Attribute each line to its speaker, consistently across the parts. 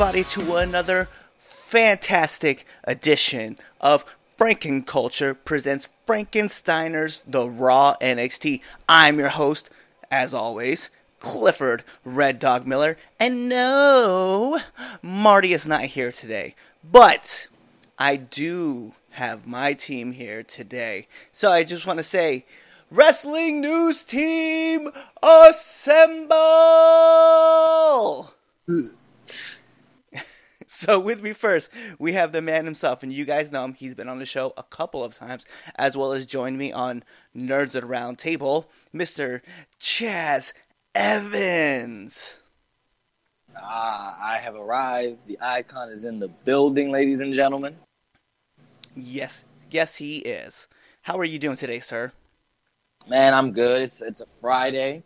Speaker 1: everybody to another fantastic edition of Franken Culture presents Frankensteiner's The Raw NXT. I'm your host, as always, Clifford Red Dog Miller, and no, Marty is not here today, but I do have my team here today. So I just want to say, Wrestling News Team, assemble! so with me first, we have the man himself, and you guys know him. He's been on the show a couple of times, as well as joined me on Nerds at Round Table, Mr. Chaz Evans.
Speaker 2: Ah, I have arrived. The icon is in the building, ladies and gentlemen.
Speaker 1: Yes, yes, he is. How are you doing today, sir?
Speaker 2: Man, I'm good. It's it's a Friday.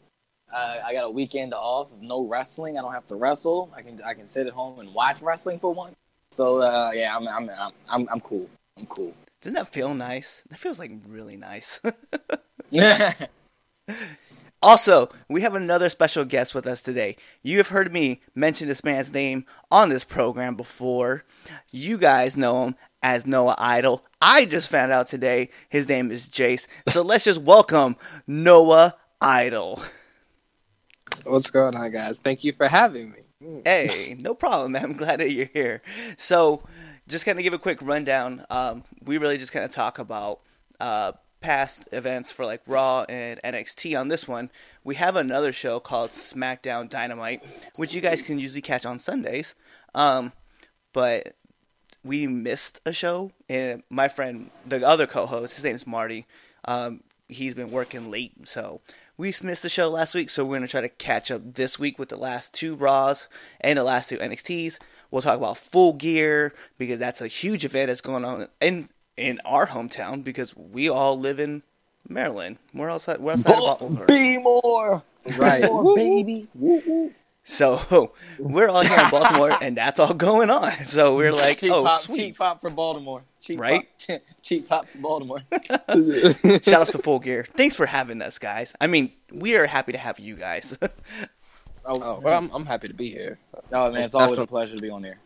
Speaker 2: Uh, I got a weekend off of no wrestling. I don't have to wrestle. I can I can sit at home and watch wrestling for once. So uh, yeah, I'm, I'm I'm I'm I'm cool. I'm cool.
Speaker 1: Doesn't that feel nice? That feels like really nice. also, we have another special guest with us today. You have heard me mention this man's name on this program before. You guys know him as Noah Idol. I just found out today his name is Jace. So let's just welcome Noah Idol.
Speaker 3: What's going on, guys? Thank you for having me.
Speaker 1: Hey, no problem. I'm glad that you're here. So, just kind of give a quick rundown. Um, we really just kind of talk about uh, past events for like Raw and NXT. On this one, we have another show called SmackDown Dynamite, which you guys can usually catch on Sundays. Um, but we missed a show, and my friend, the other co-host, his name is Marty. Um, he's been working late, so we missed the show last week. So we're gonna try to catch up this week with the last two Raws and the last two NXTs. We'll talk about Full Gear because that's a huge event that's going on in in our hometown because we all live in Maryland. Where else? outside. We're outside of Baltimore.
Speaker 2: Be more,
Speaker 3: Right.
Speaker 2: more baby. Woo, woo.
Speaker 1: So we're all here in Baltimore, and that's all going on. So we're like,
Speaker 2: cheap
Speaker 1: oh,
Speaker 2: pop,
Speaker 1: sweet.
Speaker 2: cheap pop for Baltimore. Cheap
Speaker 1: Right?
Speaker 2: Pop, cheap pop for Baltimore.
Speaker 1: Shout out to Full Gear. Thanks for having us, guys. I mean, we are happy to have you guys.
Speaker 3: Oh, well, I'm, I'm happy to be here.
Speaker 2: Oh man, it's always a pleasure to be on here.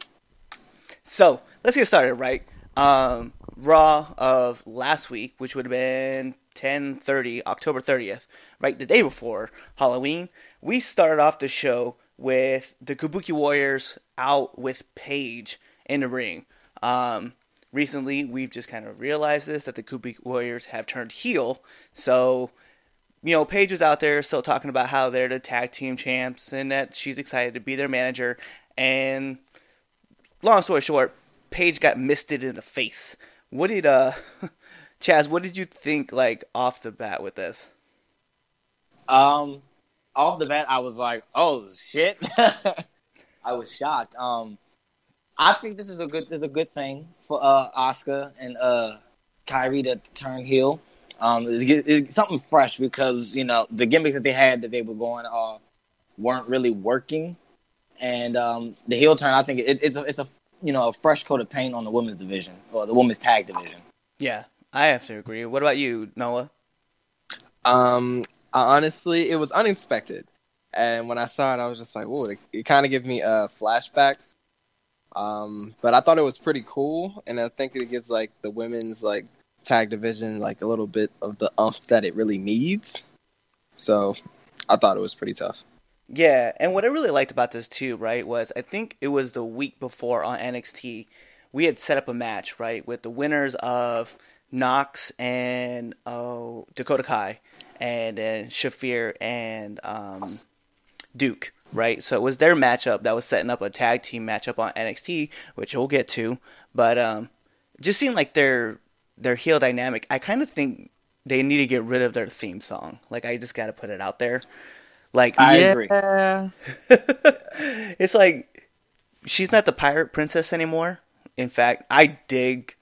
Speaker 1: so let's get started, right? Um, Raw of last week, which would have been 10:30, October 30th, right, the day before Halloween. We started off the show with the Kabuki Warriors out with Paige in the ring. Um, recently, we've just kind of realized this that the Kabuki Warriors have turned heel. So, you know, Paige is out there still talking about how they're the tag team champs and that she's excited to be their manager. And long story short, Paige got misted in the face. What did uh Chaz, what did you think like off the bat with this?
Speaker 2: Um, off the bat, I was like, "Oh shit!" I was shocked. Um, I think this is a good, this is a good thing for uh Asuka and uh Kairi to turn heel. Um, it's, it's something fresh because you know the gimmicks that they had that they were going uh weren't really working, and um the heel turn. I think it, it's a it's a you know a fresh coat of paint on the women's division or the women's tag division.
Speaker 1: Yeah, I have to agree. What about you, Noah?
Speaker 3: Um, honestly, it was unexpected, and when I saw it, I was just like, "Whoa!" It, it kind of gave me uh, flashbacks. Um, but I thought it was pretty cool, and I think it gives like the women's like tag division like a little bit of the umph that it really needs. So, I thought it was pretty tough.
Speaker 1: Yeah, and what I really liked about this too, right, was I think it was the week before on NXT, we had set up a match, right, with the winners of Nox and oh Dakota Kai, and then Shafir and um, Duke, right? So it was their matchup that was setting up a tag team matchup on NXT, which we'll get to. But um, just seemed like their their heel dynamic. I kind of think they need to get rid of their theme song. Like I just got to put it out there. Like
Speaker 2: I
Speaker 3: yeah.
Speaker 2: agree.
Speaker 1: it's like she's not the pirate princess anymore. In fact, I dig,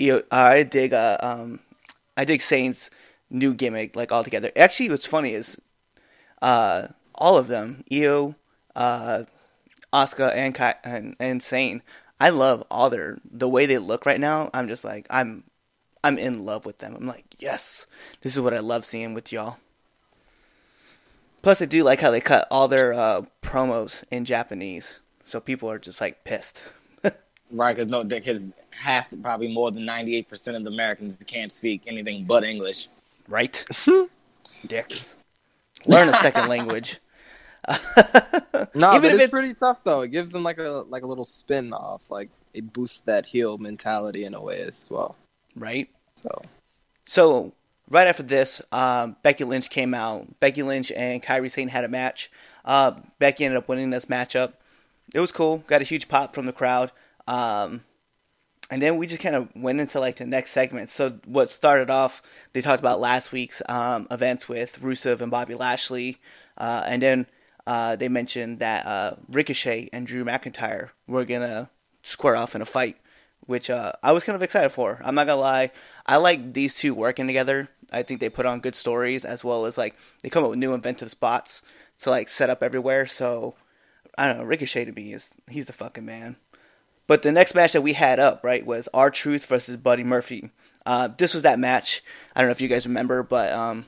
Speaker 1: I dig, uh, um, I dig Sane's new gimmick like altogether. Actually, what's funny is, uh, all of them, Io, uh, Asuka, and and, and Sane. I love all their the way they look right now. I'm just like I'm, I'm in love with them. I'm like yes, this is what I love seeing with y'all. Plus, I do like how they cut all their uh, promos in Japanese. so people are just like pissed.
Speaker 2: Right, because no, because half, probably more than ninety-eight percent of the Americans can't speak anything but English.
Speaker 1: Right? Dicks. Learn a second language.
Speaker 3: No,
Speaker 1: Even
Speaker 3: but it's
Speaker 1: it-
Speaker 3: pretty tough though. It gives them like a like a little spin off. Like it boosts that heel mentality in a way as well.
Speaker 1: Right?
Speaker 3: So
Speaker 1: So right after this, um, Becky Lynch came out. Becky Lynch and Kairi Sane had a match. Uh, Becky ended up winning this matchup. It was cool. Got a huge pop from the crowd. Um, and then we just kind of went into like the next segment. So what started off, they talked about last week's um, events with Rusev and Bobby Lashley, uh, and then uh, they mentioned that uh, Ricochet and Drew McIntyre were gonna square off in a fight, which uh, I was kind of excited for. I'm not gonna lie, I like these two working together. I think they put on good stories as well as like they come up with new inventive spots to like set up everywhere. So I don't know, Ricochet to me is he's the fucking man. But the next match that we had up, right, was R-Truth versus Buddy Murphy. Uh, this was that match. I don't know if you guys remember, but um,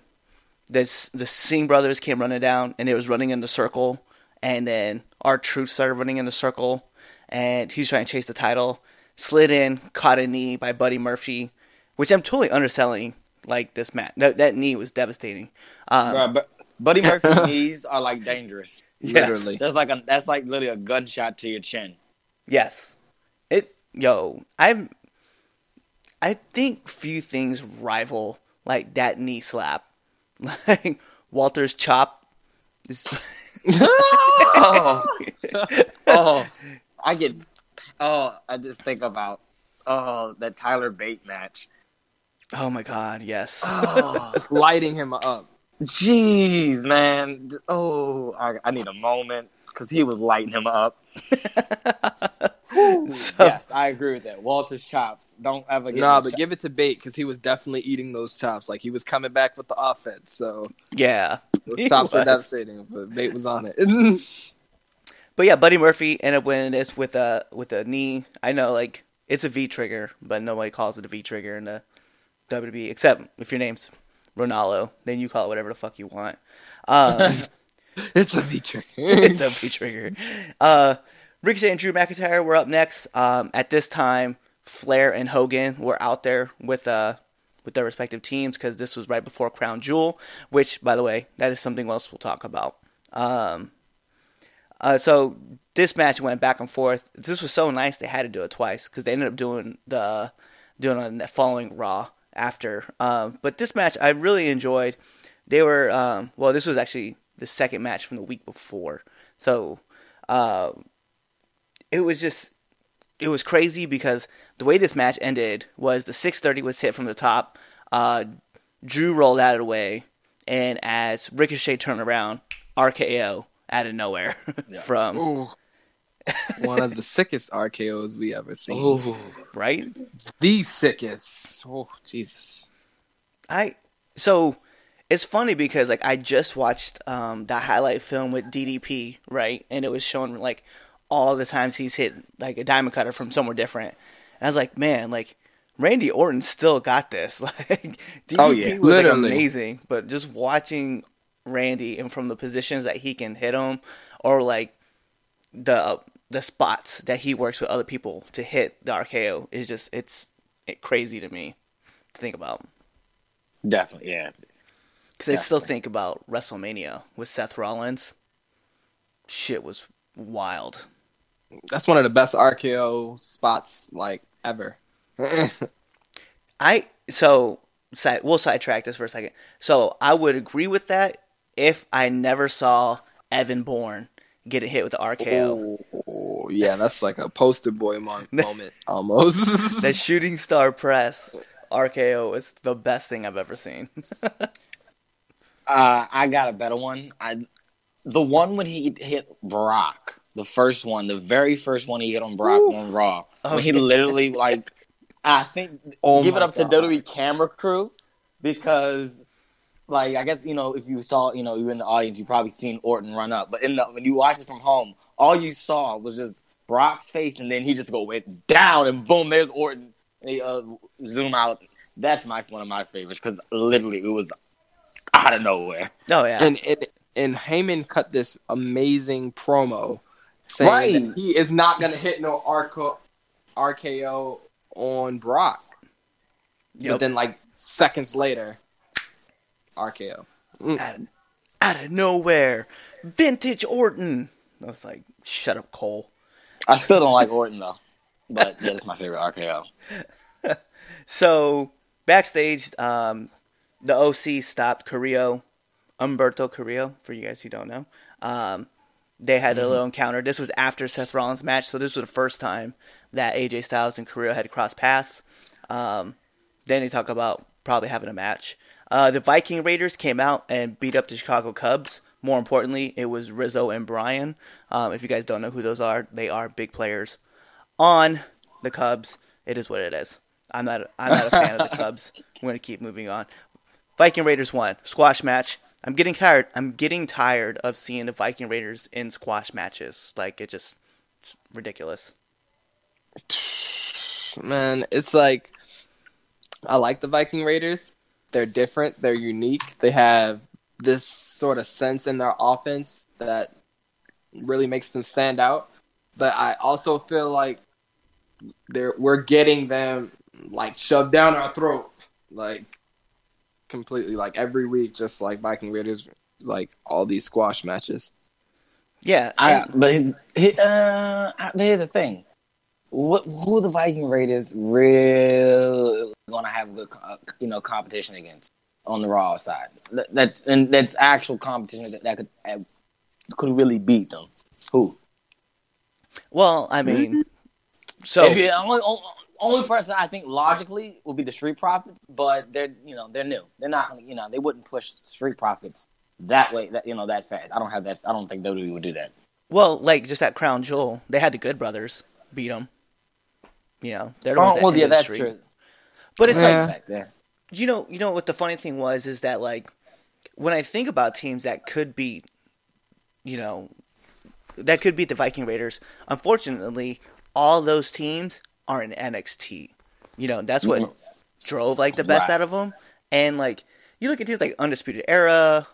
Speaker 1: this the Singh brothers came running down, and it was running in the circle, and then R-Truth started running in the circle, and he's trying to chase the title. Slid in, caught a knee by Buddy Murphy, which I'm totally underselling. Like this match, that, that knee was devastating. Um,
Speaker 2: Bruh, but Buddy Murphy's knees are like dangerous.
Speaker 1: yes.
Speaker 3: literally.
Speaker 2: That's like a that's like literally a gunshot to your chin.
Speaker 1: Yes. It yo, I'm I think few things rival like that knee slap. Like Walter's chop is
Speaker 2: oh, oh, I get. Oh, I just think about oh that Tyler Bate match.
Speaker 1: Oh my god, yes.
Speaker 2: Oh,
Speaker 3: it's lighting him up.
Speaker 2: jeez, man. Oh, I, I need a moment because he was lighting him up.
Speaker 1: So-
Speaker 2: yes, I agree with that. Walter's chops. Don't ever get.
Speaker 3: Nah, but
Speaker 2: chop-
Speaker 3: give it to Bate because he was definitely eating those chops. Like he was coming back with the offense. So
Speaker 1: Yeah.
Speaker 3: those
Speaker 1: He
Speaker 3: chops were devastating. But Bate was on it.
Speaker 1: But yeah, Buddy Murphy ended up winning this with a with a knee. I know like it's a V trigger, but nobody calls it a V trigger in the WWE except if your name's Ronaldo, then you call it whatever the fuck you want. Um,
Speaker 3: it's a V trigger.
Speaker 1: it's a V trigger. Uh, Ricochet and Drew McIntyre were up next. Um, at this time, Flair and Hogan were out there with uh with their respective teams because this was right before Crown Jewel, which, by the way, that is something else we'll talk about. Um, uh, so this match went back and forth. This was so nice they had to do it twice because they ended up doing the doing on the following Raw after. Um, but this match I really enjoyed. They were um, well. This was actually the second match from the week before, so uh, it was just it was crazy because the way this match ended was the 630 was hit from the top. Uh, Drew rolled out of the way, and as Ricochet turned around, RKO out of nowhere from
Speaker 3: Ooh. One of the sickest RKO's we ever seen.
Speaker 2: Ooh.
Speaker 1: right.
Speaker 3: The sickest. Oh Jesus.
Speaker 1: I so it's funny because like I just watched um that highlight film with DDP, right? And it was showing like all the times he's hit like a diamond cutter from somewhere different. And I was like, man, like Randy Orton still got this. Like DDP
Speaker 2: Oh, yeah.
Speaker 1: was like amazing, but just watching Randy and from the positions that he can hit him or like the the spots that he works with other people to hit the RKO is just it's crazy to me to think about.
Speaker 2: Definitely, yeah.
Speaker 1: Because I still think about WrestleMania with Seth Rollins. Shit was wild.
Speaker 3: That's one of the best RKO spots like ever.
Speaker 1: I so side, we'll sidetrack this for a second. So I would agree with that if I never saw Evan Bourne get a hit with the RKO.
Speaker 3: Oh, yeah, that's like a poster boy mo- moment almost.
Speaker 1: That shooting star press RKO is the best thing I've ever seen.
Speaker 2: Uh, I got a better one. I, the one when he hit Brock, the first one, the very first one he hit on Brock
Speaker 3: Ooh.
Speaker 2: on Raw,
Speaker 1: Oh,
Speaker 2: when he literally like, I think
Speaker 3: Oh
Speaker 2: give it
Speaker 3: my
Speaker 2: up to
Speaker 3: God.
Speaker 2: WWE camera crew because, like, I guess you know if you saw, you know, you were in the audience, you probably seen Orton run up, but in the when you watch it from home, all you saw was just Brock's face, and then he just go went down, and boom, there's Orton. And he uh, zoom out. That's my one of my favorites because literally it was out of nowhere.
Speaker 1: Oh yeah,
Speaker 3: and, and and Heyman cut this amazing promo saying
Speaker 2: Right.
Speaker 3: that he is not gonna hit no RKO, RKO on Brock.
Speaker 1: Yep.
Speaker 3: But then, like seconds later, RKO. Mm.
Speaker 1: out, of, out of nowhere, vintage Orton. I was like, shut up, Cole.
Speaker 2: I still don't like Orton though, but yeah, that's my favorite RKO.
Speaker 1: So backstage, um, the OC stopped Carrillo, Humberto Carrillo, for you guys who don't know. Um, they had a little encounter. This was after Seth Rollins' match, so this was the first time that AJ Styles and Carrillo had crossed paths. Um, then they talk about probably having a match. Uh, the Viking Raiders came out and beat up the Chicago Cubs. More importantly, it was Rizzo and Brian. Um, if you guys don't know who those are, they are big players on the Cubs. It is what it is. I'm not. I'm not a fan of the Cubs. We're gonna keep moving on. Viking Raiders won squash match. I'm getting tired. I'm getting tired of seeing the Viking Raiders in squash matches. Like it just it's ridiculous.
Speaker 3: Man, it's like I like the Viking Raiders. They're different. They're unique. They have this sort of sense in their offense that really makes them stand out. But I also feel like they're we're getting them like shoved down our throat, like completely, like every week, just like Viking Raiders, like all these squash matches.
Speaker 1: Yeah,
Speaker 2: I,
Speaker 1: and-
Speaker 2: but his, he, uh, here's the thing: what who the Viking Raiders really going to have a good, uh, you know, competition against on the Raw side? That's and that's actual competition that, that could have, could really beat them. Who?
Speaker 1: well, I mean, so
Speaker 2: If you- only, only only person I think logically would be the Street Profits, but they're you know they're new. They're not you know they wouldn't push Street Profits that way that you know that fast. I don't have that. I don't think WWE would do that.
Speaker 1: well, like just at Crown Jewel, they had the Good Brothers beat them. You know, they're the oh, ones
Speaker 2: Oh,
Speaker 1: that
Speaker 2: well, yeah,
Speaker 1: the
Speaker 2: that's
Speaker 1: streak.
Speaker 2: true.
Speaker 1: But it's
Speaker 3: Yeah.
Speaker 1: like
Speaker 2: Back there.
Speaker 1: you know, you know what the funny thing was is that like when I think about teams that could beat, you know, that could beat the Viking Raiders. Unfortunately, all those teams are in NXT. You know, that's what
Speaker 2: Mhm.
Speaker 1: drove like the best
Speaker 2: Right.
Speaker 1: out of them. And like you look at teams like Undisputed Era,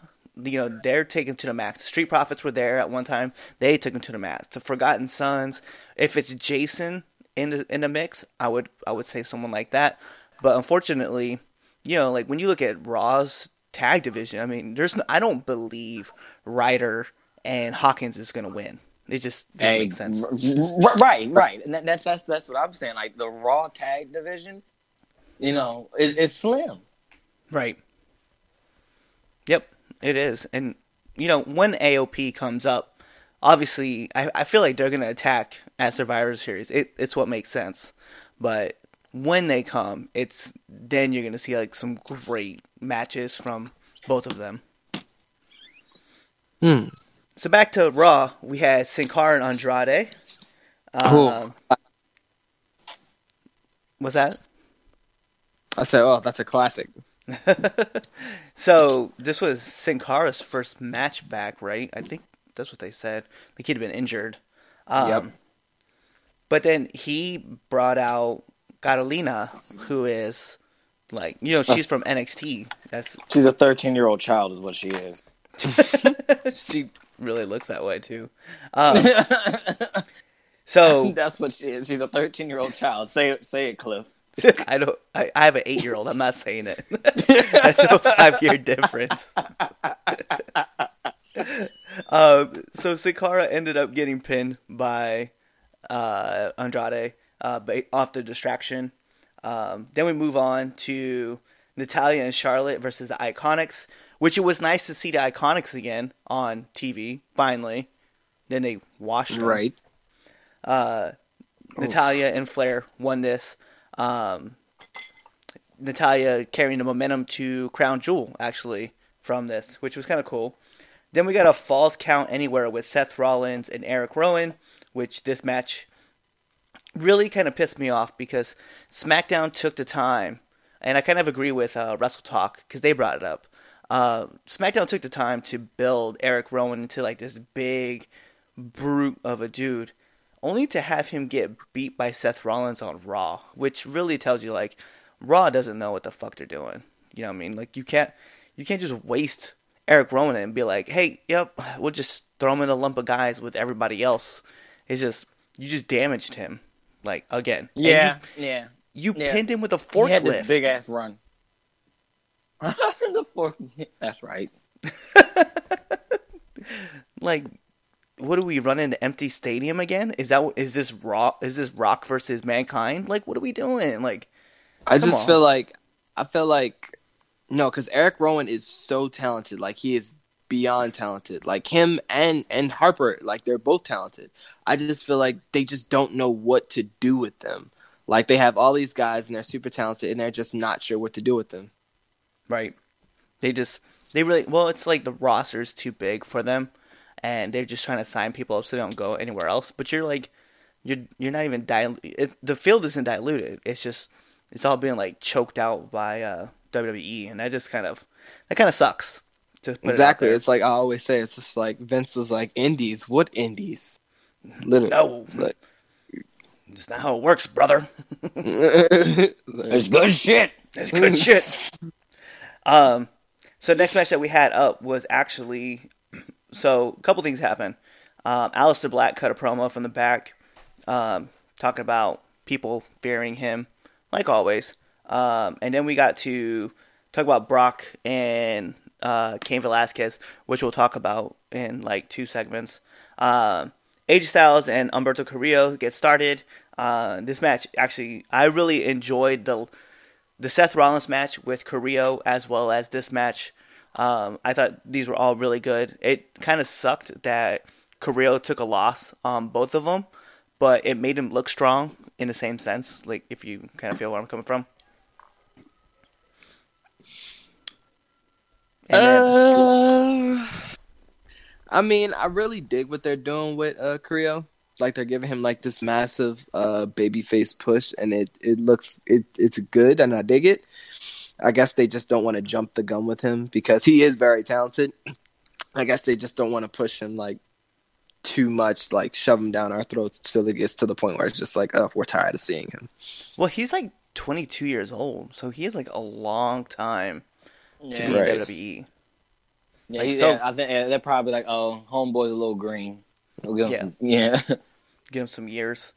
Speaker 1: you know, they're taken to the max. Street Profits were there at one time; they took them to the max. The Forgotten Sons, if it's Jason in the in the mix, I would I would say someone like that. But unfortunately, you know, like when you look at Raw's tag division, I mean, there's no, I don't believe Ryder and Hawkins is going to win. It just doesn't
Speaker 2: Hey,
Speaker 1: make sense.
Speaker 2: r- right, right, and that, that's that's that's what I'm saying. Like the Raw tag division, you know, is, is slim.
Speaker 1: Right. Yep, it is. And you know, when AOP comes up, obviously I, I feel like they're gonna attack at Survivor Series. It it's what makes sense. But when they come, it's then you're gonna see like some great matches from both of them.
Speaker 3: Hmm.
Speaker 1: So back to Raw, we had Sin Cara and Andrade.
Speaker 3: Cool.
Speaker 1: Um, what's that?
Speaker 3: I said, "Oh, that's a classic."
Speaker 1: so this was Sin Cara's first match back, right? I think that's what they said. I think he'd been injured. Um,
Speaker 3: Yep.
Speaker 1: But then he brought out Catalina, who is like you know she's from NXT. That's
Speaker 2: She's a 13 year old child, is what she is.
Speaker 1: she really looks that way too. Um, so
Speaker 2: That's what she is. She's a 13 year old child. Say it, say it, Cliff.
Speaker 1: I don't. I, I have an eight year old. I'm not saying it. That's a five year difference. um, so Sin Cara ended up getting pinned by uh, Andrade uh, off the distraction. Um, then we move on to Natalya and Charlotte versus the Iconics, which it was nice to see the Iconics again on TV. Finally, then they washed them.
Speaker 3: Right.
Speaker 1: Uh, Natalya and Flair won this. Um, Natalya carrying the momentum to Crown Jewel actually from this, which was kind of cool. Then we got a falls count anywhere with Seth Rollins and Eric Rowan, which this match really kind of pissed me off because SmackDown took the time, and I kind of agree with uh, Wrestle Talk because they brought it up. Uh, SmackDown took the time to build Eric Rowan into like this big brute of a dude, only to have him get beat by Seth Rollins on Raw, which really tells you like Raw doesn't know what the fuck they're doing. You know what I mean? Like you can't you can't just waste Eric Rowan and be like, hey, yep, we'll just throw him in a lump of guys with everybody else It's just you just damaged him, like again.
Speaker 2: Yeah, yeah.
Speaker 1: you, you
Speaker 2: Yeah.
Speaker 1: pinned him with a
Speaker 2: He had this
Speaker 1: forklift.
Speaker 2: big ass run. the fork. That's right.
Speaker 1: like what do we run into empty stadium again is that is this rock is this rock versus mankind like what are we doing like
Speaker 3: I just
Speaker 1: on.
Speaker 3: feel like I feel like no, because Eric Rowan is so talented. Like he is beyond talented. Like him and and Harper, like they're both talented. I just feel like they just don't know what to do with them. Like they have all these guys and they're super talented and they're just not sure what to do with them.
Speaker 1: Right they just they really well it's like the roster is too big for them and they're just trying to sign people up so they don't go anywhere else but you're like you're you're not even dil- it, the field isn't diluted it's just it's all being like choked out by uh WWE and that just kind of that kind of sucks it
Speaker 3: exactly.
Speaker 1: there.
Speaker 3: It's like I always say. It's just like Vince was like indies. What indies? Literally.
Speaker 1: no
Speaker 3: Like,
Speaker 1: that's not how it works brother
Speaker 2: It's good shit.
Speaker 1: That's good shit. Um, so next match that we had up was actually, so a couple things happened. Um, Aleister Black cut a promo from the back, um, talking about people fearing him, like always. Um, and then we got to talk about Brock and uh, Cain Velasquez, which we'll talk about in like two segments. Um, AJ Styles and Humberto Carrillo get started. Uh, this match actually, I really enjoyed the the Seth Rollins match with Carrillo as well as this match. Um, I thought these were all really good. It kind of sucked that Carrillo took a loss on both of them, but it made him look strong in the same sense. Like if you kind of feel where I'm coming from. And then-
Speaker 3: Uh, I mean, I really dig what they're doing with uh Creo. Like they're giving him like this massive uh baby face push, and it it looks it it's good, and I dig it. I guess they just don't want to jump the gun with him because he is very talented. I guess they just don't want to push him like too much, like shove him down our throats till it gets to the point where it's just like, oh, we're tired of seeing him.
Speaker 1: well, he's like 22 years old, so he has like a long time to
Speaker 2: Yeah,
Speaker 1: be
Speaker 3: Right.
Speaker 1: in WWE.
Speaker 2: yeah,
Speaker 1: Like,
Speaker 2: he's-
Speaker 1: so-
Speaker 2: yeah, I think yeah, they're probably like, oh, homeboy's a little green. We'll give him
Speaker 1: Yeah.
Speaker 2: some- yeah.
Speaker 1: Give him some years.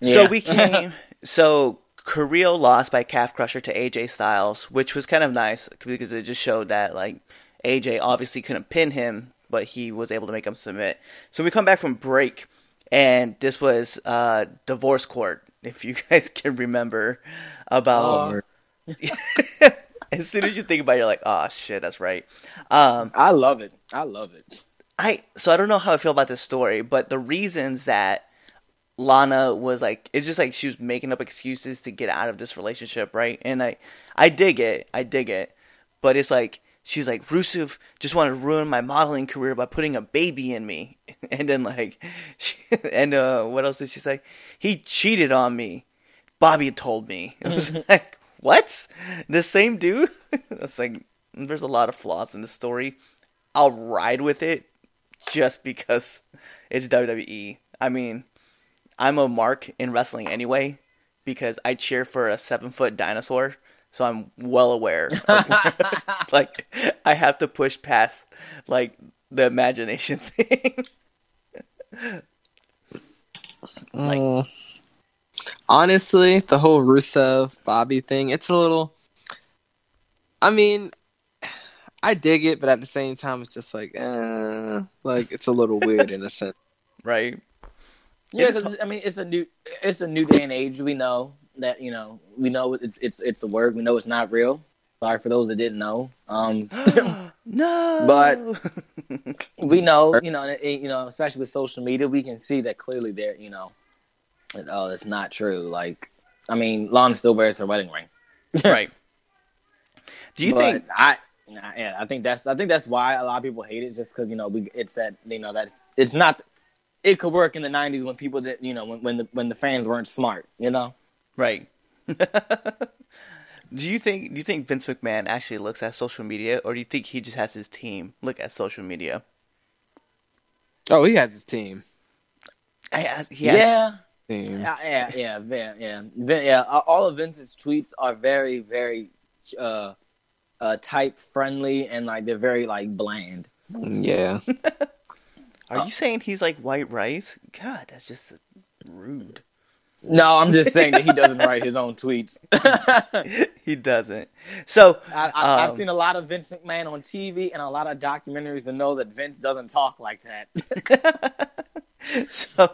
Speaker 2: Yeah.
Speaker 1: So we came. so Carrillo lost by calf crusher to AJ Styles, which was kind of nice because it just showed that like AJ obviously couldn't pin him, but he was able to make him submit. So we come back from break, and this was uh, divorce court. If you guys can remember about, as soon as you think about, it, you're like, oh shit, that's right. Um,
Speaker 2: I love it. I love it.
Speaker 1: I so I don't know how I feel about this story, but the reasons that Lana was like it's just like she was making up excuses to get out of this relationship, right? And I I dig it. I dig it. But it's like she's like Rusev just wanted to ruin my modeling career by putting a baby in me. And then like she, and uh what else did she say? He cheated on me. Bobby told me. It was like what? The same dude? It's like there's a lot of flaws in the story. I'll ride with it just because it's WWE. I mean, I'm a mark in wrestling anyway because I cheer for a seven foot dinosaur, so I'm well aware. Of like, I have to push past like the imagination thing. Like-
Speaker 3: Mm. honestly, the whole Rusev Bobby thing, it's a little. I mean, I dig it, but at the same time, it's just like, eh, like it's a little weird in a sense.
Speaker 1: right?
Speaker 2: Yeah, 'cause, I mean, it's a new, it's a new day and age. We know that you know, we know it's it's it's a word. We know it's not real. Sorry for those that didn't know. Um,
Speaker 1: no,
Speaker 2: But- we know, you know, it, you know, especially with social media, we can see that clearly. There, you know, that, oh, it's not true. Like, I mean, Lon still wears her wedding ring.
Speaker 1: right? Do you
Speaker 2: But
Speaker 1: think?
Speaker 2: I? Nah, Yeah, I think that's I think that's why a lot of people hate it, just because you know we it's that you know that it's not. It could work in the '90s when people that you know when when the when the fans weren't smart, you know.
Speaker 1: Right. do you think do you think Vince McMahon actually looks at social media or do you think he just has his team look at social media?
Speaker 3: Oh, he has his team.
Speaker 1: I ask, he has,
Speaker 2: yeah,
Speaker 3: Team.
Speaker 2: yeah, yeah, yeah, yeah, yeah, yeah. All of Vince's tweets are very, very uh, uh, type friendly and like they're very like bland.
Speaker 3: Yeah.
Speaker 1: Are you saying he's like white rice? God, that's just rude.
Speaker 2: No, I'm just saying that he doesn't write his own tweets.
Speaker 1: he doesn't. So
Speaker 2: I, I, I've
Speaker 1: Um,
Speaker 2: seen a lot of Vince McMahon on TV and a lot of documentaries to know that Vince doesn't talk like that.
Speaker 1: so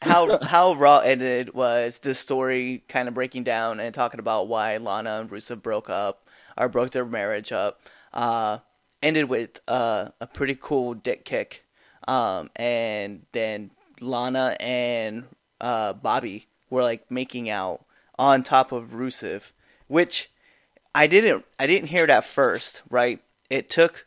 Speaker 1: how how Raw ended was this story kind of breaking down and talking about why Lana and Rusev broke up or broke their marriage up. Uh, ended with uh, a pretty cool dick kick, um, and then Lana and uh, Bobby were like making out on top of Rusev, which I didn't I didn't hear it at first. Right, it took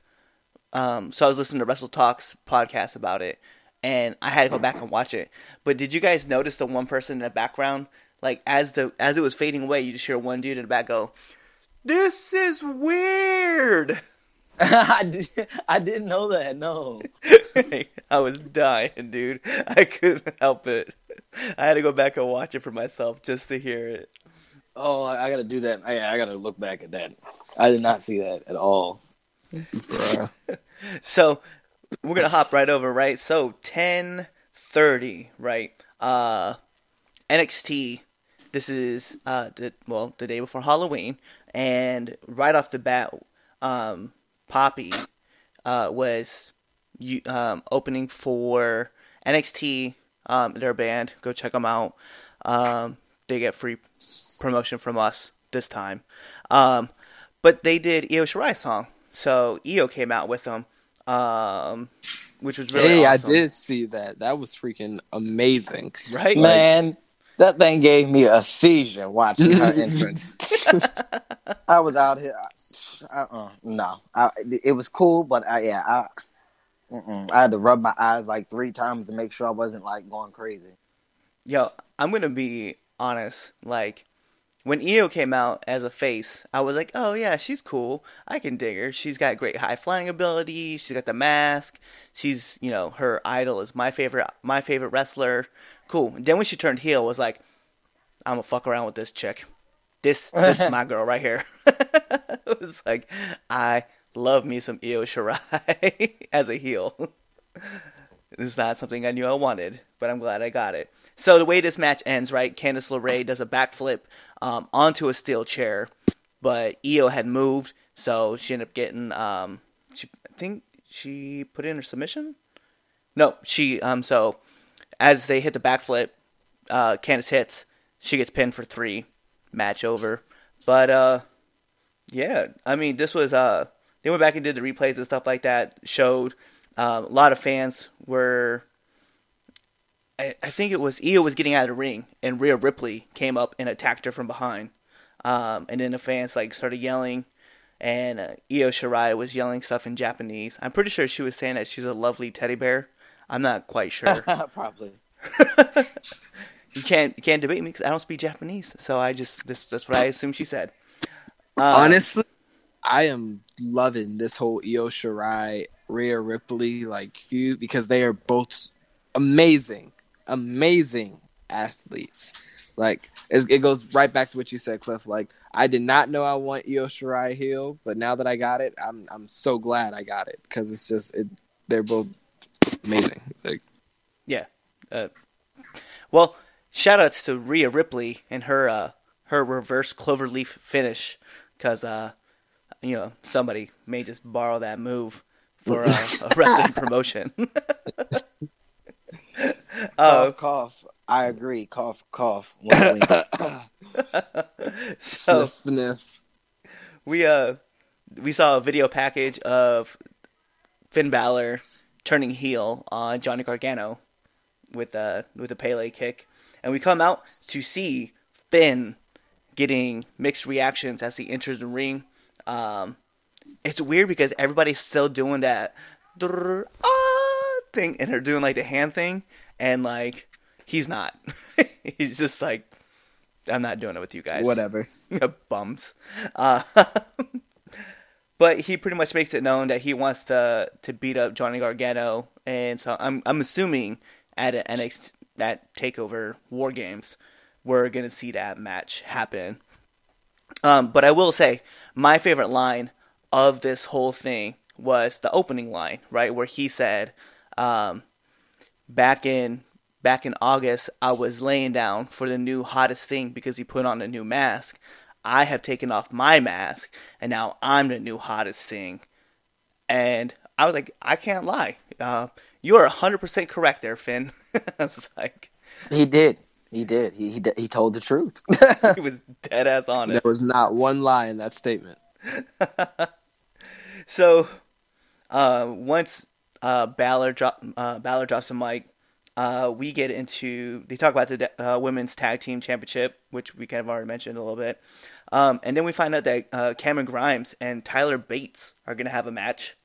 Speaker 1: um, so I was listening to Wrestle Talks podcast about it, and I had to go back and watch it. But did you guys notice the one person in the background? Like as the as it was fading away, you just hear one dude in the back go, "This is weird."
Speaker 2: I, did, I didn't know that. No.
Speaker 1: I was dying, dude. I couldn't help it. I had to go back and watch it for myself just to hear it.
Speaker 2: Oh, I, I got to do that. I, I got to look back at that. I did not see that at all.
Speaker 1: So we're gonna hop right over, right? So ten thirty, right? Uh, NXT. This is uh, the, well, the day before Halloween, and right off the bat, um, Poppy uh, was um, opening for NXT. Um, their band, go check them out. Um, they get free promotion from us this time. Um, but they did Io Shirai song, so Io came out with them, um, which was really
Speaker 3: hey,
Speaker 1: awesome.
Speaker 3: I did see that. That was freaking amazing.
Speaker 1: right,
Speaker 2: Man, that thing gave me a seizure watching her entrance. I was out here. Uh-uh, no, I, it was cool, but I, yeah, I. I had to rub my eyes like three times to make sure I wasn't like going crazy.
Speaker 1: Yo, I'm gonna be honest. Like, when Io came out as a face, I was like, oh yeah, she's cool. I can dig her. She's got great high flying ability. She's got the mask. She's, you know, her idol is my favorite, my favorite wrestler. Cool. And then when she turned heel, was like, I'm gonna fuck around with this chick. This, this is my girl right here. it was like, I love me some Io Shirai as a heel. This is not something I knew I wanted, but I'm glad I got it. So the way this match ends, right? Candice LeRae does a backflip um, onto a steel chair, but Io had moved, so she ended up getting. Um, she, I think she put in her submission. No, she. Um, so as they hit the backflip, uh, Candice hits. She gets pinned for three. Match over. But uh, yeah, I mean, this was uh, they went back and did the replays and stuff like that. Showed um, a lot of fans were. I, I think it was Io was getting out of the ring, and Rhea Ripley came up and attacked her from behind. Um, and then the fans like started yelling, and uh, Io Shirai was yelling stuff in Japanese. I'm pretty sure she was saying that she's a lovely teddy bear. I'm not quite sure.
Speaker 2: Probably.
Speaker 1: you can't you can't debate me because I don't speak Japanese, so I just this that's what I assume she said. Um,
Speaker 3: Honestly, I am loving this whole Io Shirai, Rhea Ripley like feud because they are both amazing, amazing athletes. Like it, it goes right back to what you said, Cliff. Like I did not know I want Io Shirai heel, but now that I got it, I'm I'm so glad I got it because it's just it, they're both amazing. Like
Speaker 1: Yeah. Uh, well, shout outs to Rhea Ripley and her uh, her reverse cloverleaf finish because uh, you know somebody may just borrow that move for uh, a wrestling promotion. uh,
Speaker 2: Cough, cough. I agree. Cough, cough. Wink, wink.
Speaker 1: so
Speaker 3: sniff, sniff.
Speaker 1: we uh we saw a video package of Finn Balor turning heel on Johnny Gargano with uh with a Pele kick, and we come out to see Finn getting mixed reactions as he enters the ring. Um, it's weird because everybody's still doing that ah, thing, and they're doing like the hand thing, and like he's not. he's just like, I'm not doing it with you guys.
Speaker 3: Whatever.
Speaker 1: bums. Uh, but he pretty much makes it known that he wants to to beat up Johnny Gargano, and so I'm I'm assuming at an NXT that Takeover War Games, we're gonna see that match happen. Um, but I will say my favorite line of this whole thing was the opening line, right where he said, um, back in back in August, I was laying down for the new hottest thing because he put on a new mask. I have taken off my mask, and now I'm the new hottest thing. And I was like, I can't lie. Uh, you are 100% correct there, Finn. I was like,
Speaker 2: He did. He did. He he, he told the truth.
Speaker 1: he was dead ass honest.
Speaker 3: There was not one lie in that statement.
Speaker 1: So, uh, once uh, Balor drop uh, Balor drops the mic, uh, we get into they talk about the uh, women's tag team championship, which we kind of already mentioned a little bit, um, and then we find out that uh, Cameron Grimes and Tyler Bates are going to have a match,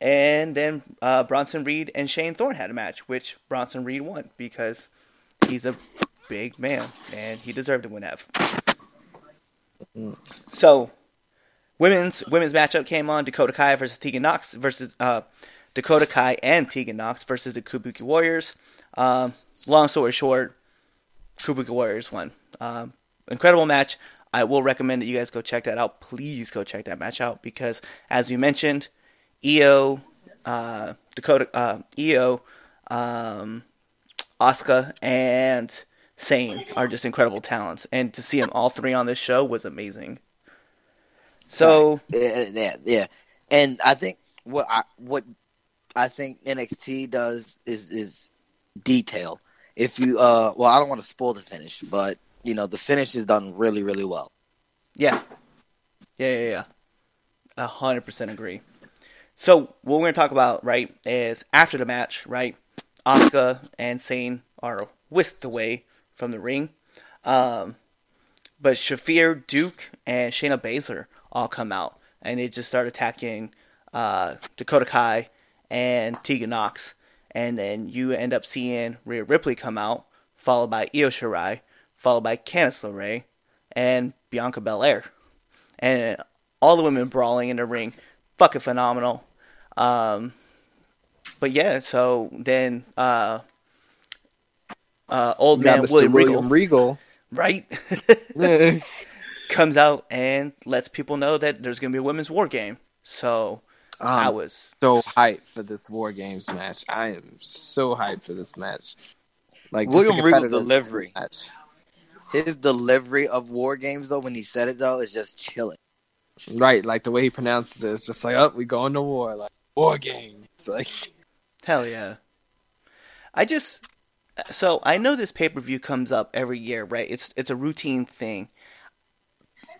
Speaker 1: and then uh, Bronson Reed and Shane Thorne had a match, which Bronson Reed won because he's a big man and he deserved to win that. So women's women's matchup came on Dakota Kai versus Tegan Nox versus uh, Dakota Kai and Tegan Nox versus the Kabuki Warriors. Um, long story short, Kabuki Warriors won. Um, incredible match. I will recommend that you guys go check that out. Please go check that match out because, as you mentioned, Io, uh, Dakota, uh, Io, um, Asuka, and Sane are just incredible talents, and to see them all three on this show was amazing. So
Speaker 2: yeah, yeah, yeah. And I think what I what I think NXT does is is detail. If you uh, well, I don't want to spoil the finish, but you know the finish is done really, really well.
Speaker 1: Yeah. Yeah, yeah, yeah. A hundred percent agree. So what we're gonna talk about, right, is after the match, right? Asuka and Sane are whisked away from the ring. Um, but Shafir, Duke, and Shayna Baszler all come out and they just start attacking uh, Dakota Kai and Tegan Nox. And then you end up seeing Rhea Ripley come out, followed by Io Shirai, followed by Candice LeRae, and Bianca Belair. And all the women brawling in the ring. Fucking phenomenal. Um, but yeah, so then uh, uh, old
Speaker 3: You
Speaker 1: man
Speaker 3: Mr.
Speaker 1: William,
Speaker 3: William
Speaker 1: Regal,
Speaker 3: Regal.
Speaker 1: right? comes out and lets people know that there's going to be a women's war game. So I
Speaker 3: Um,
Speaker 1: was
Speaker 3: so hyped for this War Games match. I am so hyped for this match. Like
Speaker 2: William Regal's delivery.
Speaker 3: match.
Speaker 2: His delivery of war games though, when he said it though, is just chilling.
Speaker 3: Right, like the way he pronounces it, it's just like, oh, we going to war, like War Games. Like,
Speaker 1: hell yeah. I just so I know this pay per view comes up every year, right? It's it's a routine thing,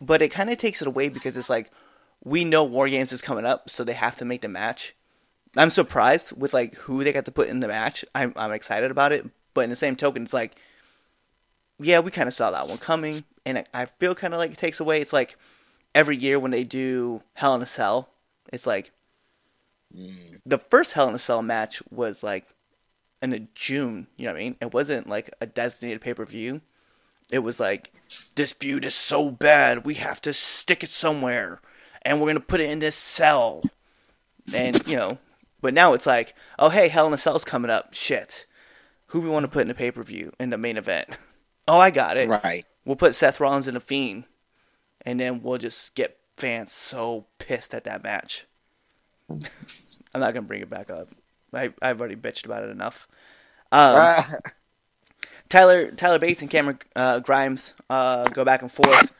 Speaker 1: but it kind of takes it away because it's like we know War Games is coming up, so they have to make the match. I'm surprised with like who they got to put in the match. I'm I'm excited about it, but in the same token, it's like, yeah, we kind of saw that one coming, and I- I feel kind of like it takes away. It's like every year when they do Hell in a Cell, it's like mm. the first Hell in a Cell match was like in a June. You know what I mean? It wasn't like a designated pay per view. It was like this feud is so bad, we have to stick it somewhere, and we're gonna put it in this cell. And you know, but now it's like, oh hey, Hell in a Cell's coming up. Shit, who we want to put in the pay per view in the main event? Oh, I got it.
Speaker 2: Right.
Speaker 1: We'll put Seth Rollins in the Fiend, and then we'll just get fans so pissed at that match. I'm not gonna bring it back up. I, I've already bitched about it enough. Um, Tyler Tyler Bates and Cameron uh, Grimes uh, go back and forth.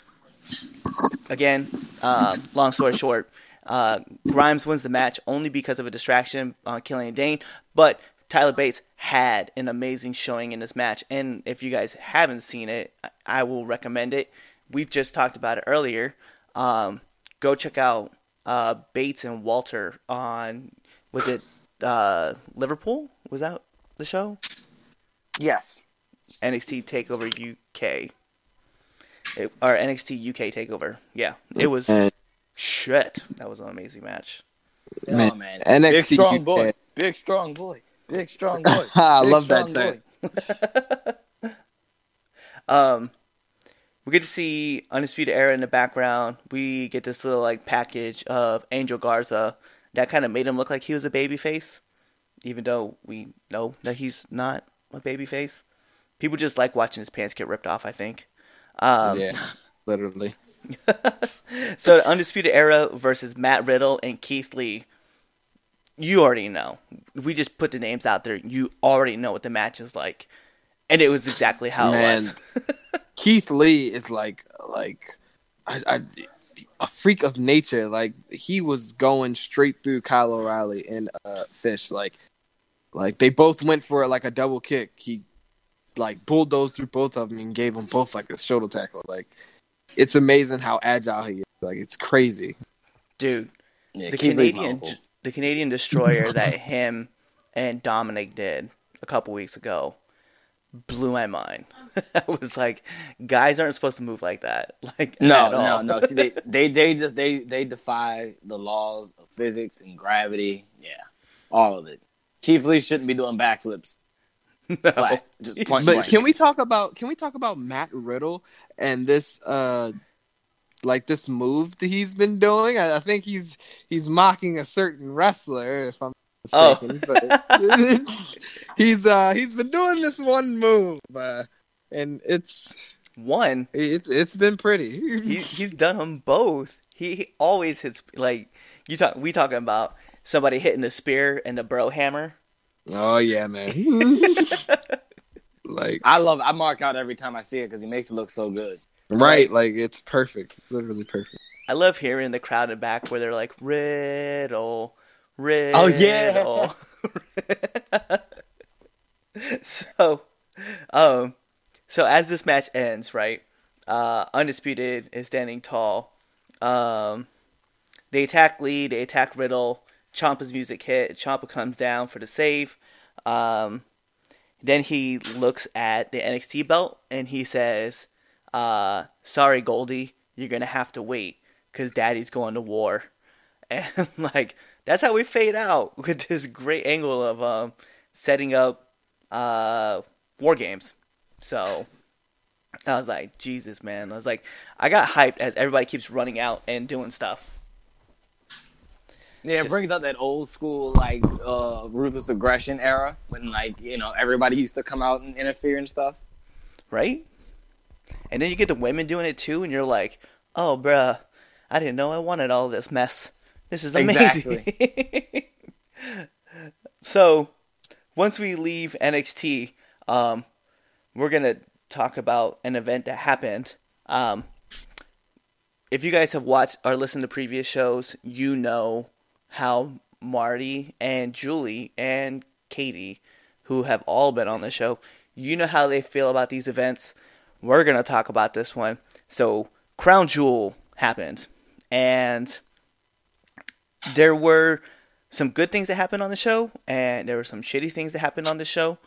Speaker 1: Again, uh, long story short, uh, Grimes wins the match only because of a distraction on Killian Dain, but Tyler Bates had an amazing showing in this match. And if you guys haven't seen it, I- I will recommend it. We've just talked about it earlier. Um, go check out uh, Bates and Walter on was it uh, Liverpool? Was that the show?
Speaker 2: yes.
Speaker 1: NXT Takeover UK. It, or NXT UK Takeover. Yeah, it was
Speaker 3: And-
Speaker 1: shit. That was an amazing match.
Speaker 3: Man,
Speaker 2: oh, man.
Speaker 3: NXT
Speaker 2: Big strong
Speaker 3: UK.
Speaker 2: boy. Big strong boy. Big strong boy.
Speaker 3: I
Speaker 2: Big
Speaker 3: love that
Speaker 2: strong boy.
Speaker 1: Um, we get to see Undisputed Era in the background. We get this little like package of Angel Garza that kind of made him look like he was a baby face, even though we know that he's not a baby face. People just like watching his pants get ripped off. I think. Um,
Speaker 3: yeah, literally.
Speaker 1: So Undisputed Era versus Matt Riddle and Keith Lee. You already know. We just put the names out there. You already know what the match is like, and it was exactly how
Speaker 3: Man.
Speaker 1: it was.
Speaker 3: Keith Lee is like like I, I, a freak of nature. Like he was going straight through Kyle O'Reilly and uh, Fish. Like like they both went for like a double kick. He like bulldozed through both of them and gave them both like a shoulder tackle. Like it's amazing how agile he is. Like it's crazy.
Speaker 1: Dude,
Speaker 2: Yeah,
Speaker 1: the
Speaker 2: Keith Lee's
Speaker 1: Canadian
Speaker 2: uncle.
Speaker 1: The Canadian destroyer that him and Dominic did a couple weeks ago blew my mind. I was like, guys aren't supposed to move like that. Like
Speaker 2: No,
Speaker 1: at
Speaker 2: no,
Speaker 1: all.
Speaker 2: no. They, they, they, they, they defy the laws of physics and gravity. Yeah, all of it. Keith Lee shouldn't be doing backflips.
Speaker 1: No.
Speaker 2: Like, just point
Speaker 3: But
Speaker 2: blank.
Speaker 3: can we talk about can we talk about Matt Riddle and this uh like this move that he's been doing? I, I think he's he's mocking a certain wrestler, if I'm
Speaker 1: Oh.
Speaker 3: mistaken. But he's uh he's been doing this one move, uh, and it's
Speaker 1: One,
Speaker 3: it's it's been pretty.
Speaker 1: he he's done them both. He, he always hits like you talk. We talking about somebody hitting the spear and the bro hammer.
Speaker 3: oh yeah, man. like
Speaker 2: I love. I mark out every time I see it because he makes it look so good.
Speaker 3: Right, like it's perfect. It's literally perfect.
Speaker 1: I love hearing the crowd in back where they're like riddle, riddle.
Speaker 2: Oh, yeah.
Speaker 1: so, um, so as this match ends, right? Uh, undisputed is standing tall. Um, they attack Lee. They attack Riddle. Ciampa's music hit. Ciampa comes down for the save. Um, then he looks at the NXT belt and he says, uh, "Sorry, Goldie, you're gonna have to wait because Daddy's going to war." And like that's how we fade out with this great angle of um, setting up uh, war games. So I was like, Jesus, man. I was like, I got hyped as everybody keeps running out and doing stuff.
Speaker 2: Yeah, it
Speaker 1: Just-
Speaker 2: brings up that old school like uh ruthless aggression era when like you know everybody used to come out and interfere and stuff.
Speaker 1: right? And then you get the women doing it too, and you're like, oh, bruh, I didn't know I wanted all this mess. This is amazing. so, once we leave NXT, um, we're gonna talk about an event that happened. Um, if you guys have watched or listened to previous shows, you know how Marty and Julie and Katie, who have all been on the show, you know how they feel about these events. We're gonna talk about this one. So, Crown Jewel happened, and there were some good things that happened on the show, and there were some shitty things that happened on the show,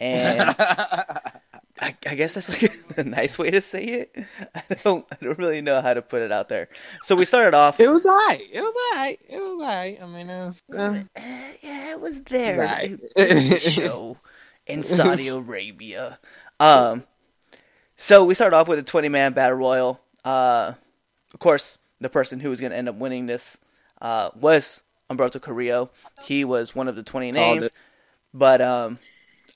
Speaker 1: and I, I guess that's like a nice way to say it. I don't, I don't really know how to put it out there. So we started off.
Speaker 3: It was alright. It was alright. It was alright. I mean, it was. Uh,
Speaker 1: Eh, yeah, it was there.
Speaker 3: Right.
Speaker 1: It- was show in Saudi Arabia. Um, so we started off with a 20 man battle royal. Uh, of course, the person who was going to end up winning this uh, was Humberto Carrillo. He was one of the 20 names. But um,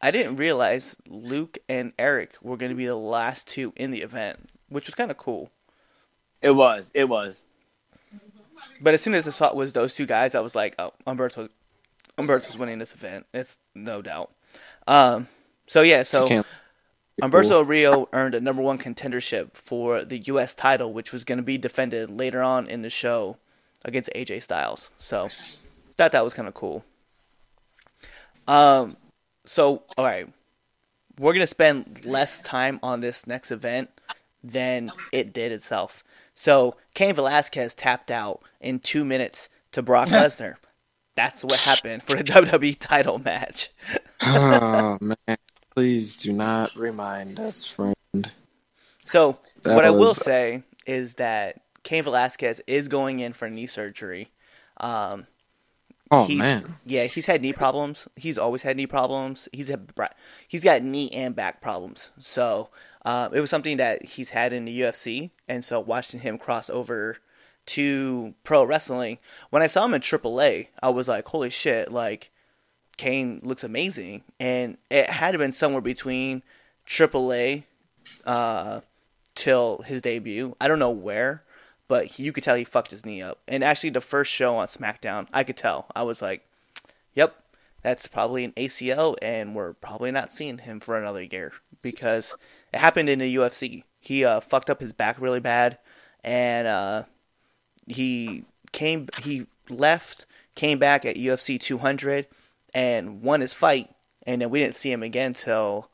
Speaker 1: I didn't realize Luke and Eric were going to be the last two in the event, which was kind of cool.
Speaker 2: It was. It was.
Speaker 1: But as soon as I saw it was those two guys, I was like, oh, Humberto, Humberto's winning this event. It's no doubt. Um, so yeah, so
Speaker 3: Can't-
Speaker 1: Rio earned a number one contendership for the U.S. title, which was going to be defended later on in the show against AJ Styles. So thought that was kind of cool. Um, so all right, we're gonna spend less time on this next event than it did itself. So Cain Velasquez tapped out in two minutes to Brock Lesnar. That's what happened for the WWE title match.
Speaker 3: oh man, please do not remind us, friend.
Speaker 1: So
Speaker 3: That
Speaker 1: what I will say is that Cain Velasquez is going in for knee surgery. Um,
Speaker 3: Oh man,
Speaker 1: yeah, he's had knee problems. He's always had knee problems. He's had he's got knee and back problems. So uh, it was something that he's had in the UFC, and so watching him cross over to pro wrestling, when I saw him in AAA, I was like, holy shit! Like Cain looks amazing, and it had been somewhere between AAA uh, till his debut. I don't know where, but you could tell he fucked his knee up. And actually, the first show on SmackDown, I could tell. I was like, Yep, that's probably an ACL, and we're probably not seeing him for another year because it happened in the UFC. He uh, fucked up his back really bad, and uh, he came. He left, came back at UFC 200, and won his fight, and then we didn't see him again till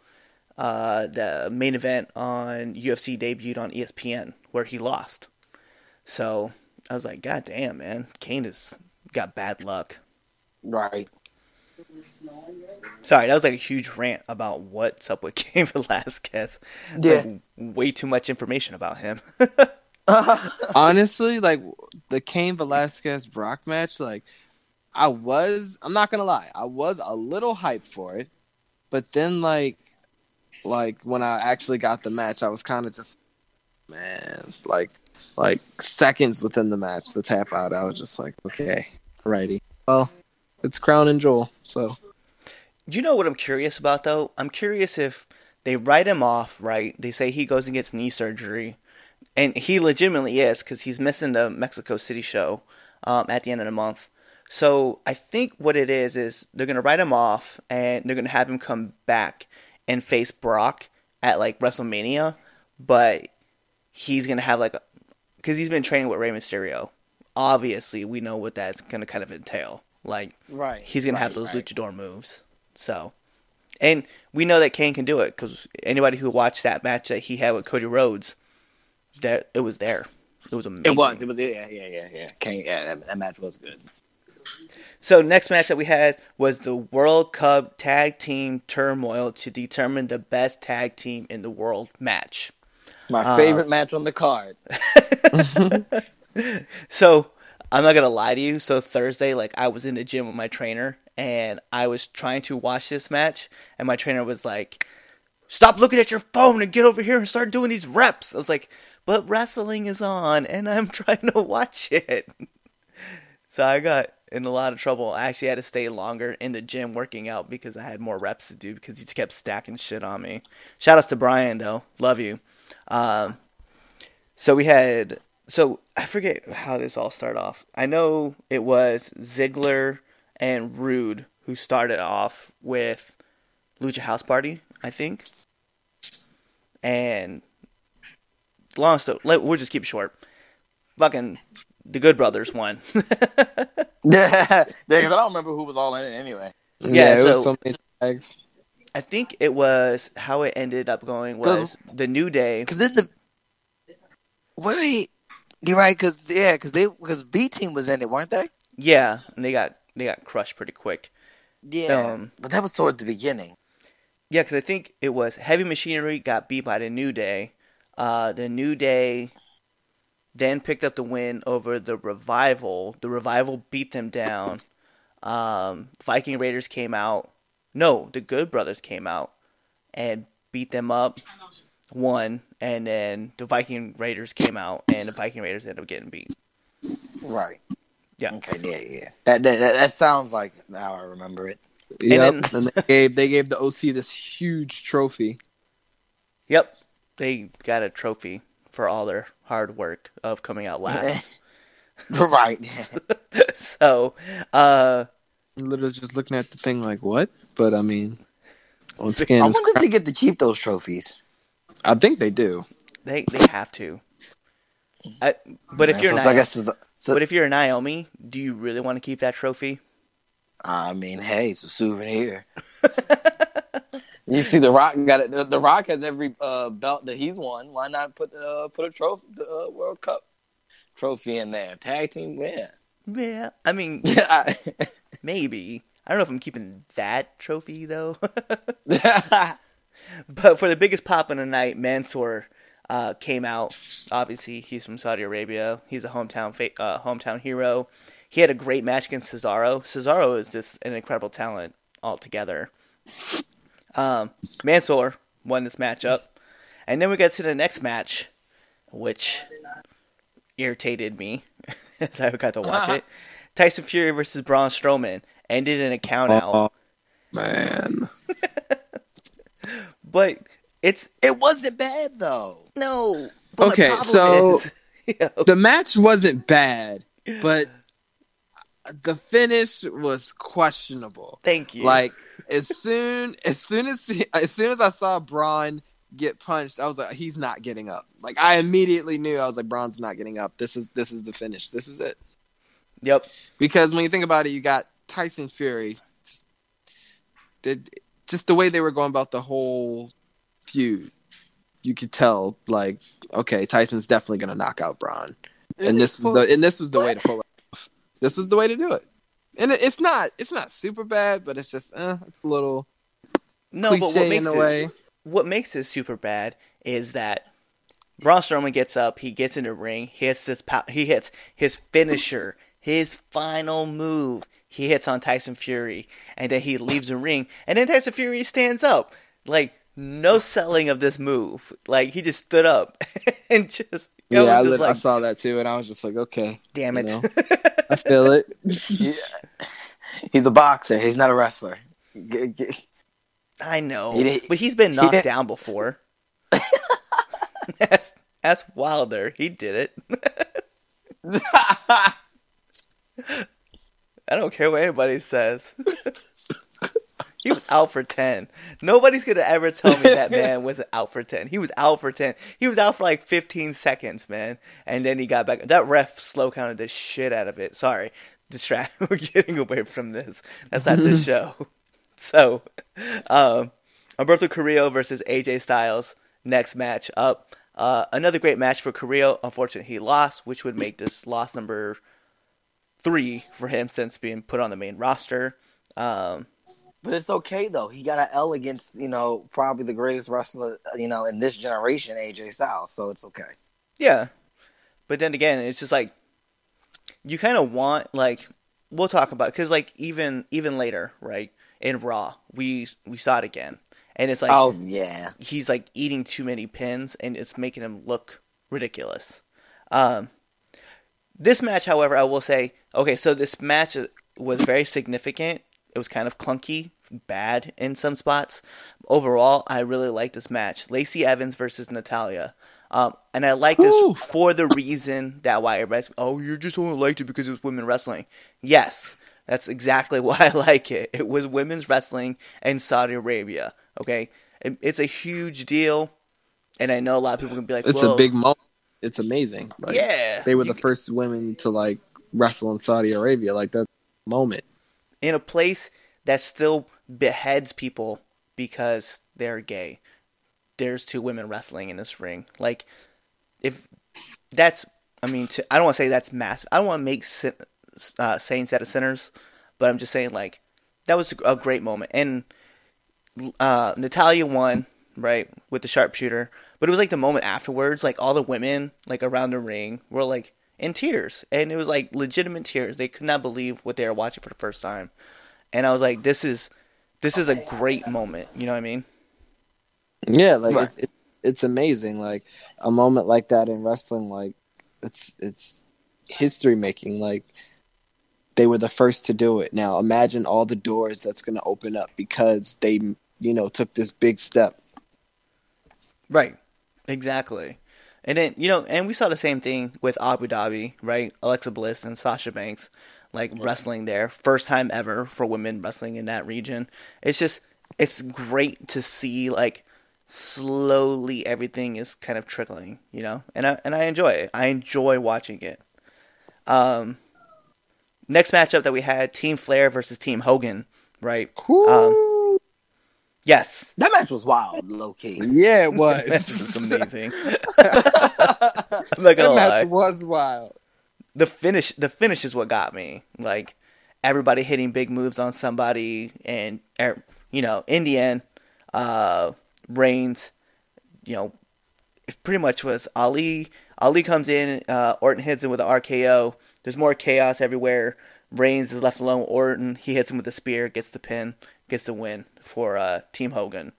Speaker 1: uh, the main event on UFC debuted on ESPN, where he lost. So I was like, God damn, man, Cain has got bad luck.
Speaker 2: Right.
Speaker 1: Sorry, that was like a huge rant about what's up with Cain Velasquez.
Speaker 2: Yeah.
Speaker 1: Like, way too much information about him.
Speaker 3: Honestly, like the Cain Velasquez Brock match, like I was, I'm not gonna lie, I was a little hyped for it, but then like, like when I actually got the match, I was kind of just, man, like, like seconds within the match, the tap out, I was just like, okay, righty. Well, it's Crown and Joel, so
Speaker 1: you know what I'm curious about though? I'm curious if they write him off, right? They say he goes and gets knee surgery, and he legitimately is because he's missing the Mexico City show um, at the end of the month. So I think what it is is they're gonna write him off and they're gonna have him come back and face Brock at like WrestleMania, but he's gonna have like because he's been training with Rey Mysterio. Obviously, we know what that's gonna kind of entail. Like
Speaker 2: Right.
Speaker 1: he's gonna have those
Speaker 2: right.
Speaker 1: luchador moves. So, and we know that Cain can do it because anybody who watched that match that he had with Cody Rhodes, that it was there. It was amazing.
Speaker 2: It was. It was. Yeah. Yeah. Yeah. Yeah. Cain, yeah. That, that match was good.
Speaker 1: So next match that we had was the World Cup Tag Team Turmoil to determine the best tag team in the world match.
Speaker 2: My
Speaker 1: Uh,
Speaker 2: favorite match on the card.
Speaker 1: So I'm not gonna lie to you. So Thursday, like I was in the gym with my trainer, and I was trying to watch this match, and my trainer was like, "Stop looking at your phone and get over here and start doing these reps." I was like, "But wrestling is on, and I'm trying to watch it." So I got in a lot of trouble. I actually had to stay longer in the gym working out because I had more reps to do because he kept stacking shit on me. Shout outs to Brian though, love you. Um, so we had so I forget how this all started off. I know it was Ziggler and Roode who started off with Lucha House Party, I think. And long story, we'll just keep it short. Fucking the Good Brothers won.
Speaker 2: Yeah. Because I don't remember who was all in it anyway.
Speaker 1: Yeah,
Speaker 3: it was
Speaker 1: so-
Speaker 3: so many tags.
Speaker 1: I think it was how it ended up going was the New Day.
Speaker 4: Because then the wait, you're right. Because yeah, because they because B team was in it, weren't they?
Speaker 1: Yeah, and they got they got crushed pretty quick.
Speaker 4: Yeah,
Speaker 1: Um,
Speaker 4: but that was toward the beginning.
Speaker 1: Yeah, because I think it was Heavy Machinery got beat by the New Day. Uh, the New Day then picked up the win over the Revival. The Revival beat them down. Um, Viking Raiders came out. No, the Good Brothers came out and beat them up. Won, and then the Viking Raiders came out, and the Viking Raiders ended up getting beat.
Speaker 2: Right.
Speaker 1: Yeah.
Speaker 2: Okay. Yeah. Yeah. That that, that, that sounds like how I remember it.
Speaker 3: Yep.
Speaker 1: then-
Speaker 3: And, they gave they gave the OC this huge trophy.
Speaker 1: Yep, they got a trophy for all their hard work of coming out last.
Speaker 2: right.
Speaker 1: so, uh,
Speaker 3: Literally just looking at the thing like what? But I mean, once again, it's
Speaker 2: wonder if they get to keep those trophies.
Speaker 3: I think they do.
Speaker 1: they they have to. I, but if
Speaker 2: Man,
Speaker 1: you're
Speaker 2: so,
Speaker 1: Naomi,
Speaker 2: so I guess it's, so,
Speaker 1: but if you're Naomi, do you really want to keep that trophy?
Speaker 2: I mean, hey, it's a souvenir. you see, the Rock got it. The, the Rock has every uh, belt that he's won. Why not put uh, put a trophy, the uh, World Cup trophy in there? Tag team, yeah,
Speaker 1: Yeah, I mean
Speaker 2: yeah.
Speaker 1: maybe. I don't know if I'm keeping that trophy though. but for the biggest pop in the night, Mansoor uh, came out. Obviously, he's from Saudi Arabia. He's a hometown fa- uh, hometown hero. He had a great match against Cesaro. Cesaro is just an incredible talent altogether. Um, Mansoor won this matchup, and then we got to the next match, which irritated me as I got to watch it. Tyson Fury versus Braun Strowman ended in a count out,
Speaker 3: Oh man,
Speaker 1: but it's
Speaker 4: It wasn't bad though.
Speaker 1: no.
Speaker 3: Okay, so-
Speaker 1: is- Yeah,
Speaker 3: the match wasn't bad, but the finish was questionable.
Speaker 1: Thank you.
Speaker 3: Like as soon as soon as as soon as I saw Braun get punched, I was like, he's not getting up. Like I immediately knew I was like, Braun's not getting up. This is this is the finish. This is it.
Speaker 1: yep.
Speaker 3: Because when you think about it, you got Tyson Fury. Did just the way they were going about the whole feud, you could tell like, okay, Tyson's definitely gonna knock out Braun, and this was the and this was the way to pull it. This was the way to do it. And it, it's not it's not super bad, but it's just uh, it's a little
Speaker 1: No, but what makes
Speaker 3: in a
Speaker 1: it,
Speaker 3: way.
Speaker 1: what makes this super bad is that Braun Strowman gets up, he gets in the ring, hits this pow- he hits his finisher, his final move. He hits on Tyson Fury, and then he leaves the ring, and then Tyson Fury stands up. Like no selling of this move. Like he just stood up and just
Speaker 3: Yeah, I,
Speaker 1: just
Speaker 3: lit- I
Speaker 1: like,
Speaker 3: saw that too, and I was just like, okay,
Speaker 1: damn
Speaker 3: you
Speaker 1: it.
Speaker 3: know. I feel it. Yeah.
Speaker 2: He's a boxer. He's not a wrestler. G- g-
Speaker 1: I know,
Speaker 2: He did-
Speaker 1: but he's been knocked
Speaker 2: did-
Speaker 1: down before. that's, that's Wilder. He did it. I don't care what anybody says. He was out for 10. Nobody's going to ever tell me that man wasn't out for 10. He was out for 10. He was out for like 15 seconds, man. And then he got back. That ref slow counted the shit out of it. Sorry. Distract. We're getting away from this. That's not the show. So, um, Alberto Carrillo versus AJ Styles. Next match up. Uh, another great match for Carrillo. Unfortunately, he lost, which would make this loss number three for him since being put on the main roster. Um,
Speaker 2: But it's okay though. He got an L against you know probably the greatest wrestler you know in this generation, AJ Styles. So it's okay.
Speaker 1: yeah, but then again, it's just like you kind of want like we'll talk about because like even even later, right in Raw, we we saw it again, and it's like
Speaker 2: oh yeah,
Speaker 1: he's like eating too many pins and it's making him look ridiculous. Um, this match, however, I will say, okay, so this match was very significant. It was kind of clunky, bad in some spots. Overall, I really like this match. Lacey Evans versus Natalya. Um, and I like this for the reason that why everybody's, oh, you just only liked it because it was women wrestling. Yes, that's exactly why I like it. It was women's wrestling in Saudi Arabia. Okay, It- it's a huge deal, and I know a lot of people can be like,
Speaker 3: It's
Speaker 1: well,
Speaker 3: a big moment. It's amazing. Like,
Speaker 1: yeah.
Speaker 3: they were the first women to like wrestle in Saudi Arabia. Like that moment.
Speaker 1: in a place that still beheads people because they're gay. There's two women wrestling in this ring. Like, if that's, I mean, to, I don't want to say that's massive. I don't want to make sin, uh, saints out of sinners, but I'm just saying like that was a great moment. And uh, Natalya won right with the sharpshooter, but it was like the moment afterwards, like all the women like around the ring were like in tears, and it was like legitimate tears. They could not believe what they were watching for the first time, and I was like, this is this is a great moment. You know what I mean?
Speaker 3: Yeah, like
Speaker 2: Right.
Speaker 3: it's it, it's amazing. Like a moment like that in wrestling, like it's it's history making. Like they were the first to do it. Now imagine all the doors that's going to open up because they, you know, took this big step.
Speaker 1: Right. Exactly. And then you know, and we saw the same thing with Abu Dhabi, right? Alexa Bliss and Sasha Banks, like wrestling there, first time ever for women wrestling in that region. It's just, it's great to see like slowly everything is kind of trickling, you know, and I and I enjoy it. I enjoy watching it. Um, next matchup that we had, Team Flair versus Team Hogan, right? Um, yes,
Speaker 2: that match was wild, low key.
Speaker 3: yeah, it was.
Speaker 1: this is amazing. I'm not
Speaker 3: that
Speaker 1: gonna
Speaker 3: match
Speaker 1: lie.
Speaker 3: was wild.
Speaker 1: The finish, the finish is what got me. Like everybody hitting big moves on somebody, and er, you know, in the end, uh, Reigns, you know, it pretty much was Ali. Ali comes in, uh, Orton hits him with an RKO. There's more chaos everywhere. Reigns is left alone. Orton, he hits him with a spear, gets the pin, gets the win for uh, Team Hogan,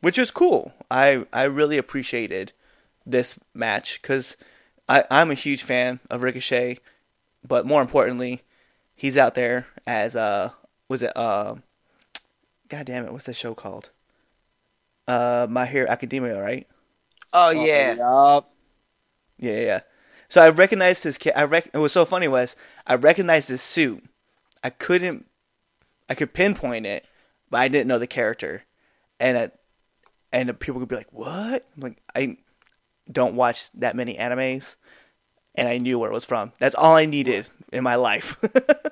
Speaker 1: which is cool. I I really appreciated this match because I'm a huge fan of Ricochet, but more importantly, he's out there as uh was it uh God damn it, what's that show called? Uh My Hero Academia, right?
Speaker 2: Oh yeah,
Speaker 3: Yup.
Speaker 1: Yeah, yeah. yeah. So I recognized his. ca- I rec- It was so funny was I recognized his suit I couldn't, I could pinpoint it, but I didn't know the character, and it, and people would be like, "What?" I'm like, I don't watch that many animes, and I knew where it was from. That's all I needed in my life.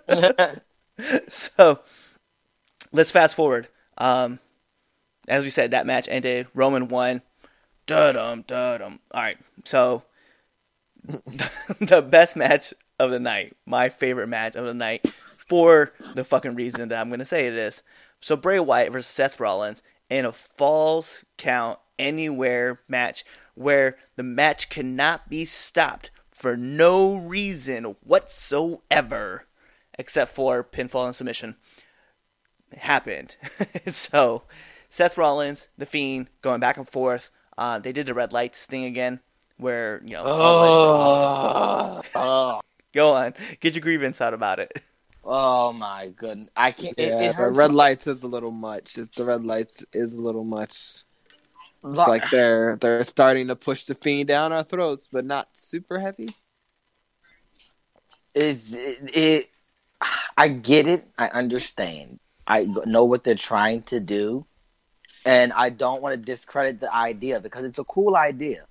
Speaker 1: so let's fast forward. Um, as we said, that match ended. Roman won. Dum dum. All right, so the best match of the night, my favorite match of the night, for the fucking reason that I'm gonna say it is. So Bray Wyatt versus Seth Rollins in a falls count anywhere match where the match cannot be stopped for no reason whatsoever except for pinfall and submission happened. so Seth Rollins, The Fiend, going back and forth. Uh, they did the red lights thing again, where you know.
Speaker 2: Oh, oh,
Speaker 1: Go on, get your grievance out about it.
Speaker 2: oh my goodness! I can't.
Speaker 3: Yeah,
Speaker 2: it, it
Speaker 3: but red
Speaker 2: my-
Speaker 3: lights is a little much. It's, the red lights is a little much. It's
Speaker 2: Lo-
Speaker 3: like they're they're starting to push the fiend down our throats, but not super heavy.
Speaker 2: is it, it i get it. I understand. I know what they're trying to do. And i don't want to discredit the idea because it's a cool idea.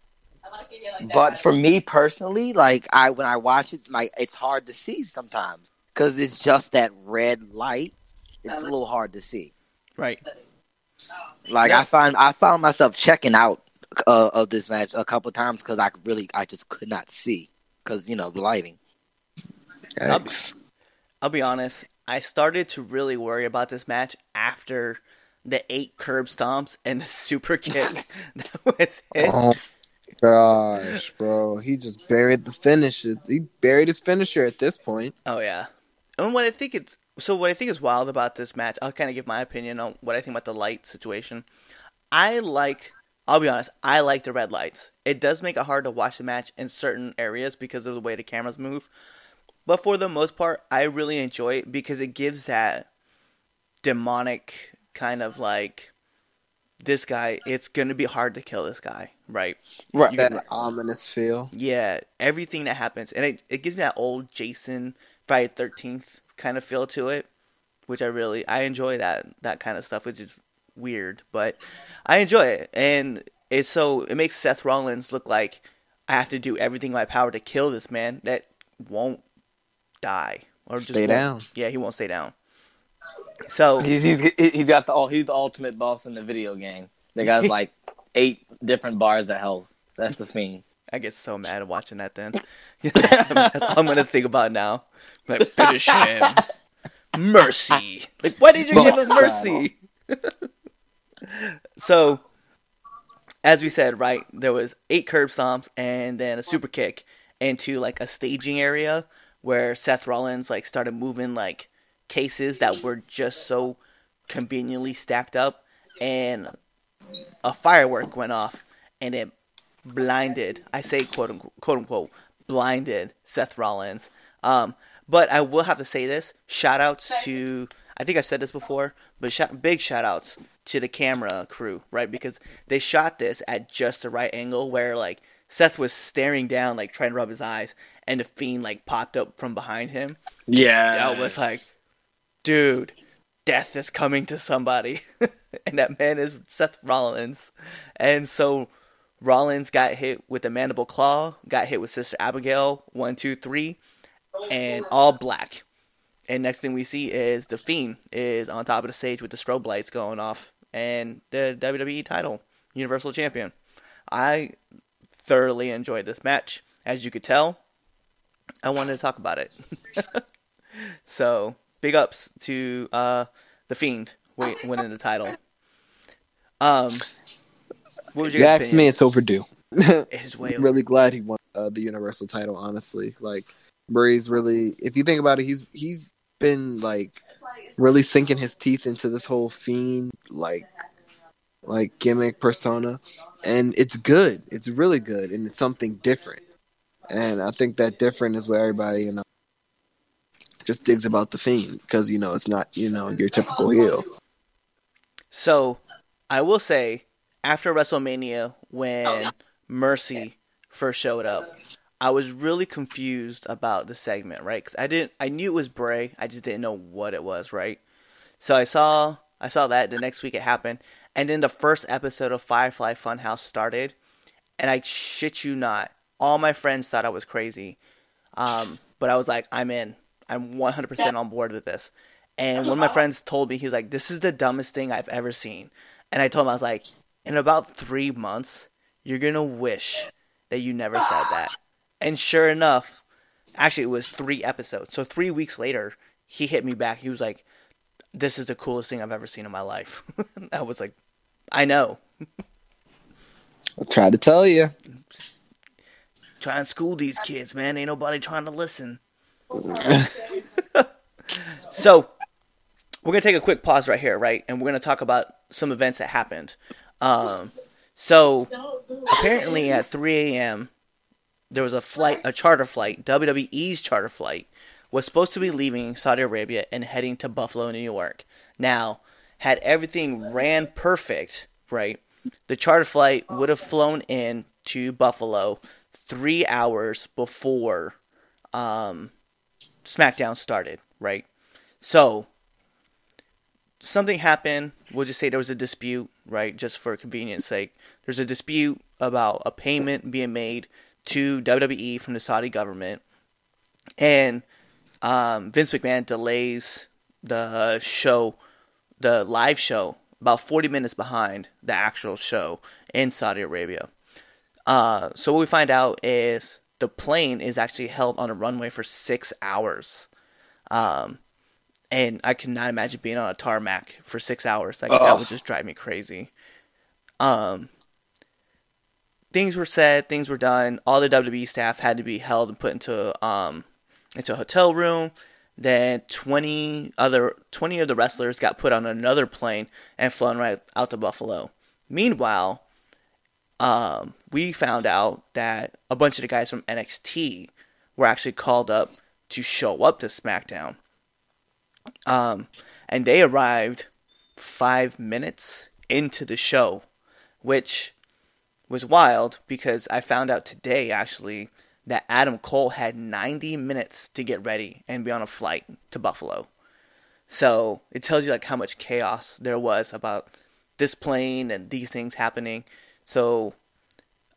Speaker 2: But for me personally like i when i watch it like it's hard to see sometimes because it's just that red light. It's a little hard to see.
Speaker 1: Right.
Speaker 2: Like
Speaker 1: Yeah.
Speaker 2: i find i found myself checking out uh, of this match a couple times because i really i just could not see because you know the lighting
Speaker 1: I'll be, I'll be honest. I started to really worry about this match after the eight curb stomps and the super kick that was hit.
Speaker 3: Oh gosh, bro, he just buried the finish. He buried his finisher at this point.
Speaker 1: Oh yeah. And what I think it's so what I think is wild about this match, I'll kind of give my opinion on what I think about the light situation. I like I'll be honest, I like the red lights. It does make it hard to watch the match in certain areas because of the way the cameras move. But for the most part, I really enjoy it because it gives that demonic kind of like this guy, it's going to be hard to kill this guy, right?
Speaker 2: right
Speaker 1: You-
Speaker 3: That ominous feel.
Speaker 1: Yeah, everything that happens, and it, it gives me that old Jason Friday Thirteenth kind of feel to it, which I really I enjoy that that kind of stuff, which is weird, but I enjoy it, and it's so it makes Seth Rollins look like I have to do everything in my power to kill this man that won't die or
Speaker 3: Stay
Speaker 1: won't-
Speaker 3: down.
Speaker 1: Yeah, he won't stay down. So
Speaker 2: He's he's he's got the all he's the ultimate boss in the video game. The guy's like eight different bars of health. That's the thing.
Speaker 1: I get so mad watching that. Then that's all I'm gonna think about now. Like finish him, mercy. Like why did you give us mercy? so, as we said, right, there was eight curb stomps and then a super kick into like a staging area where Seth Rollins like started moving like cases that were just so conveniently stacked up, and a firework went off and it blinded. I say quote unquote, quote unquote blinded Seth Rollins. Um, but I will have to say this: shout outs to I think I've said this before, but shout, big shout outs to the camera crew, right? Because they shot this at just the right angle where like Seth was staring down, like trying to rub his eyes, and the fiend like popped up from behind him.
Speaker 2: Yeah,
Speaker 1: That was like, dude, death is coming to somebody. and that man is Seth Rollins. And so Rollins got hit with the mandible claw, got hit with Sister Abigail, one, two, three, and all black. And next thing we see is the Fiend is on top of the stage with the strobe lights going off and the WWE title, Universal Champion. I thoroughly enjoyed this match. As you could tell, I wanted to talk about it. so big ups to uh, the Fiend winning the title. Um, what
Speaker 3: you ask me, it's overdue.
Speaker 1: It is way over.
Speaker 3: really glad he won uh, the Universal title. Honestly, like Murray's really. If you think about it, he's he's been like really sinking his teeth into this whole fiend like like gimmick persona, and it's good. It's really good, and it's something different. And I think that different is what everybody you know just digs about the fiend because you know it's not you know your typical heel.
Speaker 1: So, I will say, after WrestleMania, when Mercy first showed up, I was really confused about the segment, right? Because I didn't, I knew it was Bray, I just didn't know what it was, right? So I saw, I saw that the next week it happened, and then the first episode of Firefly Funhouse started, and I shit you not, all my friends thought I was crazy, um, but I was like, I'm in, I'm 100% on board with this. And one of my friends told me, he's like, this is the dumbest thing I've ever seen. And I told him, I was like, in about three months, you're going to wish that you never said that. And sure enough, actually, it was three episodes. So three weeks later, he hit me back. He was like, this is the coolest thing I've ever seen in my life. I was like, I know.
Speaker 3: I tried to tell you.
Speaker 1: Try and school these kids, man. Ain't nobody trying to listen. so, we're gonna take a quick pause right here, right? And we're gonna talk about some events that happened. Um, so apparently at 3 a.m. there was a flight, a charter flight, WWE's charter flight, was supposed to be leaving Saudi Arabia and heading to Buffalo, New York. Now, had everything ran perfect, right? The charter flight would have flown in to Buffalo three hours before um, SmackDown started, right? So something happened. We'll just say there was a dispute, right? Just for convenience sake, there's a dispute about a payment being made to WWE from the Saudi government, and um, Vince McMahon delays the show, the live show, about 40 minutes behind the actual show in Saudi Arabia. Uh, so what we find out is the plane is actually held on a runway for six hours. Um, and I cannot imagine being on a tarmac for six hours. Like that would just drive me crazy. Um, things were said, things were done. All the WWE staff had to be held and put into um into a hotel room. Then twenty other twenty of the wrestlers got put on another plane and flown right out to Buffalo. Meanwhile, um, we found out that a bunch of the guys from NXT were actually called up to show up to SmackDown. Um, and they arrived five minutes into the show, which was wild because I found out today actually that Adam Cole had 90 minutes to get ready and be on a flight to Buffalo. So it tells you like how much chaos there was about this plane and these things happening. So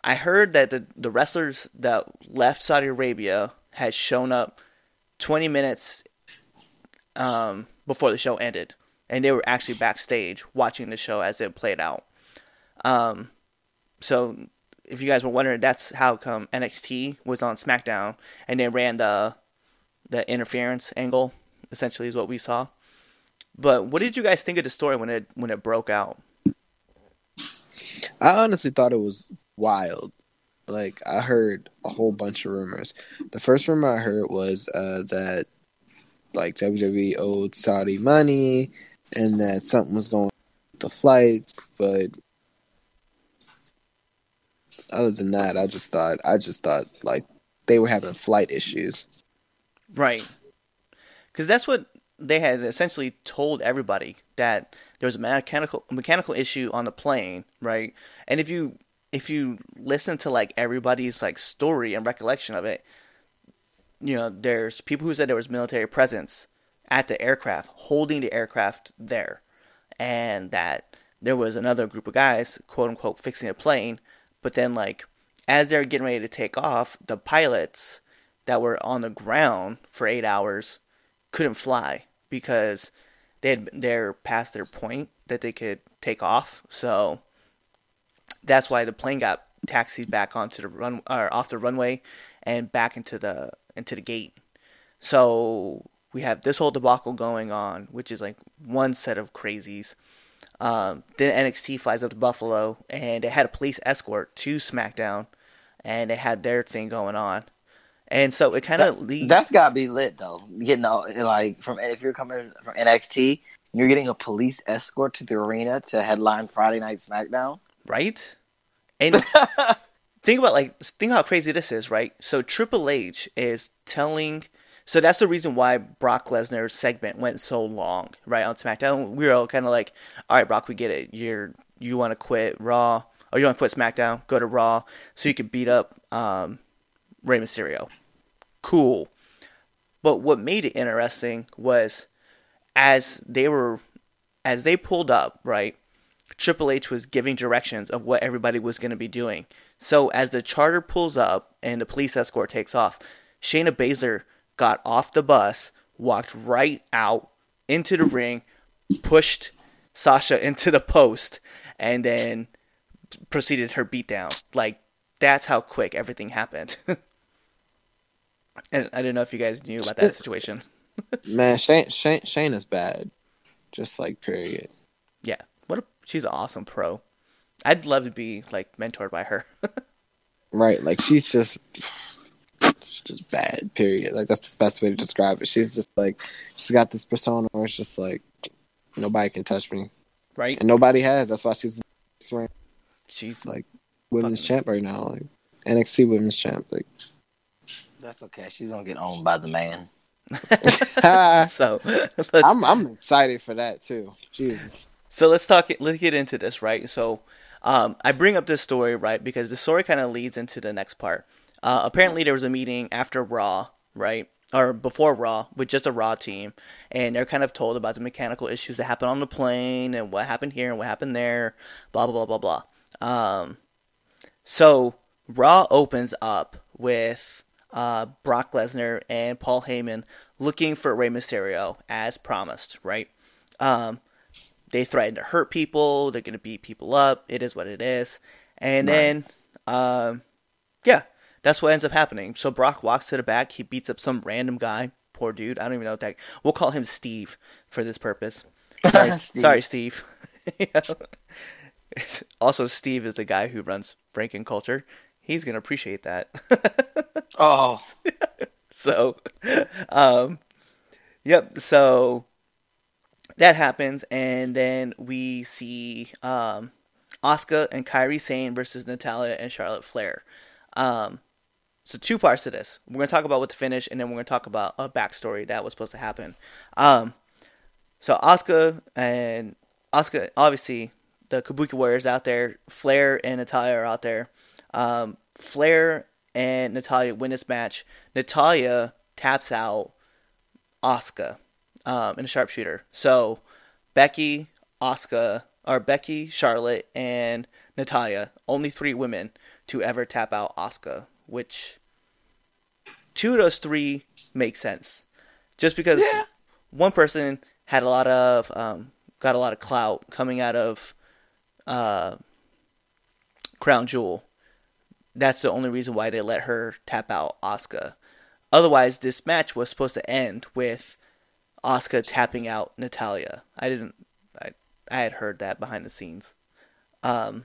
Speaker 1: I heard that the the wrestlers that left Saudi Arabia had shown up 20 minutes um, before the show ended, and they were actually backstage watching the show as it played out. Um, so if you guys were wondering, that's how come NXT was on SmackDown, and they ran the the interference angle. Essentially, is what we saw. But what did you guys think of the story when it when it broke out?
Speaker 3: I honestly thought it was wild. Like I heard a whole bunch of rumors. The first rumor I heard was uh, that like WWE owed Saudi money and that something was going with the flights, but other than that, I just thought I just thought like they were having flight issues.
Speaker 1: Right. Because that's what they had essentially told everybody that there was a mechanical mechanical issue on the plane, right? And if you if you listen to like everybody's like story and recollection of it, you know, there's people who said there was military presence at the aircraft, holding the aircraft there, and that there was another group of guys, quote unquote, fixing a plane. But then, like, as they're getting ready to take off, the pilots that were on the ground for eight hours couldn't fly because they had they're past their point that they could take off. So that's why the plane got taxied back onto the run or off the runway and back into the into the gate. So we have this whole debacle going on, which is like one set of crazies. Um, then NXT flies up to Buffalo, and they had a police escort to SmackDown, and they had their thing going on. And so it kind of
Speaker 2: That,
Speaker 1: leads.
Speaker 2: that's gotta be lit though. Getting all, like from if you're coming from NXT, you're getting a police escort to the arena to headline Friday Night SmackDown.
Speaker 1: right? And think about like think how crazy this is, right? So Triple H is telling so that's the reason why Brock Lesnar's segment went so long, right, on SmackDown. We were all kind of like, "All right, Brock, we get it. You're you want to quit Raw, or you want to quit SmackDown, go to Raw, so you could beat up um, Rey Mysterio. Cool. But what made it interesting was as they were as they pulled up, right? Triple H was giving directions of what everybody was going to be doing. So as the charter pulls up and the police escort takes off, Shayna Baszler got off the bus, walked right out into the ring, pushed Sasha into the post, and then proceeded her beatdown. Like that's how quick everything happened. and I don't know if you guys knew about that situation.
Speaker 3: Man, Shane, Shane, Shane is bad. Just like period.
Speaker 1: Yeah, what a, she's an awesome pro. I'd love to be like mentored by her.
Speaker 3: Right, like she's just she's just bad, period. Like that's the best way to describe it. She's just like she's got this persona where it's just like nobody can touch me.
Speaker 1: right?
Speaker 3: And nobody has. That's why she's ranked
Speaker 1: She's
Speaker 3: like women's
Speaker 1: Fucking-
Speaker 3: champ right now. Like NXT women's champ. Like
Speaker 2: That's okay. She's gonna get owned by the man.
Speaker 1: so. Let's,
Speaker 3: I'm I'm excited for that too. Jesus.
Speaker 1: So let's talk. Let's get into this, right? So, um, I bring up this story, right, because the story kind of leads into the next part. Uh, apparently, there was a meeting after Raw, right, or before Raw, with just a Raw team, and they're kind of told about the mechanical issues that happened on the plane and what happened here and what happened there, blah blah blah blah blah. Um, so Raw opens up with uh, Brock Lesnar and Paul Heyman looking for Rey Mysterio as promised, right? Um, they threaten to hurt people. They're going to beat people up. It is what it is. And then, um, yeah, that's what ends up happening. So Brock walks to the back. He beats up some random guy. Poor dude. I don't even know what that. We'll call him Steve for this purpose. Sorry,
Speaker 2: Steve.
Speaker 1: sorry Steve. Also, Steve is the guy who runs FrankenCulture. He's gonna appreciate that.
Speaker 2: Oh,
Speaker 1: so, um, yep. So that happens, and then we see um, Asuka and Kairi Sane versus Natalya and Charlotte Flair. Um, so two parts to this. We're gonna talk about what to finish, and then we're gonna talk about a backstory that was supposed to happen. Um, so Asuka and Asuka, obviously, the Kabuki Warriors out there. Flair and Natalya are out there. Um, Flair and Natalya win this match. Natalya taps out Asuka um, in a sharpshooter. So Becky, Asuka, or Becky, Charlotte, and Natalya, only three women to ever tap out Asuka, which two of those three make sense. Just because one person had a lot of um, got a lot of clout coming out of uh, Crown Jewel. That's the only reason why they let her tap out Asuka. Otherwise, this match was supposed to end with Asuka tapping out Natalya. I didn't. I I had heard that behind the scenes. Um,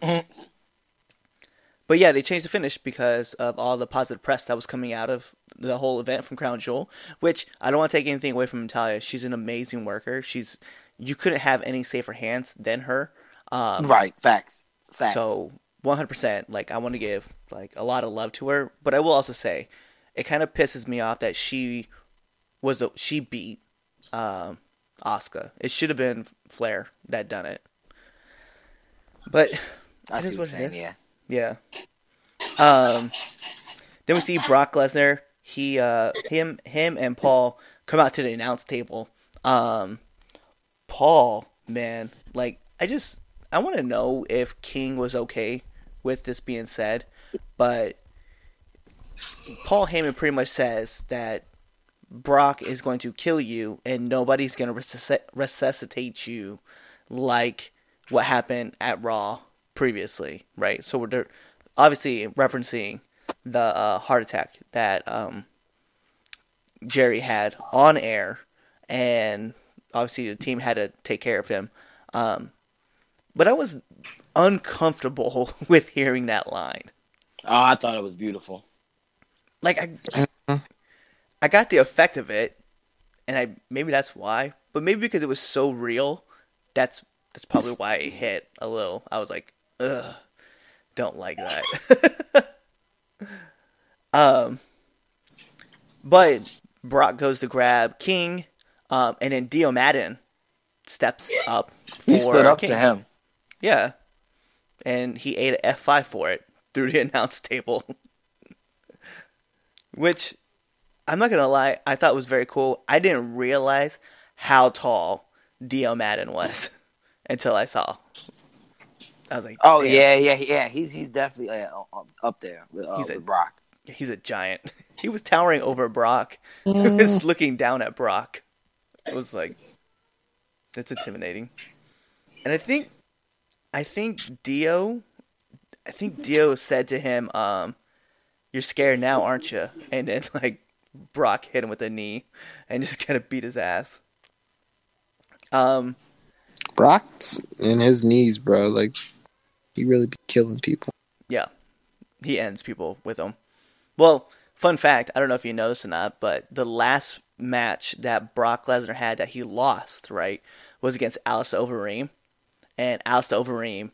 Speaker 1: but yeah, they changed the finish because of all the positive press that was coming out of the whole event from Crown Jewel. Which I don't want to take anything away from Natalya. She's an amazing worker. She's you couldn't have any safer hands than her. Um,
Speaker 2: right. Facts. Facts.
Speaker 1: so 100%, like I want to give like a lot of love to her, but I will also say it kind of pisses me off that she was the she beat um Asuka. It should have been Flair that done it. But
Speaker 2: I see what saying. Yeah.
Speaker 1: yeah. Um then we see Brock Lesnar. He uh him him and Paul come out to the announce table. Um Paul, man, like I just I want to know if King was okay with this being said, but Paul Heyman pretty much says that Brock is going to kill you and nobody's going to resusc- resuscitate you like what happened at Raw previously, right? So we're obviously referencing the uh, heart attack that um, Jerry had on air, and obviously the team had to take care of him. Um, but I was uncomfortable with hearing that line.
Speaker 2: Oh, I thought it was beautiful.
Speaker 1: Like I, I got the effect of it, and I maybe that's why, but maybe because it was so real, that's that's probably why it hit a little. I was like, ugh, don't like that. um, but Brock goes to grab King, um, and then Dio Maddin steps up.
Speaker 2: He
Speaker 1: for
Speaker 2: stood up
Speaker 1: King.
Speaker 2: to him.
Speaker 1: Yeah, and he ate an F five for it through the announce table. which I'm not gonna lie, I thought it was very cool. I didn't realize how tall Dio Maddin was until I saw. I was like,
Speaker 2: Oh
Speaker 1: "Damn,
Speaker 2: yeah, yeah, yeah. He's he's definitely uh, up- up there with, uh,
Speaker 1: He's a-
Speaker 2: with Brock.
Speaker 1: he's a giant." He was towering over Brock. He
Speaker 2: Mm.
Speaker 1: was looking down at Brock. It was like, that's intimidating. And I think, I think Dio, I think Dio said to him, um, "You're scared now, aren't you?" And then like Brock hit him with a knee and just kind of beat his ass. Um,
Speaker 3: Brock's in his knees, bro. Like he really be killing people.
Speaker 1: yeah, he ends people with him. Well, fun fact, I don't know if you know this or not, but the last match that Brock Lesnar had that he lost, right, was against Alistair Overeem, and Alistair Overeem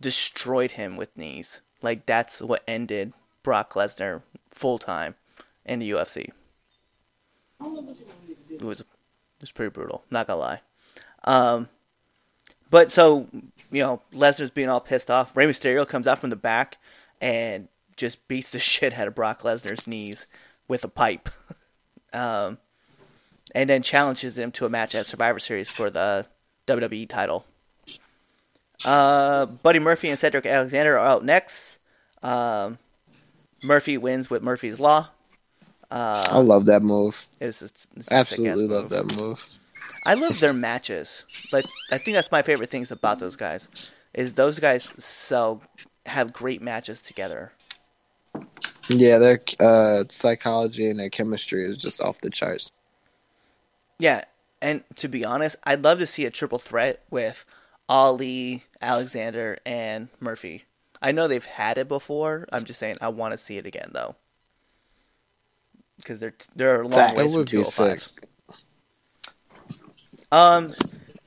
Speaker 1: destroyed him with knees. Like that's what ended Brock Lesnar full time in the UFC. It was it was pretty brutal, not gonna lie. Um, but so you know, Lesnar's being all pissed off. Rey Mysterio comes out from the back and just beats the shit out of Brock Lesnar's knees with a pipe. um, and then challenges him to a match at Survivor Series for the WWE title. Uh, Buddy Murphy and Cedric Alexander are out next. Um, Murphy wins with Murphy's Law.
Speaker 3: I
Speaker 1: Uh,
Speaker 3: love that move.
Speaker 1: it's, it's, it's
Speaker 3: Absolutely love
Speaker 1: move.
Speaker 3: that move.
Speaker 1: I love their matches. Like I think that's my favorite things about those guys is those guys so have great matches together.
Speaker 3: Yeah, their uh, psychology and their chemistry is just off the charts.
Speaker 1: Yeah, and to be honest, I'd love to see a triple threat with Ali, Alexander, and Murphy. I know they've had it before. I'm just saying I want to see it again though, because they're they're a long
Speaker 2: Fact.
Speaker 1: ways
Speaker 3: That
Speaker 1: from
Speaker 3: would be sick.
Speaker 1: 205. Um,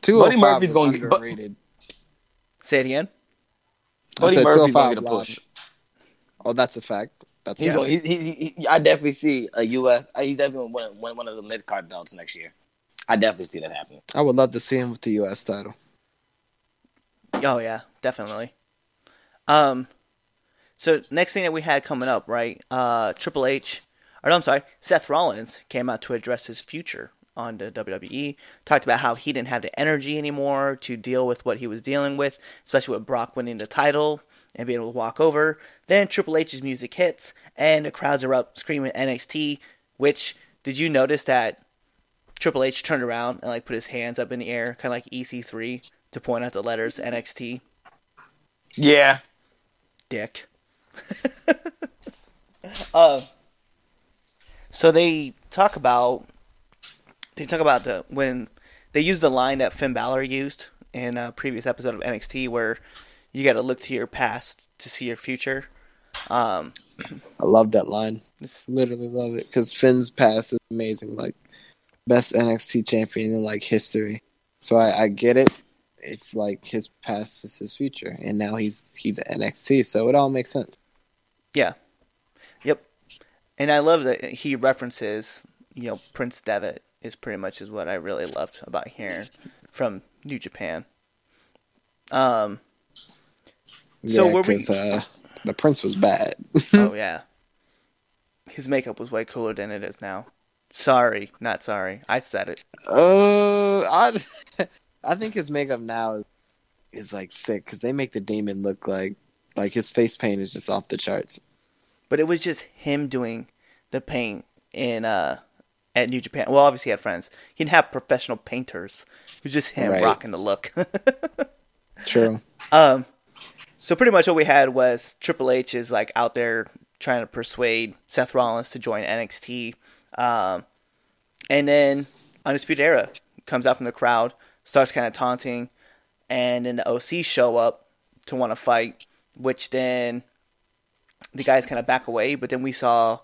Speaker 2: Buddy
Speaker 3: hundred five
Speaker 2: Murphy's
Speaker 3: is
Speaker 2: gonna get- but-
Speaker 3: underrated.
Speaker 1: say it again.
Speaker 3: I
Speaker 2: Buddy
Speaker 3: said
Speaker 2: Murphy's gonna get a
Speaker 3: live.
Speaker 2: push.
Speaker 3: Oh, that's a fact. That's
Speaker 2: He's
Speaker 3: a
Speaker 2: gonna,
Speaker 3: fact.
Speaker 2: he, he, he, I definitely see a U.S. uh, He's definitely gonna win, win one of the mid card belts next year. I definitely see that happening.
Speaker 3: I would love to see him with the U.S. title.
Speaker 1: Oh yeah, definitely. Um, so next thing that we had coming up, right? Uh, Triple H, or no, I'm sorry, Seth Rollins came out to address his future on the WWE. Talked about how he didn't have the energy anymore to deal with what he was dealing with, especially with Brock winning the title and being able to walk over. Then Triple H's music hits, and the crowds are up screaming NXT. Which did you notice that Triple H turned around and like put his hands up in the air, kind of like EC3, to point out the letters NXT?
Speaker 2: Yeah,
Speaker 1: dick. uh, so they talk about they talk about the when they use the line that Finn Balor used in a previous episode of NXT, where you got to look to your past to see your future. Um,
Speaker 3: I love that line.
Speaker 1: it's,
Speaker 3: Literally love it because Finn's past is amazing. Like best NXT champion in like history. So I, I get it. If like his past is his future, and now he's he's at NXT, so it all makes sense.
Speaker 1: yeah. And I love that he references, you know, Prince Devitt is pretty much is what I really loved about hearing from New Japan. Um, So
Speaker 3: yeah,
Speaker 1: we-
Speaker 3: because uh, the Prince was bad.
Speaker 1: oh yeah. His makeup was way cooler than it is now. Sorry, not sorry. I said it.
Speaker 3: Uh, I I think his makeup now is is like sick because they make the demon look like like his face paint is just off the charts.
Speaker 1: But it was just him doing the paint in uh at New Japan. Well, obviously he had friends. He didn't have professional painters. It was just him
Speaker 3: Right.
Speaker 1: rocking the look.
Speaker 3: True.
Speaker 1: um so pretty much what we had was Triple H is like out there trying to persuade Seth Rollins to join NXT. Um and then Undisputed Era comes out from the crowd, starts kind of taunting, and then the OC show up to want to fight, which then the guys kind of back away. But then we saw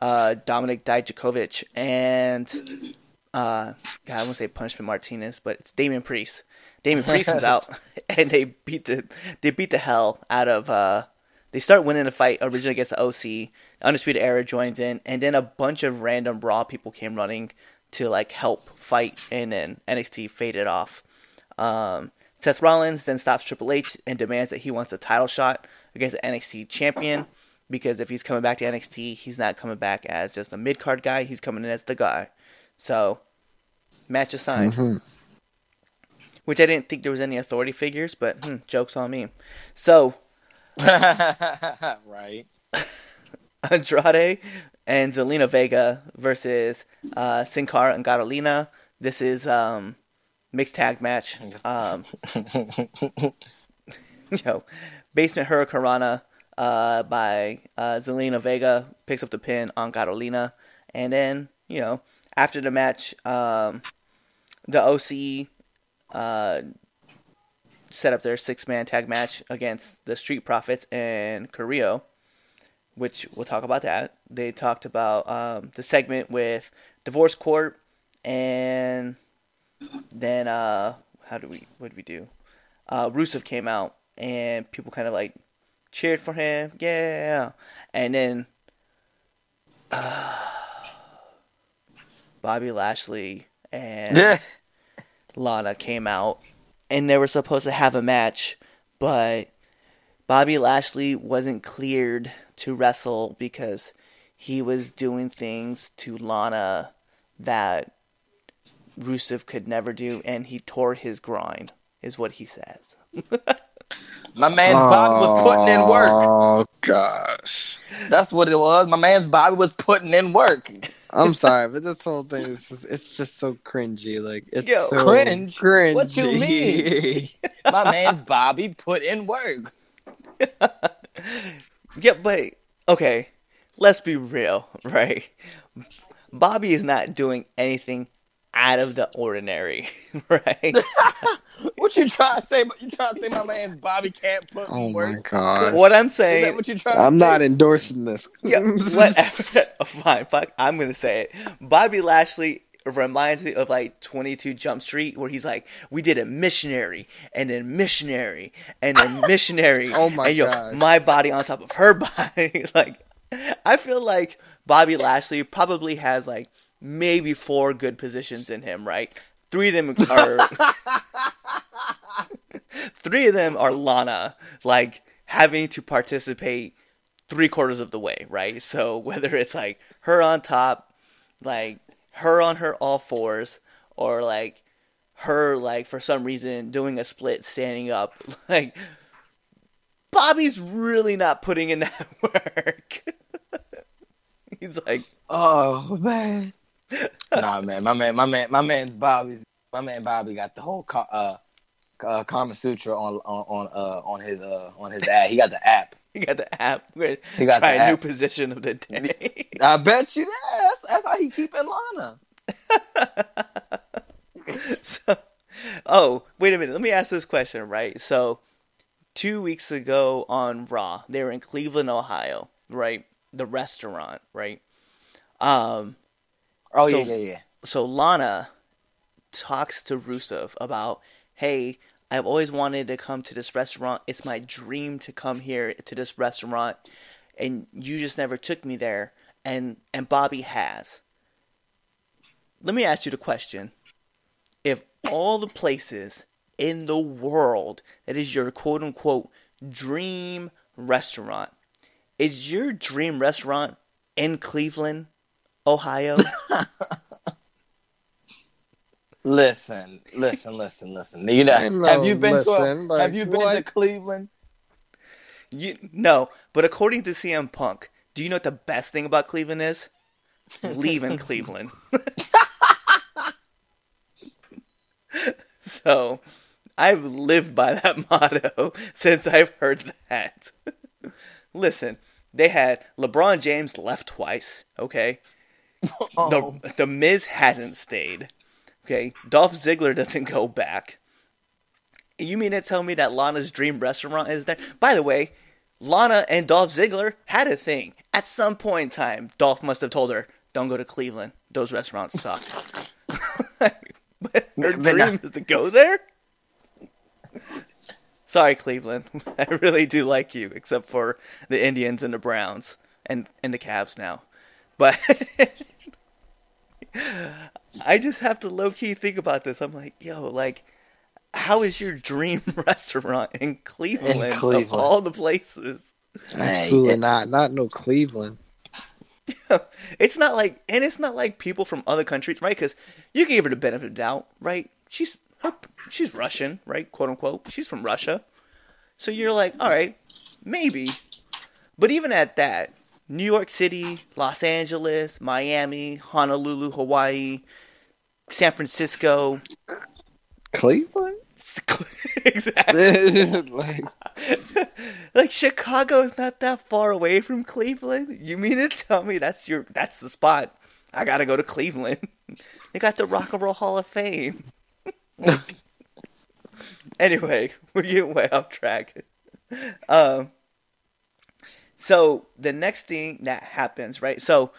Speaker 1: uh, Dominic Dijakovic and uh, God, I won't say Punishment Martinez, but it's Damian Priest. Damian Priest comes out and they beat the they beat the hell out of. Uh, they start winning the fight originally against the OC. Undisputed Era joins in, and then a bunch of random Raw people came running to like help fight, and then NXT faded off. Um, Seth Rollins then stops Triple H and demands that he wants a title shot against the NXT champion. Because if he's coming back to NXT, he's not coming back as just a mid card guy. He's coming in as the guy. So, match assigned.
Speaker 3: Mm-hmm.
Speaker 1: Which I didn't think there was any authority figures, but hmm, jokes on me. So,
Speaker 2: right.
Speaker 1: Andrade and Zelina Vega versus uh, Sin Cara and Carolina. This is um, mixed tag match. Um, you know, Basement Hurricanrana uh, by uh, Zelina Vega picks up the pin on Carolina, and then you know after the match, um, the OC uh, set up their six man tag match against the Street Profits and Carrillo, which we'll talk about that. They talked about um, the segment with Divorce Court, and then uh, how do we what did we do? Uh, Rusev came out and people kind of like cheered for him, yeah, and then uh, Bobby Lashley and Lana came out and they were supposed to have a match, but Bobby Lashley wasn't cleared to wrestle because he was doing things to Lana that Rusev could never do, and he tore his grind, is what he says.
Speaker 2: My man's Bobby was putting in work.
Speaker 3: Oh gosh.
Speaker 2: That's what it was. My man's Bobby was putting in work.
Speaker 3: I'm sorry, but this whole thing is just it's just so cringy. Like it's
Speaker 1: Yo,
Speaker 3: so
Speaker 2: cringe?
Speaker 3: cringy.
Speaker 2: What you mean? My man's Bobby put in work.
Speaker 1: Yeah, but okay, let's be real, right? Bobby is not doing anything out of the ordinary, right?
Speaker 2: What you trying to say? You trying to say my man's Bobby can't put
Speaker 3: oh
Speaker 2: in
Speaker 3: my
Speaker 2: work?
Speaker 3: god.
Speaker 1: what I'm
Speaker 2: Is
Speaker 1: saying,
Speaker 2: that what you trying to
Speaker 3: I'm
Speaker 2: say?
Speaker 3: not endorsing this.
Speaker 1: yeah, whatever. Oh, fine, fuck. I'm gonna say it. Bobby Lashley reminds me of like 22 Jump Street, where he's like, "We did a missionary, and then missionary, and then missionary."
Speaker 3: Oh my
Speaker 1: and, yo,
Speaker 3: gosh.
Speaker 1: My body on top of her body. like, I feel like Bobby Lashley probably has like maybe four good positions in him. Right, three of them are. three of them are Lana, like having to participate three quarters of the way, right? So whether it's like her on top, like her on her all fours, or like her like for some reason doing a split standing up, like Bobby's really not putting in that work. He's like,
Speaker 2: Oh man. nah, man. My man. My man. My man's Bobby's. My man Bobby got the whole uh, uh, Kama Sutra on on on uh on his uh on his app. He got the app.
Speaker 1: He got the app. We're
Speaker 2: He got
Speaker 1: try a new position of the day.
Speaker 2: I bet you that. That's, that's how he keeping Lana.
Speaker 1: so, oh, wait a minute. Let me ask this question, right? So, two weeks ago on Raw, they were in Cleveland, Ohio, right? The restaurant, right? Um,
Speaker 2: Oh
Speaker 1: So-
Speaker 2: yeah, yeah, yeah.
Speaker 1: so Lana talks to Rusev about, hey, I've always wanted to come to this restaurant. It's my dream to come here to this restaurant, and you just never took me there. And and Bobby has. Let me ask you the question: If all the places in the world that is your quote unquote dream restaurant, is your dream restaurant in Cleveland, Ohio?
Speaker 2: Listen, listen, listen, listen. You know,
Speaker 3: Ain't no
Speaker 2: have you been
Speaker 3: listen,
Speaker 2: to
Speaker 3: like,
Speaker 2: Have you been
Speaker 3: what?
Speaker 2: to Cleveland?
Speaker 1: You no, but according to CM Punk, do you know what the best thing about Cleveland is? Leaving Cleveland. so, I've lived by that motto since I've heard that. Listen, they had LeBron James left twice, okay?
Speaker 2: Oh,
Speaker 1: The the Miz hasn't stayed. Okay, Dolph Ziggler doesn't go back. You mean to tell me that Lana's dream restaurant is there? By the way, Lana and Dolph Ziggler had a thing. At some point in time, Dolph must have told her, "Don't go to Cleveland. Those restaurants suck." but her dream
Speaker 2: not-
Speaker 1: is to go there. Sorry, Cleveland. I really do like you, except for the Indians and the Browns and and the Cavs now. But I just have to low key think about this. I'm like, yo, like, how is your dream restaurant in Cleveland, of
Speaker 2: Cleveland.
Speaker 1: all the places?
Speaker 4: Absolutely not. Not no Cleveland.
Speaker 1: it's not like, and it's not like people from other countries, right? Because you can give her the benefit of the doubt, right? She's her, she's Russian, right? Quote unquote. She's from Russia, so you're like, all right, maybe. But even at that, New York City, Los Angeles, Miami, Honolulu, Hawaii, San Francisco,
Speaker 4: Cleveland?
Speaker 1: exactly.
Speaker 4: like,
Speaker 1: like Chicago is not that far away from Cleveland. You mean to tell me that's your that's the spot? I gotta go to Cleveland. they got the Rock and Roll Hall of Fame. anyway, we're getting way off track. Um, so the next thing that happens, right? So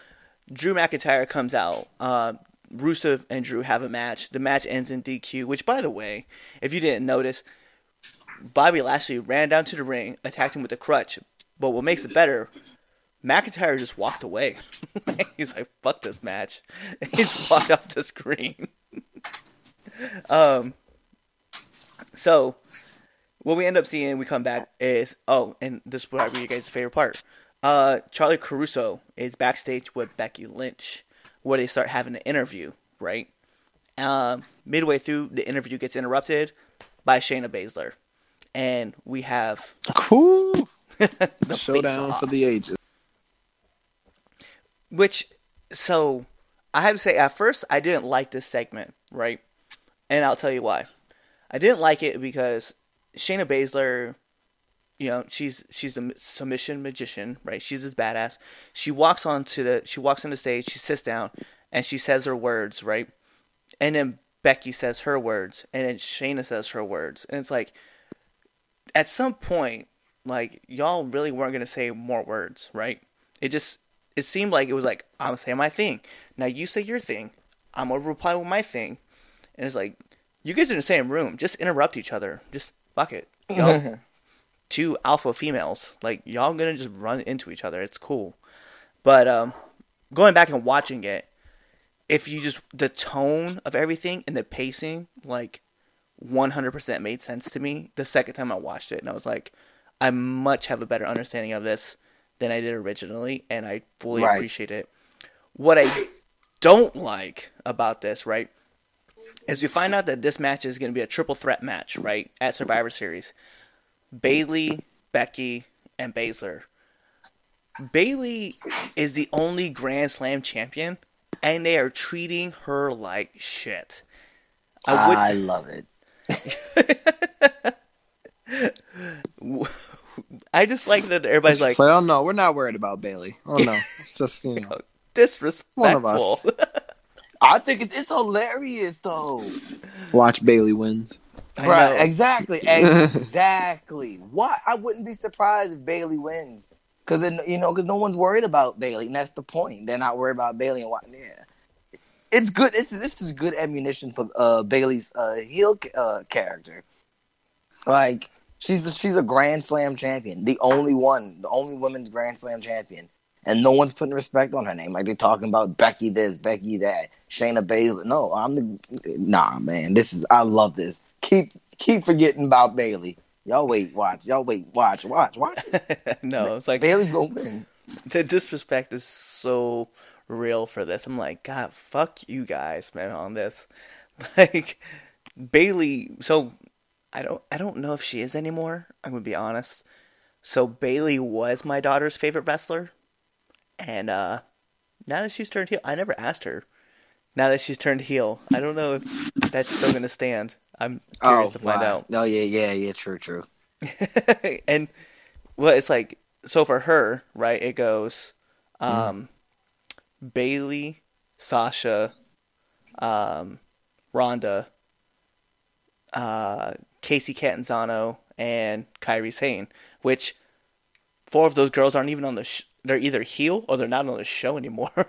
Speaker 1: Drew McIntyre comes out. Uh, Rusev and Drew have a match. The match ends in DQ. Which, by the way, if you didn't notice, Bobby Lashley ran down to the ring, attacked him with a crutch. But what makes it better, McIntyre just walked away. He's like, "Fuck this match," he just walked off the screen. um. So, what we end up seeing, we come back is oh, and this is probably your guys' favorite part. Uh, Charlie Caruso is backstage with Becky Lynch, where they start having an interview. Right. Um, midway through, the interview gets interrupted by Shayna Baszler, and we have
Speaker 4: cool.
Speaker 1: the
Speaker 5: Showdown for the ages.
Speaker 1: Which, so I have to say, at first I didn't like this segment, right? And I'll tell you why. I didn't like it because Shayna Baszler, you know, she's she's a submission magician, right? She's this badass. She walks onto the she walks on the stage, she sits down, and she says her words, right? And then Becky says her words, and then Shayna says her words, and it's like, at some point, like y'all really weren't gonna say more words, right? It just it seemed like it was like I'm gonna say my thing. Now you say your thing. I'm gonna reply with my thing, and it's like you guys are in the same room. Just interrupt each other. Just fuck it. Y'all, two alpha females. Like y'all gonna just run into each other. It's cool. But um, going back and watching it, if you just the tone of everything and the pacing, like 100% made sense to me the second time I watched it, and I was like, I much have a better understanding of this than I did originally, and I fully
Speaker 2: Right.
Speaker 1: appreciate it. What I don't like about this, right, is we find out that this match is going to be a triple threat match, right, at Survivor Series. Bayley, Becky, and Baszler. Bayley is the only Grand Slam champion, and they are treating her like shit. I would,
Speaker 2: I love it.
Speaker 1: I just like that everybody's like
Speaker 5: just like, oh no, we're not worried about Bayley. Oh no, it's just you know. disrespectful." One of us.
Speaker 2: I think it's, it's hilarious though.
Speaker 5: Watch Bayley wins.
Speaker 1: I
Speaker 2: right?
Speaker 1: know.
Speaker 2: Exactly. Exactly. Why? I wouldn't be surprised if Bayley wins. Because then you know, because no one's worried about Bayley, and that's the point. They're not worried about Bayley and what. Yeah, it's good. This this is good ammunition for uh, Bayley's uh, heel uh, character. Like she's a, she's a Grand Slam champion, the only one, the only women's Grand Slam champion, and no one's putting respect on her name. Like they're talking about Becky this, Becky that, Shayna Baszler. No, I'm the nah, man. This is I love this. Keep keep forgetting about Bayley. Y'all wait, watch. Y'all wait, watch, watch, watch.
Speaker 1: no, it's like
Speaker 2: Bayley's gonna win.
Speaker 1: the disrespect is so real for this. I'm like, God, fuck you guys, man, on this. Like Bayley. So I don't, I don't know if she is anymore. I'm gonna be honest. So Bayley was my daughter's favorite wrestler, and uh now that she's turned heel, I never asked her. Now that she's turned heel, I don't know if that's still gonna stand. I'm curious to find
Speaker 2: wow.
Speaker 1: out.
Speaker 2: Oh yeah, yeah, yeah. True, true.
Speaker 1: and well, it's like so for her, right? It goes um, Bayley, Sasha, um, Ronda, uh, Kacy Catanzaro, and Kairi Sane. Which four of those girls aren't even on the. Sh- they're either heel or they're not on the show anymore.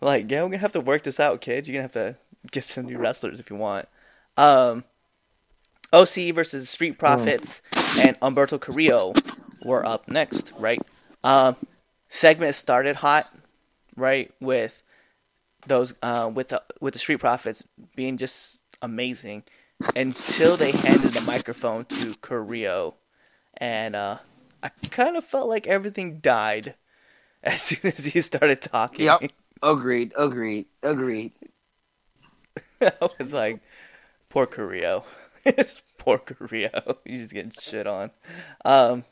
Speaker 1: like, yeah, we're gonna have to work this out, kid. You're gonna have to get some new wrestlers if you want. Um, OC versus Street Profits and Humberto Carrillo were up next, right? Um, segment started hot, right, with those uh, with the with the Street Profits being just amazing until they handed the microphone to Carrillo, and uh, I kind of felt like everything died as soon as he started talking.
Speaker 2: Yep. Agreed. Agreed. Agreed.
Speaker 1: I was like, poor Carrillo. it's poor Carrillo. He's just getting shit on. Um,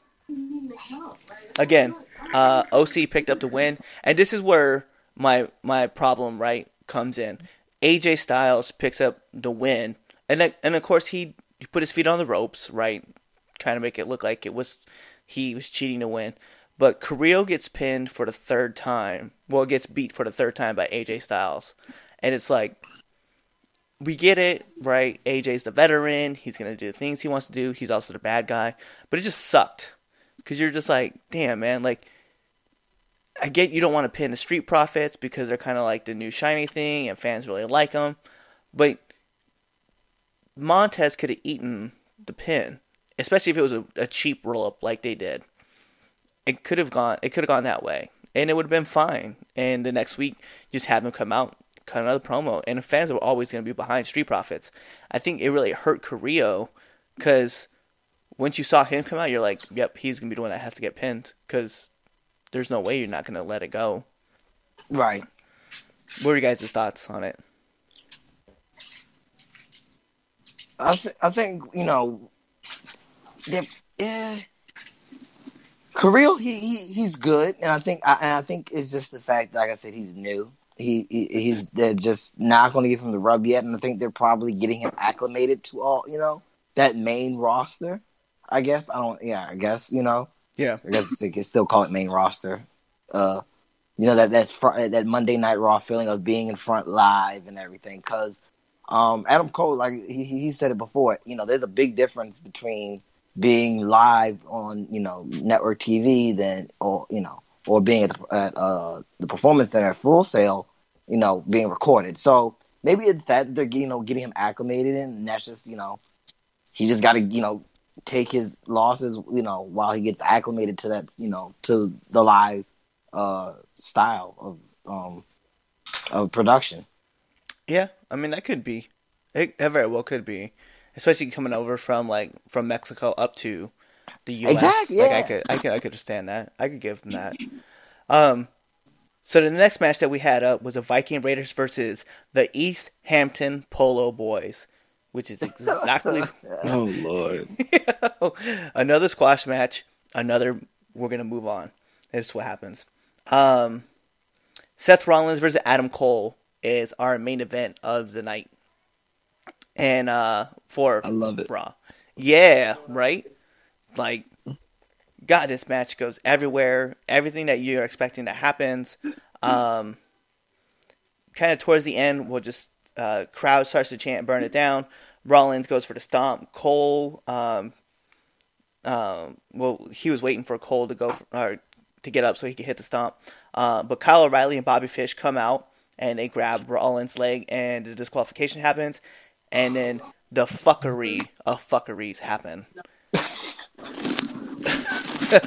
Speaker 1: again, uh, OC picked up the win, and this is where my my problem right comes in. AJ Styles picks up the win, and and of course he, he put his feet on the ropes, right, trying to make it look like it was he was cheating to win. But Carrillo gets pinned for the third time. Well, gets beat for the third time by AJ Styles, and it's like we get it, right? AJ's the veteran. He's gonna do the things he wants to do. He's also the bad guy, but it just sucked because you're just like, damn, man, like. I get you don't want to pin the Street Profits because they're kind of like the new shiny thing and fans really like them, but Montez could have eaten the pin, especially if it was a, a cheap roll up like they did. It could have gone. It could have gone that way, and it would have been fine. And the next week, just have him come out, cut another promo, and the fans were always going to be behind Street Profits. I think it really hurt Carrillo because once you saw him come out, you're like, "Yep, he's going to be the one that has to get pinned." Because there's no way you're not going to let it go.
Speaker 2: Right.
Speaker 1: What are you guys' thoughts on it?
Speaker 2: I th- I think you know. They, yeah. Carrillo, he, he he's good, and I think I, and I think it's just the fact, like I said, he's new. He, he he's they're just not going to give him the rub yet, and I think they're probably getting him acclimated to all you know that main roster. I guess I don't. Yeah, I guess you know.
Speaker 1: Yeah.
Speaker 2: I guess they can still call it main roster. Uh, you know that that fr- that Monday Night Raw feeling of being in front live and everything. Because um, Adam Cole, like he he said it before, you know, there's a big difference between being live on you know network TV than or you know or being at, the, at uh, the performance center Full Sail, you know, being recorded. So maybe it's that they're getting you know getting him acclimated in, and that's just you know he just got to you know take his losses, you know, while he gets acclimated to that, you know, to the live uh, style of um, of production.
Speaker 1: Yeah, I mean that could be. It very well could be, especially coming over from like from Mexico up to the U.S.
Speaker 2: Exactly,
Speaker 1: Like I could, I could, I could understand that. I could give them that. Um, so the next match that we had up was the Viking Raiders versus the East Hampton Polo Boys, which is exactly
Speaker 3: Oh lord.
Speaker 1: another squash match. Another. We're gonna move on. That's what happens. Um, Seth Rollins versus Adam Cole is our main event of the night, and uh, for
Speaker 3: I love it.
Speaker 1: Raw. Yeah, right. Like, God, this match goes everywhere. Everything that you're expecting that happens. Um, kind of towards the end, we'll just uh, crowd starts to chant, burn it down. Rollins goes for the stomp. Cole, um, um, well, he was waiting for Cole to go for, or to get up so he could hit the stomp. Uh, but Kyle O'Reilly and Bobby Fish come out and they grab Rollins' leg, and the disqualification happens, and then the fuckery of fuckeries happen.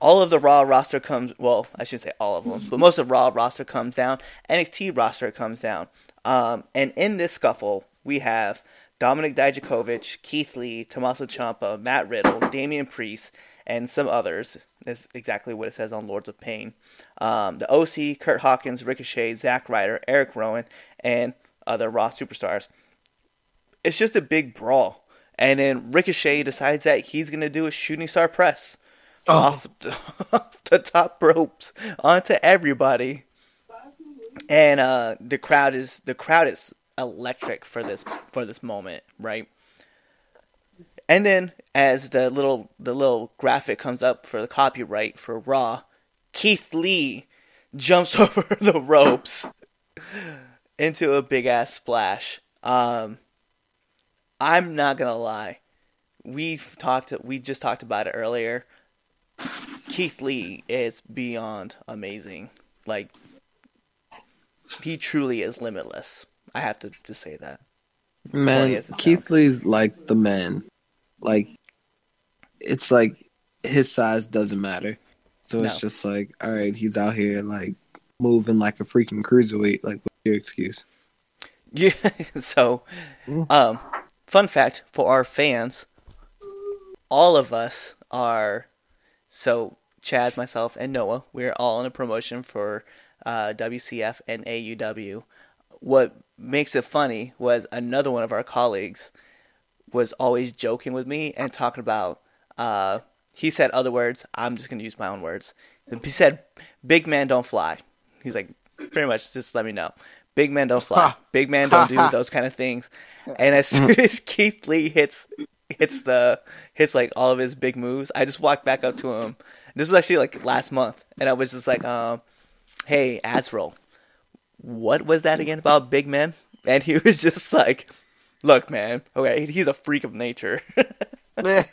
Speaker 1: all of the Raw roster comes. Well, I shouldn't say all of them, but most of Raw roster comes down. NXT roster comes down. Um, and in this scuffle, we have Dominic Dijakovic, Keith Lee, Tommaso Ciampa, Matt Riddle, Damian Priest, and some others. That's exactly what it says on Lords of Pain. Um, the OC, Kurt Hawkins, Ricochet, Zack Ryder, Eric Rowan, and other Raw superstars. It's just a big brawl. And then Ricochet decides that he's going to do a shooting star press off, the, off the top ropes onto everybody. And uh, the crowd is the crowd is electric for this for this moment, right? And then as the little the little graphic comes up for the copyright for Raw, Keith Lee jumps over the ropes into a big ass splash. Um, I'm not gonna lie, we've talked we just talked about it earlier. Keith Lee is beyond amazing. Like he truly is limitless. I have to just say that.
Speaker 3: Man,
Speaker 1: Funny as it
Speaker 3: Keith
Speaker 1: sounds.
Speaker 3: Lee's like the man. Like it's like his size doesn't matter. So it's
Speaker 1: No.
Speaker 3: just like, all right, he's out here like moving like a freaking cruiserweight. Like, what's your excuse?
Speaker 1: Yeah. so, um, fun fact for our fans, all of us, are so Chaz, myself, and Noah. We're all in a promotion for uh, WCF and AUW. What makes it funny was another one of our colleagues was always joking with me and talking about. Uh, he said other words. I'm just gonna use my own words. He said, "Big man don't fly." He's like, pretty much, just let me know. Big men don't fly. Big men don't do those kind of things. And as soon as Keith Lee hits hits the hits like all of his big moves, I just walked back up to him. This was actually like last month, and I was just like, um, "Hey, Azrael, what was that again about big men?" And he was just like, "Look, man, okay, he's a freak of nature." so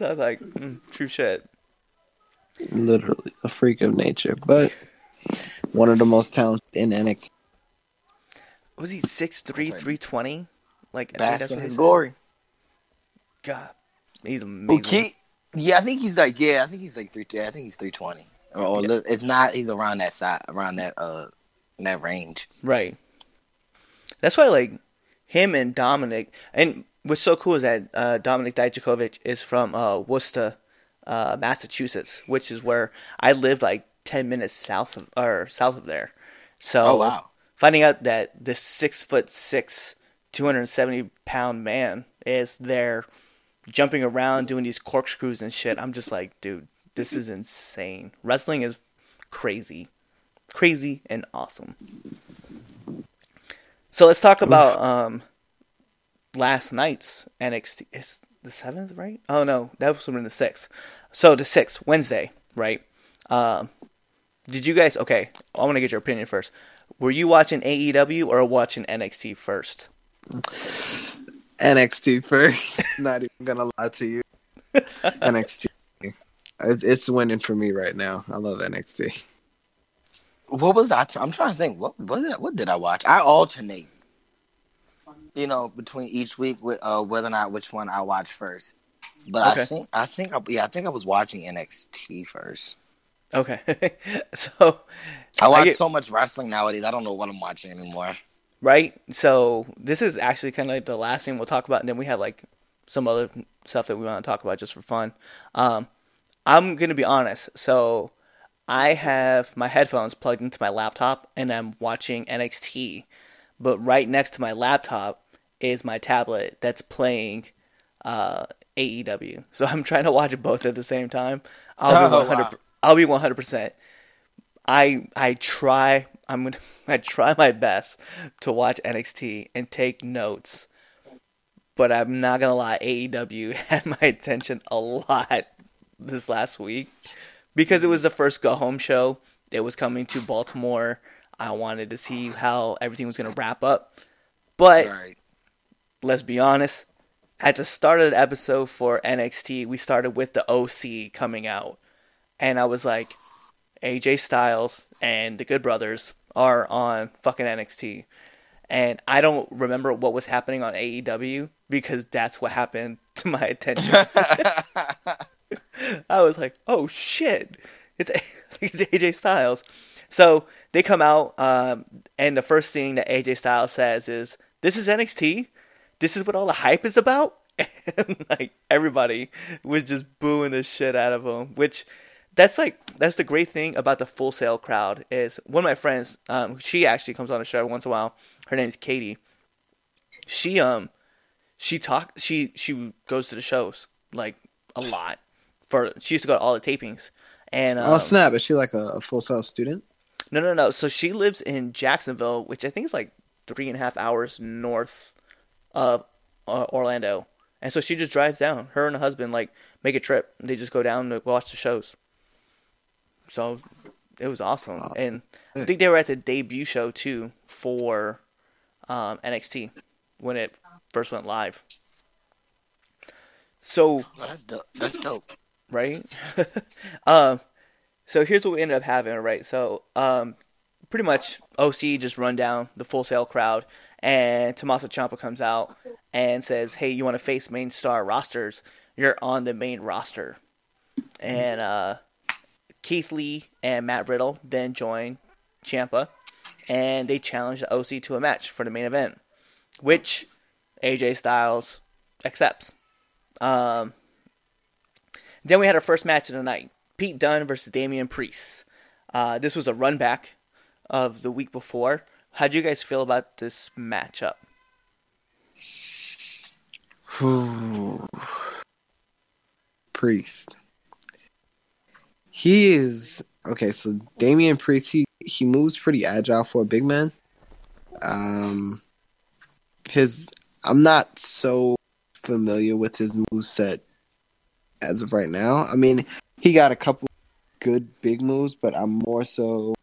Speaker 1: I was like, mm, "True shit."
Speaker 5: Literally a freak of nature, but one of the most talented in NXT.
Speaker 1: Was he six three,
Speaker 4: Sorry.
Speaker 1: three twenty? Like I
Speaker 4: Bask
Speaker 1: that's
Speaker 4: in his glory.
Speaker 1: God, he's
Speaker 4: Well,
Speaker 1: amazing.
Speaker 4: Keith, yeah, I think he's like, yeah, I think he's like three. I think he's three twenty, or, or li- if not, he's around that side, around that uh, in that range.
Speaker 1: Right. That's why, like, him and Dominic, and what's so cool is that uh, Dominic Dijakovic is from uh, Worcester, uh, Massachusetts, which is where I lived like ten minutes south of or south of there. So,
Speaker 4: Oh, wow.
Speaker 1: finding out that this six foot six, two hundred and seventy pound man is there, jumping around doing these corkscrews and shit, I'm just like, dude, this is insane. Wrestling is crazy, crazy and awesome. So let's talk about um last night's NXT. Is the seventh right? Oh no, that was from the sixth. So the sixth Wednesday, right? Um, did you guys? Okay, I want to get your opinion first. Were you watching AEW or watching NXT first?
Speaker 5: NXT first. Not even gonna lie to you. NXT. It's winning for me right now. I love NXT.
Speaker 4: What was I? I'm trying to think. What what did, I- what did I watch? I alternate, you know, between each week with uh, whether or not which one I watch first. But
Speaker 1: Okay.
Speaker 4: I think I think I, yeah I think I was watching NXT first.
Speaker 1: Okay, so
Speaker 4: I watch
Speaker 1: get-
Speaker 4: so much wrestling nowadays. I don't know what I'm watching anymore.
Speaker 1: right? So this is actually kind of like the last thing we'll talk about, and then we have like some other stuff that we want to talk about just for fun. Um, I'm gonna be honest. So I have my headphones plugged into my laptop, and I'm watching NXT. But right next to my laptop is my tablet that's playing uh, AEW. So I'm trying to watch both at the same time. I'll be
Speaker 4: Oh,
Speaker 1: 100.
Speaker 4: wow.
Speaker 1: I'll be 100. percent I I try I'm gonna I try my best to watch NXT and take notes, but I'm not gonna lie, AEW had my attention a lot this last week because it was the first go home show. It was coming to Baltimore. I wanted to see how everything was gonna wrap up, but
Speaker 4: Right.
Speaker 1: let's be honest. At the start of the episode for NXT, we started with the OC coming out, and I was like, AJ Styles and the Good Brothers are on fucking NXT. And I don't remember what was happening on AEW because that's what happened to my attention. I was like, oh shit, it's, it's AJ Styles. So they come out, um, and the first thing that AJ Styles says is, This is NXT? This is what all the hype is about? And like everybody was just booing the shit out of him, which that's like that's the great thing about the Full Sail crowd is one of my friends um she actually comes on the show once in a while. Her name's katie. She um she talk she she goes to the shows like a lot for she used to go to all the tapings. And um,
Speaker 5: oh snap! Is she like a, a Full Sail student?
Speaker 1: no no no. So she lives in jacksonville which i think is like three and a half hours north of uh, orlando. And so she just drives down. Her and her husband like make a trip. They just go down to watch the shows so it was awesome and i think they were at the debut show too for um, nxt when it first went live so
Speaker 4: That's dope. That's dope.
Speaker 1: right? um, so here's what we ended up having, right? So, um, pretty much OC just run down the Full Sail crowd, and Tommaso Ciampa comes out and says, "Hey, you want to face main star rosters? You're on the main roster." And uh, Keith Lee and Matt Riddle then join Ciampa, and they challenge the OC to a match for the main event, which AJ Styles accepts. Um, Then we had our first match of the night: Pete Dunne versus Damian Priest. Uh, this was a run back of the week before. How do you guys feel about this matchup?
Speaker 3: Whew. Priest. He is okay. So Damian Priest, he he moves pretty agile for a big man. Um, his I'm not so familiar with his move set as of right now. I mean, he got a couple good big moves, but I'm more so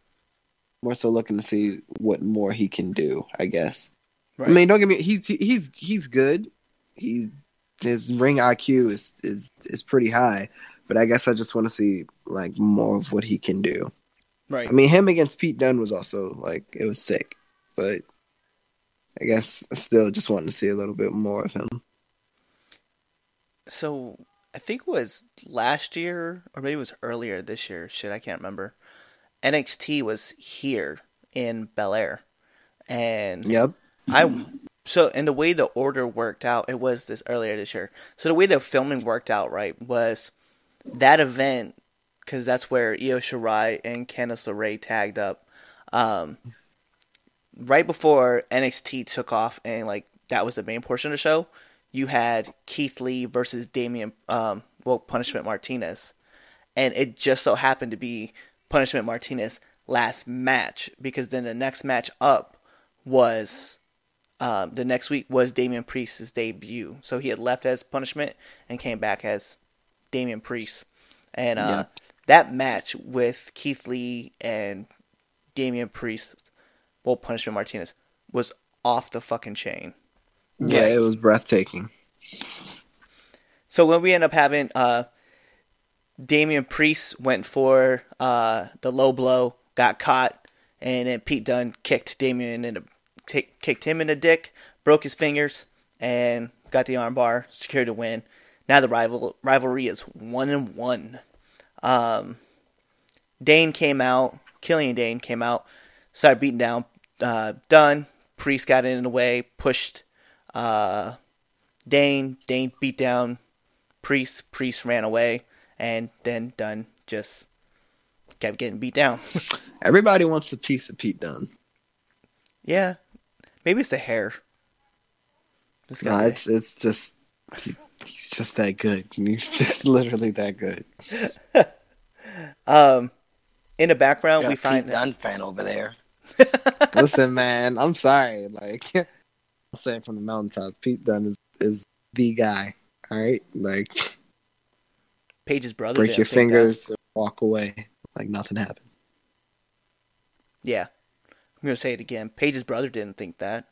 Speaker 3: more so looking to see what more he can do. I guess.
Speaker 1: Right.
Speaker 3: I mean, don't get me. He's he's he's good. He's his ring IQ is is is pretty high, but I guess I just want to see like more of what he can do.
Speaker 1: right.
Speaker 3: I mean, him against Pete Dunne was also like it was sick, but I guess still just wanting to see a little bit more of him.
Speaker 1: so I think it was last year or maybe it was earlier this year. Shit, I can't remember. NXT was here in Bel Air, and
Speaker 3: Yep.
Speaker 1: I so and the way the order worked out, it was this earlier this year. So the way the filming worked out, right, was that event because that's where Io Shirai and Candice LeRae tagged up. Um, right before NXT took off and like that was the main portion of the show, you had Keith Lee versus Damian, um, well, Punishment Martinez, and it just so happened to be Punishment Martinez last match because then the next match up was um, the next week was Damian Priest's debut. So he had left as Punishment and came back as Damian Priest, and uh,
Speaker 3: Yeah.
Speaker 1: that match with Keith Lee and Damian Priest, well, Punishment Martinez was off the fucking chain.
Speaker 3: Yeah,
Speaker 2: Yes.
Speaker 3: it was breathtaking.
Speaker 1: So when we end up having uh Damian Priest went for uh the low blow, got caught, and then Pete Dunne kicked Damian in the kicked him in the dick, broke his fingers, and got the armbar, secured the win. Now the rival rivalry is one and one. Um, Dain came out, Killian Dain came out, started beating down uh, Dunne. Priest got in the way, pushed uh, Dain. Dain beat down Priest. Priest ran away, and then Dunne just kept getting beat down.
Speaker 3: Everybody wants a piece of Pete Dunne.
Speaker 1: yeah, maybe it's the hair.
Speaker 3: No, it's it's just he's, he's just that good. He's just literally that good.
Speaker 1: um, in the background
Speaker 2: Got
Speaker 1: we
Speaker 2: a
Speaker 1: find
Speaker 2: Pete Dunne fan over there.
Speaker 3: Listen, man, I'm sorry. Like I'll say it from the mountaintops, Pete Dunne is is the guy. All right, like
Speaker 1: Paige's brother.
Speaker 3: break your
Speaker 1: think that.
Speaker 3: fingers, walk away like nothing happened.
Speaker 1: Yeah, I'm gonna say it again. Paige's brother didn't think that.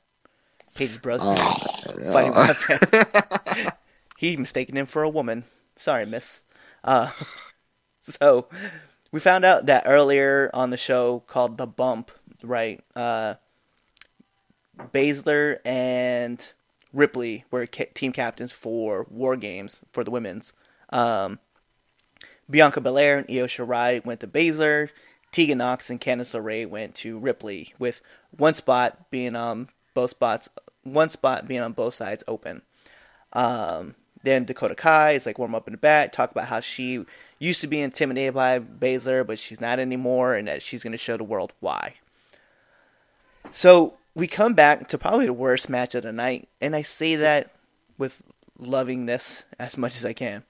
Speaker 1: Paige's brother
Speaker 3: Oh,
Speaker 1: fighting
Speaker 3: oh.
Speaker 1: he mistaken him for a woman. Sorry, miss. Uh, so we found out that earlier on the show called The Bump, right? Uh, Baszler and Ripley were ca- team captains for War Games for the women's. Um, Bianca Belair and Io Shirai went to Baszler. Tegan Nox and Candice LeRae went to Ripley, with one spot being on both spots, one spot being on both sides open. Um, then Dakota Kai is like warm up in the back, talk about how she used to be intimidated by Baszler, but she's not anymore, and that she's going to show the world why. So we come back to probably the worst match of the night, and I say that with lovingness as much as I can.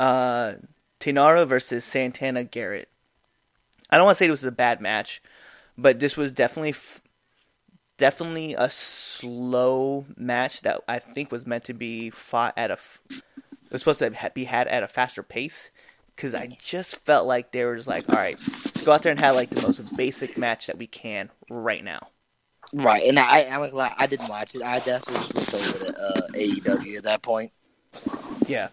Speaker 1: Uh, Taynara versus Santana Garrett. I don't want to say it was a bad match, but this was definitely f- definitely a slow match that I think was meant to be fought at a f- it was supposed to be had at a faster pace because I just felt like they were just like, all right, let's go out there and have like the most basic match that we can right now.
Speaker 2: Right, and I, like, I didn't watch it. I definitely flipped over to uh, AEW at that point.
Speaker 1: Yeah.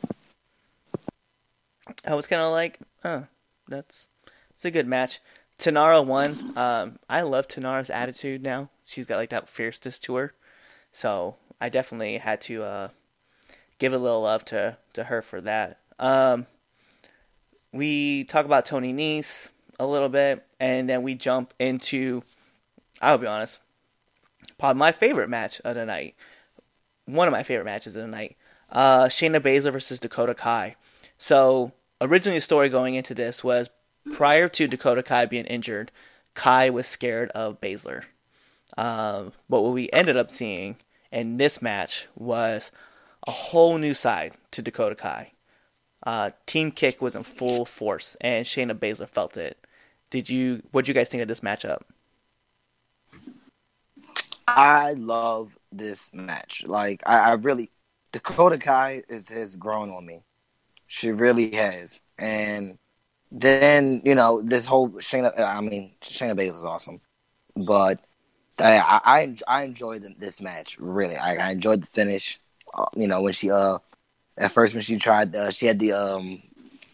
Speaker 1: I was kind of like, oh, that's it's a good match. Taynara won. Um, I love Taynara's attitude now. She's got like that fierceness to her, so I definitely had to uh, give a little love to to her for that. Um, we talk about Tony Nese a little bit, and then we jump into. I'll be honest, probably my favorite match of the night. One of my favorite matches of the night. Uh, Shayna Baszler versus Dakota Kai. So originally the story going into this was prior to Dakota Kai being injured, Kai was scared of Baszler. Um, but what we ended up seeing in this match was a whole new side to Dakota Kai. Uh, Team Kick was in full force, and Shayna Baszler felt it. Did you? What did you guys think of this matchup?
Speaker 2: I love this match. Like I, I really Dakota Kai is has grown on me. She really has. And then, you know, this whole Shayna I mean, Shayna Baszler is awesome. But I I, I enjoyed this match, really. I, I enjoyed the finish. Uh, you know, when she uh at first when she tried uh, she had the um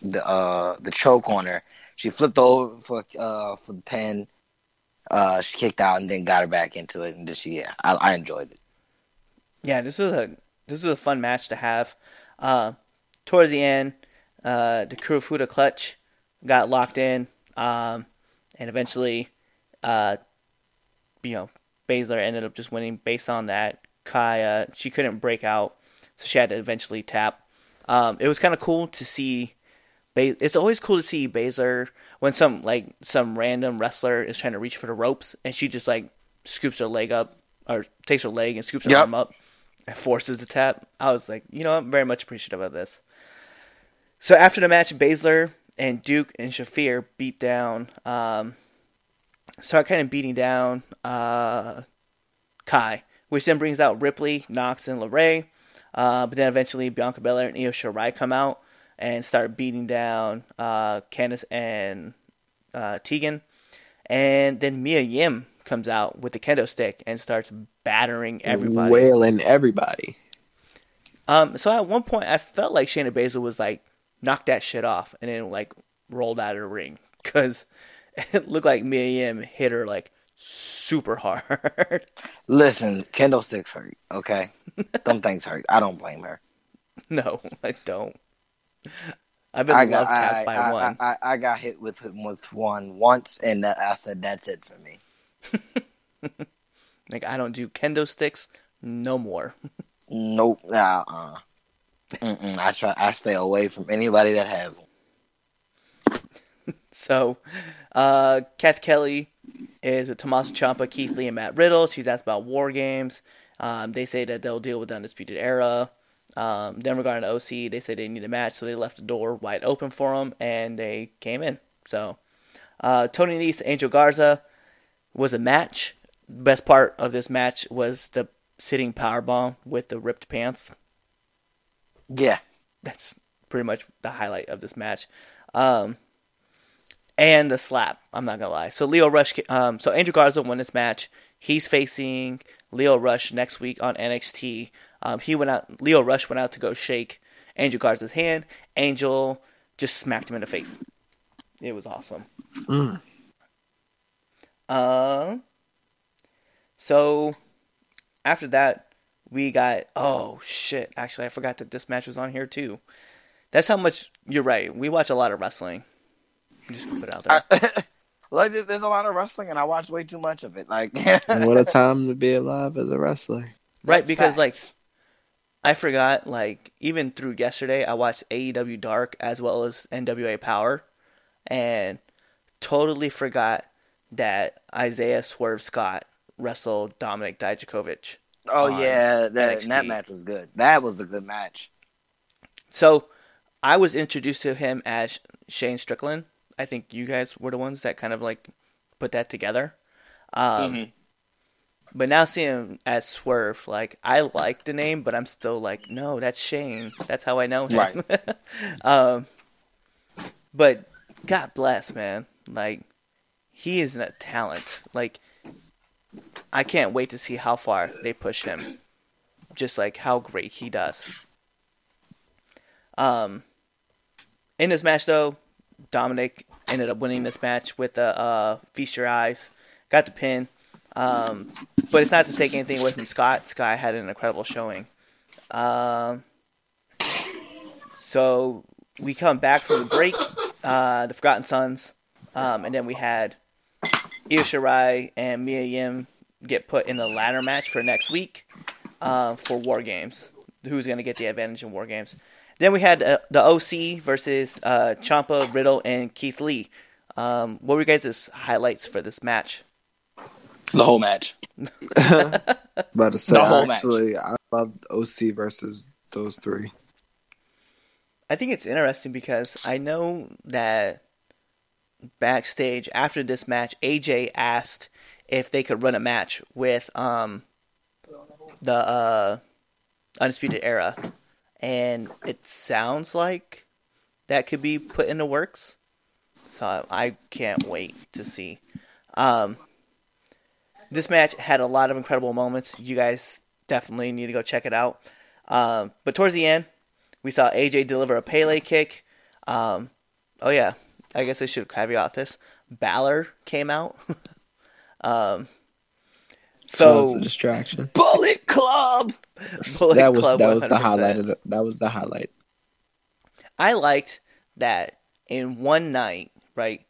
Speaker 2: the uh the choke on her. She flipped over for uh for the pin uh, she kicked out and then got her back into it, and then she, yeah, I, I enjoyed it.
Speaker 1: Yeah, this was a this was a fun match to have. Uh, towards the end, uh, the Kirifuda clutch got locked in, um, and eventually, uh, you know, Baszler ended up just winning based on that. Kaya, she couldn't break out, so she had to eventually tap. Um, it was kind of cool to see. It's always cool to see Baszler when some like some random wrestler is trying to reach for the ropes and she just like scoops her leg up or takes her leg and scoops her yep. arm up and forces the tap. I was like, you know, I'm very much appreciative of this. So after the match, Baszler and Duke and Shafir beat down, um, start kind of beating down uh, Kai, which then brings out Ripley, Nox, and LeRae. Uh, but then eventually Bianca Belair and Io Shirai come out and start beating down uh, Candice and uh, Tegan. And then Mia Yim comes out with the kendo stick and starts battering everybody,
Speaker 3: wailing everybody.
Speaker 1: Um, so at one point, I felt like Shayna Baszler was like knocked that shit off and then like rolled out of the ring because it looked like Mia Yim hit her like super hard.
Speaker 2: Listen, kendo sticks hurt. Okay, them things hurt. I don't blame her.
Speaker 1: No, I don't. I've been I got, love tapped
Speaker 2: I,
Speaker 1: by
Speaker 2: I,
Speaker 1: one.
Speaker 2: I, I, got hit with with one once, and I said that's it for me.
Speaker 1: like I don't do kendo sticks no more.
Speaker 2: nope. Nah. Uh. I try. I stay away from anybody that has one.
Speaker 1: So, uh, Cathy Kelly is with Tommaso Ciampa, Keith Lee, and Matt Riddle. She's asked about war games. Um, they say that they'll deal with the Undisputed Era. Um, then regarding the OC, they said they need a match, so they left the door wide open for them, and they came in. So uh, Tony Nese, Angel Garza was a match. Best part of this match was the sitting power bomb with the ripped pants.
Speaker 2: Yeah,
Speaker 1: that's pretty much the highlight of this match. Um, and the slap. I'm not gonna lie. So Lio Rush. Um, so Andrew Garza won this match. He's facing Lio Rush next week on NXT. Um, he went out. Lio Rush went out to go shake Angel Garza's hand. Angel just smacked him in the face. It was awesome. Mm. Uh, so after that, we got oh shit. Actually, I forgot that this match was on here too. That's how much you're right. We watch a lot of wrestling. Just put it out there.
Speaker 2: I, like there's a lot of wrestling, and I watch way too much of it. Like,
Speaker 3: what a time to be alive as a wrestler.
Speaker 1: Right, That's because facts. like I forgot, like, even through yesterday, I watched AEW Dark as well as NWA Power, and totally forgot that Isaiah Swerve Scott wrestled Dominik Dijakovic.
Speaker 2: Oh yeah, that that match was good. That was a good match.
Speaker 1: So, I was introduced to him as Shane Strickland. I think you guys were the ones that kind of like put that together. Um, mm-hmm. But now seeing him as Swerve, like I like the name, but I'm still like, no, that's Shane. That's how I know him. Right. um, but God bless, man. Like he is a talent. Like I can't wait to see how far they push him. Just like how great he does. Um, in this match though, Dominik ended up winning this match with the uh, feast your eyes, got the pin. Um, but it's not to take anything away from Scott. Scott had an incredible showing. Um, so we come back from the break, uh, the Forgotten Sons, um, and then we had Io Shirai and Mia Yim get put in the ladder match for next week uh, for War Games. Who's going to get the advantage in War Games? Then we had uh, the OC versus uh, Ciampa, Riddle, and Keith Lee. Um, what were you guys' highlights for this match?
Speaker 2: The whole match.
Speaker 5: About to say,
Speaker 2: The match.
Speaker 5: actually, I loved OC versus those three.
Speaker 1: I think it's interesting because I know that backstage after this match, AJ asked if they could run a match with um the uh, Undisputed Era, and it sounds like that could be put in the works. So I can't wait to see. Um, this match had a lot of incredible moments. You guys definitely need to go check it out. Um, but towards the end, we saw AJ deliver a Pele kick. Um, oh yeah, I guess I should caveat this. Balor came out. um,
Speaker 5: that was
Speaker 1: so
Speaker 5: a distraction.
Speaker 2: Bullet Club.
Speaker 1: Bullet
Speaker 5: that was
Speaker 1: Club
Speaker 5: that was the
Speaker 1: 100%.
Speaker 5: highlight. Of the, that was the highlight.
Speaker 1: I liked that in one night, right?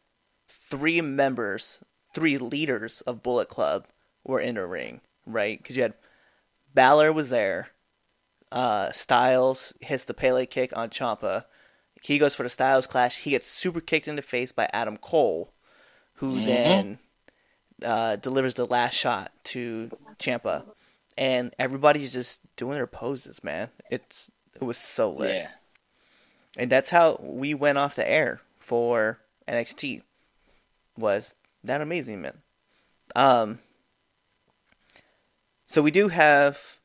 Speaker 1: Three members, three leaders of Bullet Club were in a ring, right? Because you had Balor was there. Uh, Styles hits the Pele kick on Ciampa. He goes for the Styles clash. He gets super kicked in the face by Adam Cole, who
Speaker 2: Mhm.
Speaker 1: then uh, delivers the last shot to Ciampa, and everybody's just doing their poses, man. It's it was so lit.
Speaker 2: Yeah.
Speaker 1: And that's how we went off the air for NXT. Was that amazing, man? Um. So we do have.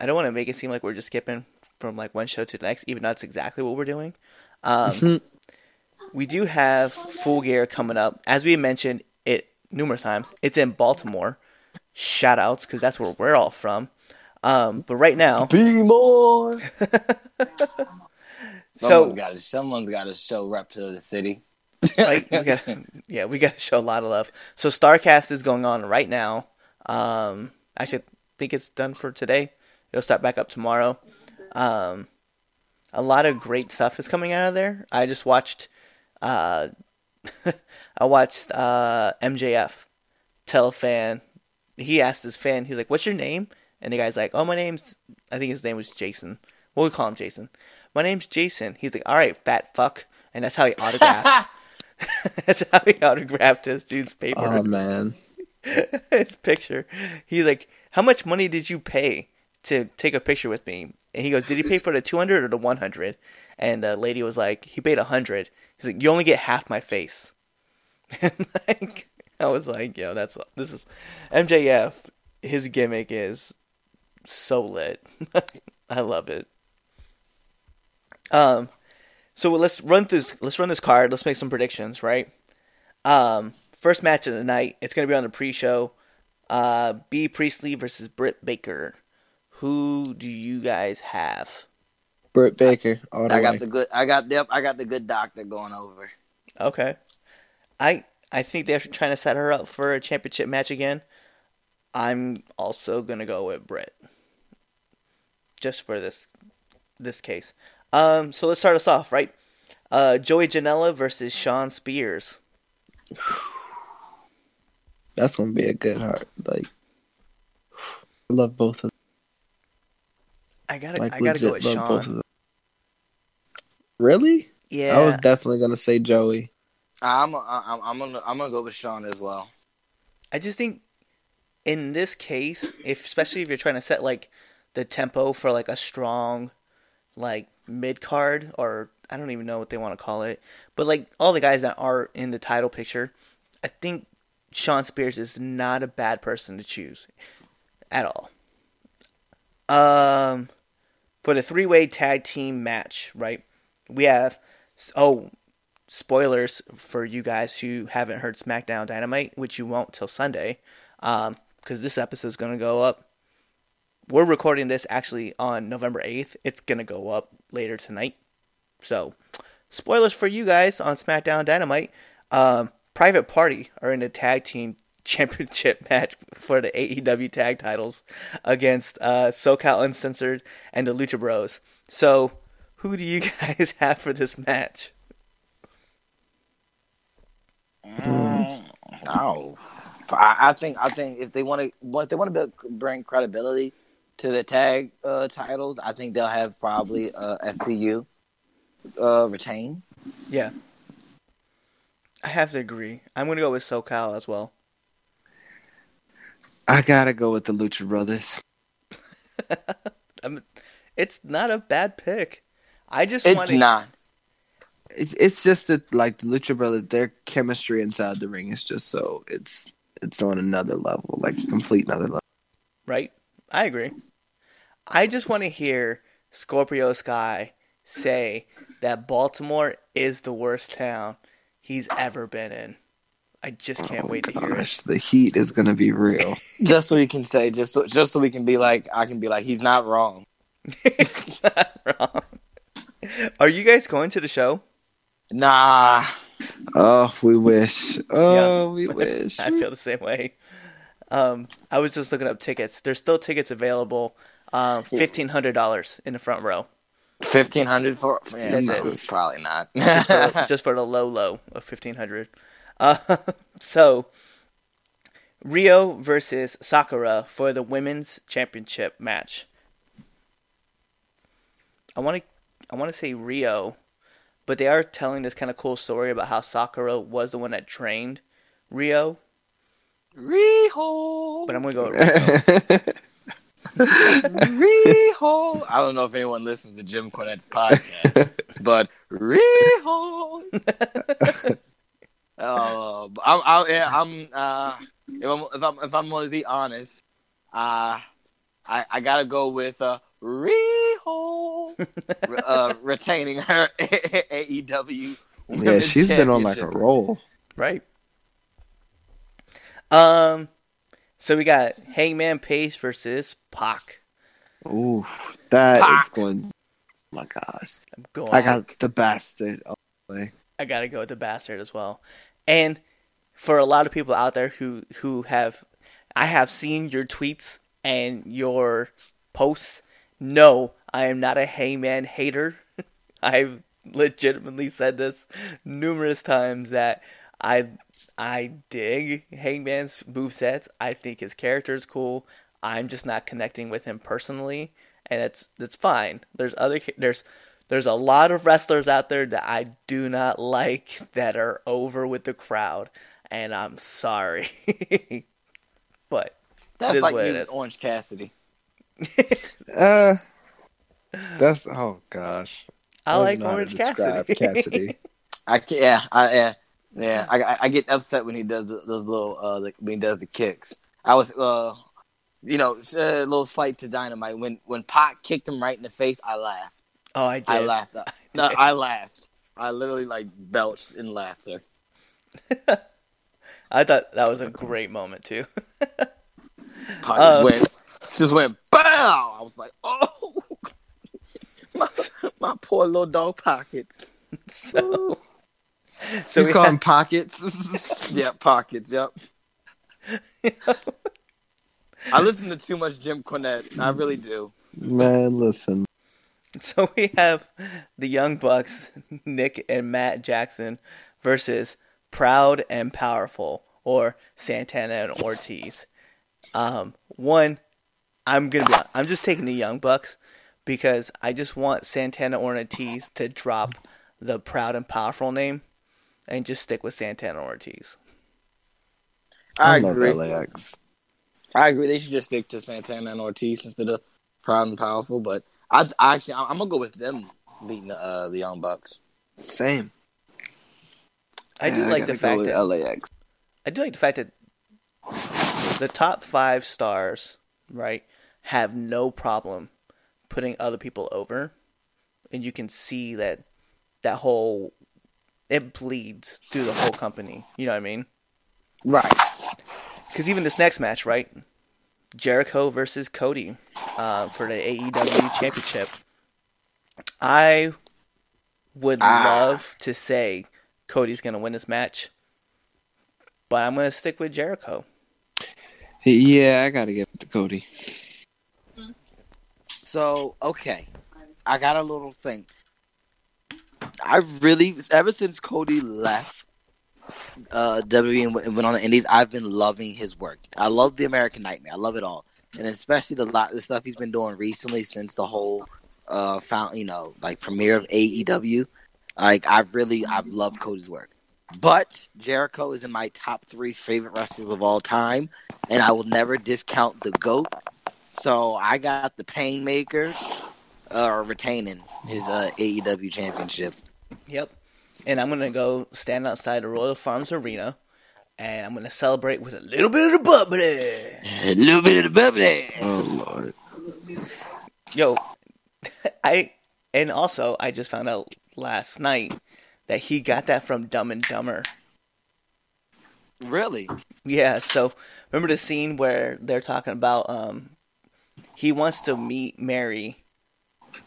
Speaker 1: I don't want to make it seem like we're just skipping from like one show to the next, even though that's exactly what we're doing. Um, we do have Full Gear coming up, as we mentioned it numerous times. It's in Baltimore. Shout outs because that's where we're all from. Um, but right now,
Speaker 2: Be more.
Speaker 1: so
Speaker 2: Someone's got to. Someone's got to show rep to the city.
Speaker 1: like we got yeah we got to show a lot of love so starcast is going on right now um actually I think it's done for today it'll start back up tomorrow um a lot of great stuff is coming out of there i just watched uh i watched uh mjf tell a fan he asked his fan he's like what's your name and the guy's like oh my name's i think his name was jason we'll call him jason my name's jason he's like all right fat fuck and that's how he autographed That's how he autographed this dude's paper,
Speaker 5: Oh man,
Speaker 1: his picture. He's like, "How much money did you pay to take a picture with me?" And he goes, "Did he pay for the two hundred or the one 100? And the lady was like, "He paid a hundred." He's like, "You only get half my face." And like, I was like, "Yo, that's this is MJF. His gimmick is so lit. I love it." Um, so let's run through. Let's run this card. Let's make some predictions, right? Um, first match of the night. It's gonna be on the pre-show. Uh, Bea Priestley versus Britt Baker. Who do you guys have?
Speaker 5: Britt Baker. All the
Speaker 2: I
Speaker 5: way.
Speaker 2: got the good. I got the. I got the good doctor going over.
Speaker 1: Okay, I I think they're trying to set her up for a championship match again. I'm also gonna go with Britt, just for this this case. Um, so let's start us off, right? Uh, Joey Janela versus Shawn Spears.
Speaker 5: That's gonna be a good heart. Like, I love both of them.
Speaker 1: I gotta
Speaker 5: Like,
Speaker 1: I gotta go with Shawn.
Speaker 5: both of them. Really?
Speaker 1: Yeah,
Speaker 5: I was definitely gonna say Joey.
Speaker 2: I'm. I'm. I'm gonna. I'm gonna go with Shawn as well.
Speaker 1: I just think in this case, if especially if you're trying to set like the tempo for like a strong like mid card or I don't even know what they want to call it, but like all the guys that are in the title picture, I think Shawn Spears is not a bad person to choose at all. Um, for the three way tag team match, right? We have oh spoilers for you guys who haven't heard SmackDown Dynamite, which you won't till Sunday, um, because this episode is gonna go up. We're recording this actually on November eighth. It's gonna go up later tonight. So, spoilers for you guys on SmackDown Dynamite. Um, Private Party are in a tag team championship match for the AEW tag titles against uh, SoCal Uncensored and the Lucha Bros. So, who do you guys have for this match?
Speaker 2: Mm, oh, I, I think. I think if they want to, if they want to bring credibility to the tag uh, titles, I think they'll have probably uh, SCU uh, retain.
Speaker 1: Yeah. I have to agree. I'm going to go with SoCal as well.
Speaker 5: I gotta go with the Lucha Brothers.
Speaker 1: I'm, it's not a bad pick. I just
Speaker 2: It's
Speaker 1: want to.
Speaker 2: not.
Speaker 5: It's it's just that like the Lucha Brothers, their chemistry inside the ring is just so it's it's on another level, like complete another level.
Speaker 1: Right? I agree. I just want to hear Scorpio Sky say that Baltimore is the worst town he's ever been in. I just can't
Speaker 5: Oh,
Speaker 1: wait to hear it.
Speaker 5: gosh, the heat is gonna be real.
Speaker 2: Just so he can say, just so, just so we can be like, I can be like, he's not wrong.
Speaker 1: it's not wrong. Are you guys going to the show?
Speaker 2: Nah.
Speaker 5: oh, we wish. Oh, we wish.
Speaker 1: I feel the same way. Um, I was just looking up tickets. There's still tickets available. Um, fifteen hundred dollars in the front row,
Speaker 2: Fifteen hundred for yeah,
Speaker 1: That's
Speaker 2: no,
Speaker 1: it.
Speaker 2: probably not.
Speaker 1: just for, just for the low low of fifteen hundred. Uh, so Rio versus Sakura for the women's championship match. I want to I want to say Rio, but they are telling this kind of cool story about how Sakura was the one that trained Rio.
Speaker 2: Riho,
Speaker 1: But I'm gonna go with Rio.
Speaker 2: Riho. I don't know if anyone listens to Jim Cornette's podcast, but Riho. Uh, I'm, I'm, yeah, I'm, uh, if I'm, if I'm, if I'm going to be honest, uh, I, I gotta go with uh, Riho, uh, retaining her AEW.
Speaker 5: yeah, she's been on like a roll.
Speaker 1: Right. Um, so we got Hangman Page versus Pac.
Speaker 5: Ooh, that is
Speaker 2: Pac.
Speaker 5: going. Oh my gosh,
Speaker 1: I'm going.
Speaker 5: I got the bastard. all the way.
Speaker 1: I gotta go with the bastard as well. And for a lot of people out there who who have, I have seen your tweets and your posts. No, I am not a Hangman hater. I've legitimately said this numerous times that I I dig Hangman's movesets. I think his character is cool. I'm just not connecting with him personally, and it's it's fine. There's other there's there's a lot of wrestlers out there that I do not like that are over with the crowd, and I'm sorry. but
Speaker 2: That's like
Speaker 1: what
Speaker 2: me
Speaker 1: it
Speaker 2: with
Speaker 1: is.
Speaker 2: Orange Cassidy.
Speaker 5: Uh, that's oh gosh.
Speaker 1: I
Speaker 5: don't
Speaker 1: like
Speaker 5: know
Speaker 1: Orange
Speaker 5: describe
Speaker 1: Cassidy.
Speaker 5: Cassidy.
Speaker 2: I can yeah, I yeah, yeah. I, I I get upset when he does the, those little uh like, when he does the kicks. I was uh, you know, a little slight to dynamite when when Pac kicked him right in the face. I laughed.
Speaker 1: oh, I did.
Speaker 2: I laughed. No, I laughed. I literally like belched in laughter.
Speaker 1: I thought that was a great moment too.
Speaker 2: Pac
Speaker 1: Uh,
Speaker 2: just went, just went, bow. I was like, oh, my, my poor little dog pockets.
Speaker 1: so, so
Speaker 5: you
Speaker 1: we
Speaker 5: call
Speaker 1: had-
Speaker 5: him pockets?
Speaker 2: Yeah, pockets. Yep. I listen to too much Jim Cornette. I really do.
Speaker 5: Man, listen.
Speaker 1: So we have the Young Bucks, Nick and Matt Jackson, versus Proud and Powerful, or Santana and Ortiz. Um, one, I'm gonna be. I'm just taking the Young Bucks because I just want Santana or Ortiz to drop the Proud and Powerful name and just stick with Santana and Ortiz.
Speaker 2: I,
Speaker 5: I,
Speaker 2: agree.
Speaker 5: LAX.
Speaker 2: I agree. They should just stick to Santana and Ortiz instead of Proud and Powerful. But I, I actually, I'm gonna go with them beating the, uh, the Young Bucks.
Speaker 5: Same.
Speaker 1: I do
Speaker 5: Yeah,
Speaker 1: like the fact that
Speaker 5: LAX.
Speaker 1: I do like the fact that the top five stars, right, have no problem putting other people over, and you can see that that whole it bleeds through the whole company. You know what I mean?
Speaker 2: Right.
Speaker 1: Because even this next match, right, Jericho versus Cody uh, for the AEW Championship, I would
Speaker 2: Ah.
Speaker 1: love to say Cody's gonna win this match, but I'm gonna stick with Jericho.
Speaker 5: Yeah, I gotta get with the Cody.
Speaker 4: So okay, I got a little thing. I really, ever since Cody left uh, WWE and went on the Indies, I've been loving his work. I love the American Nightmare. I love it all, and especially the lot the stuff he's been doing recently since the whole uh, found you know like premiere of AEW. Like I've really I've loved Cody's work. But Jericho is in my top three favorite wrestlers of all time, and I will never discount the GOAT. So I got the Painmaker uh, retaining his uh, AEW championship.
Speaker 1: Yep. And I'm gonna go stand outside the Royal Farms Arena, and I'm gonna celebrate with a little bit of the bubbly.
Speaker 4: A little bit of the bubbly.
Speaker 5: Oh lord.
Speaker 1: Yo, I and also I just found out last night that he got that from Dumb and Dumber.
Speaker 4: Really?
Speaker 1: Yeah, so remember the scene where they're talking about um he wants to meet Mary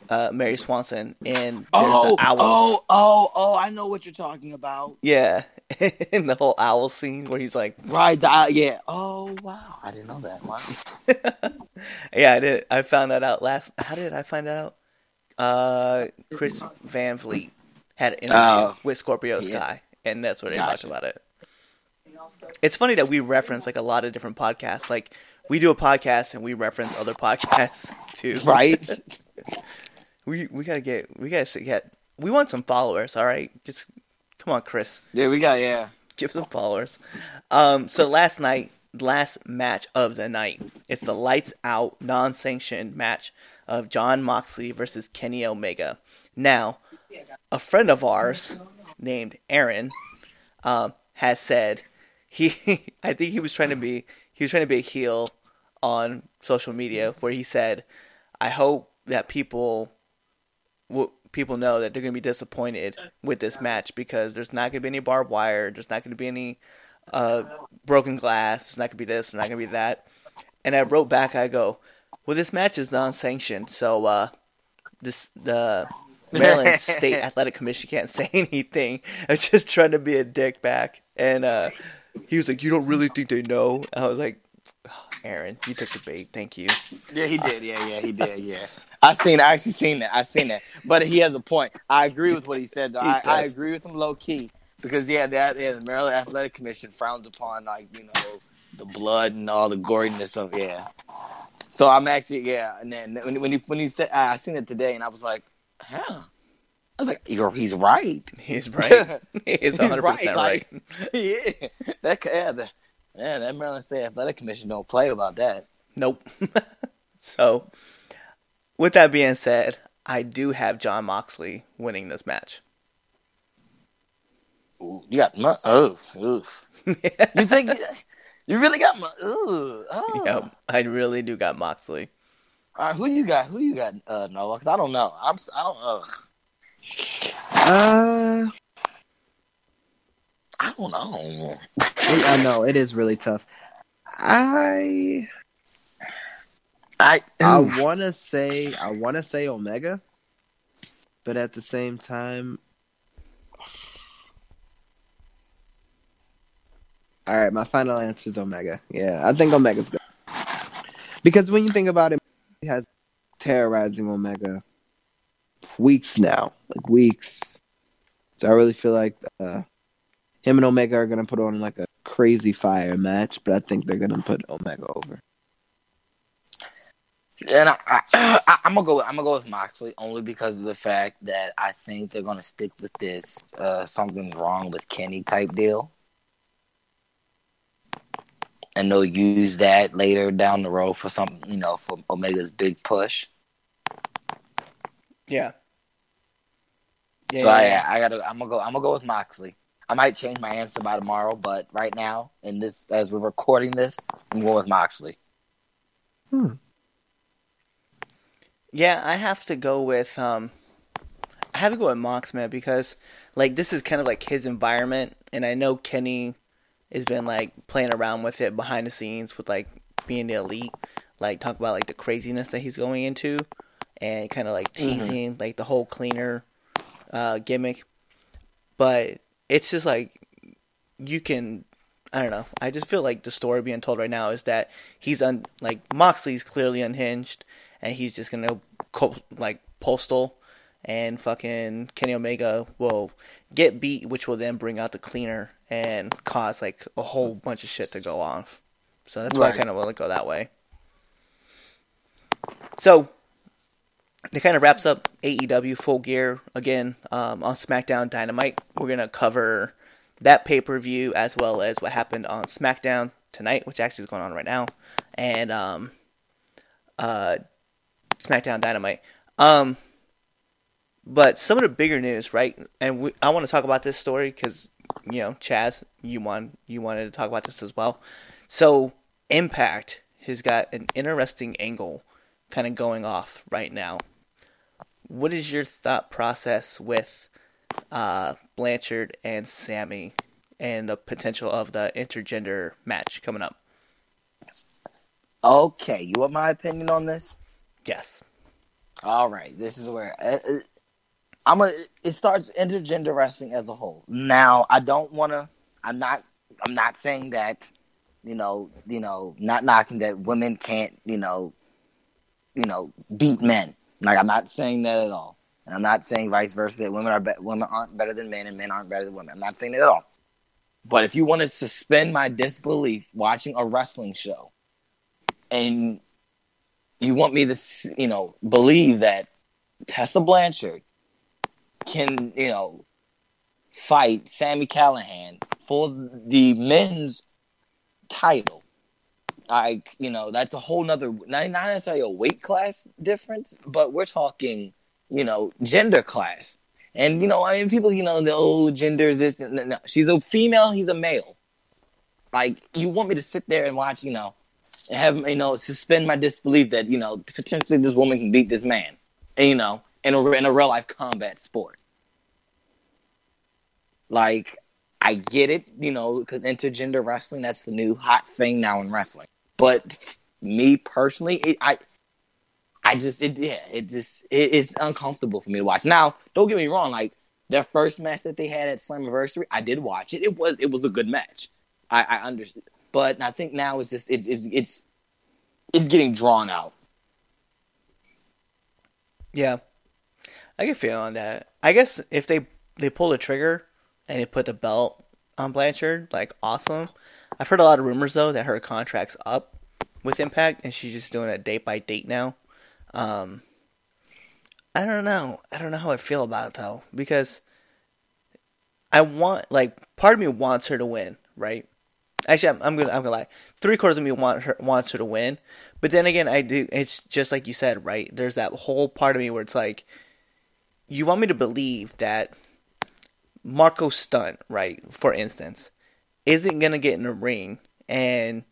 Speaker 1: uh Mary Swanson and
Speaker 4: Oh, oh, oh, oh! I know what you're talking about.
Speaker 1: Yeah. in the whole owl scene where he's like
Speaker 4: Right? The, uh, yeah. Oh, wow! I didn't know that. Wow.
Speaker 1: Yeah, I did I found that out last how did I find that out? Uh Chris Van Vliet had an interview
Speaker 4: Oh.
Speaker 1: with Scorpio
Speaker 4: Yeah.
Speaker 1: Sky and that's where they
Speaker 4: Gotcha.
Speaker 1: talked about it. It's funny that we reference like a lot of different podcasts. Like we do a podcast and we reference other podcasts too.
Speaker 4: Right?
Speaker 1: We we gotta get we gotta get we want some followers. All right, just come on, Chris,
Speaker 4: yeah, we got yeah.
Speaker 1: give some followers. Um, so last night, last match of the night, it's the lights out non-sanctioned match of Jon Moxley versus Kenny Omega. Now, a friend of ours named Aaron um, has said he I think he was trying to be he was trying to be a heel on social media where he said, "I hope that people w- people know that they're going to be disappointed with this match because there's not going to be any barbed wire, there's not going to be any uh, broken glass, there's not going to be this, there's not going to be that." And I wrote back, I go, "Well, this match is non-sanctioned, so uh, this the Maryland State Athletic Commission can't say anything. I was just trying to be a dick back. And uh, he was like, You don't really think they know? I was like, "Oh, Aaron, you took the bait. Thank you.
Speaker 2: Yeah, he did. Yeah, yeah, he did. Yeah, I seen. I actually seen that. I seen that. But he has a point. I agree with what he said. Though.
Speaker 1: He
Speaker 2: I, I agree with him low key because yeah, that yeah, the Maryland Athletic Commission frowns upon like you know the blood and all the goriness of yeah. So I'm actually yeah, and then when when he when he said I, I seen it today and I was like, huh. I was like,
Speaker 4: You're, he's right.
Speaker 1: He's right. He's 100% right.
Speaker 2: right, like- yeah, that yeah, the, yeah, that Maryland State Athletic Commission don't play about that.
Speaker 1: Nope. so, with that being said, I do have Jon Moxley winning this match.
Speaker 2: Ooh, you got my oof, oof. You think you really got my ooh? Oh.
Speaker 1: Yep, I really do got Moxley.
Speaker 2: All right, who you got? Who you got? Uh, Noah? Because I don't know. I'm. I don't. Ugh.
Speaker 5: Uh,
Speaker 2: I don't know.
Speaker 5: I know it is really tough. I
Speaker 2: I.
Speaker 5: I want to say I want to say Omega, but at the same time, all right. My final answer is Omega. Yeah, I think Omega's good because when you think about it, he has terrorizing Omega weeks now, like weeks. So I really feel like uh, him and Omega are gonna put on like a crazy fire match, but I think they're gonna put Omega over.
Speaker 2: And I, I, I, I'm gonna go. With, I'm gonna go with Moxley only because of the fact that I think they're gonna stick with this uh, something's wrong with Kenny type deal, and they'll use that later down the road for some, you know, for Omega's big push.
Speaker 1: Yeah. Yeah,
Speaker 2: so
Speaker 1: yeah,
Speaker 2: I,
Speaker 1: yeah.
Speaker 2: I gotta. I'm gonna go. I'm gonna go with Moxley. I might change my answer by tomorrow, but right now, in this as we're recording this, I'm going with Moxley. Hmm.
Speaker 1: Yeah, I have to go with um I have to go with Mox man because like this is kind of like his environment and I know Kenny has been like playing around with it behind the scenes with like being the elite, like talk about like the craziness that he's going into and kind of like teasing like the whole cleaner uh gimmick. But it's just like you can I don't know. I just feel like the story being told right now is that he's un like Moxley's clearly unhinged, and he's just gonna co- like postal, and fucking Kenny Omega will get beat, which will then bring out the cleaner and cause like a whole bunch of shit to go off. So that's why I kind of want to go that way. So that kind of wraps up AEW Full Gear again um, on SmackDown Dynamite. We're gonna cover that pay per view as well as what happened on SmackDown tonight, which actually is going on right now, and um, uh, SmackDown Dynamite. Um, but some of the bigger news, right? And we, I want to talk about this story because you know, Chaz, you want you wanted to talk about this as well. So Impact has got an interesting angle kind of going off right now. What is your thought process with uh, Blanchard and Sami and the potential of the intergender match coming up?
Speaker 2: Okay, you want my opinion on this?
Speaker 1: Yes.
Speaker 2: All right, this is where uh, uh, I'm a. It starts intergender wrestling as a whole. Now, I don't want to. I'm not. I'm not saying that. You know. You know. Not knocking that women can't. You know. You know, beat men. Like I'm not saying that at all. And I'm not saying vice versa that women are be- women aren't better than men and men aren't better than women. I'm not saying that at all. But if you want to suspend my disbelief watching a wrestling show, and you want me to, you know, believe that Tessa Blanchard can, you know, fight Sami Callihan for the men's title. Like, you know, that's a whole nother not, not necessarily a weight class difference, but we're talking, you know, gender class. And you know, I mean people, you know, the old oh, gender is this no, no. she's a female, he's a male. Like you want me to sit there and watch, you know, have you know, suspend my disbelief that, you know, potentially this woman can beat this man. And, you know, in a in a real life combat sport. Like, I get it, you know, because intergender wrestling, that's the new hot thing now in wrestling. But me personally, it, I, I just, it, yeah, it just, it, it's uncomfortable for me to watch. Now, don't get me wrong, like their first match that they had at Slammiversary, I did watch it. It was, it was a good match. I, I understand, but I think now it's just, it's, it's, it's, it's getting drawn out.
Speaker 1: Yeah, I can feel on that. I guess if they they pull the trigger and they put the belt on Blanchard, like awesome. I've heard a lot of rumors though that her contract's up with Impact and she's just doing it date by date now. Um, I don't know. I don't know how I feel about it though because I want like part of me wants her to win, right? Actually, I'm, I'm gonna I'm gonna lie. Three quarters of me want her wants her to win, but then again, I do. It's just like you said, right? There's that whole part of me where it's like, you want me to believe that Marco Stunt, right? For instance, isn't gonna get in the ring and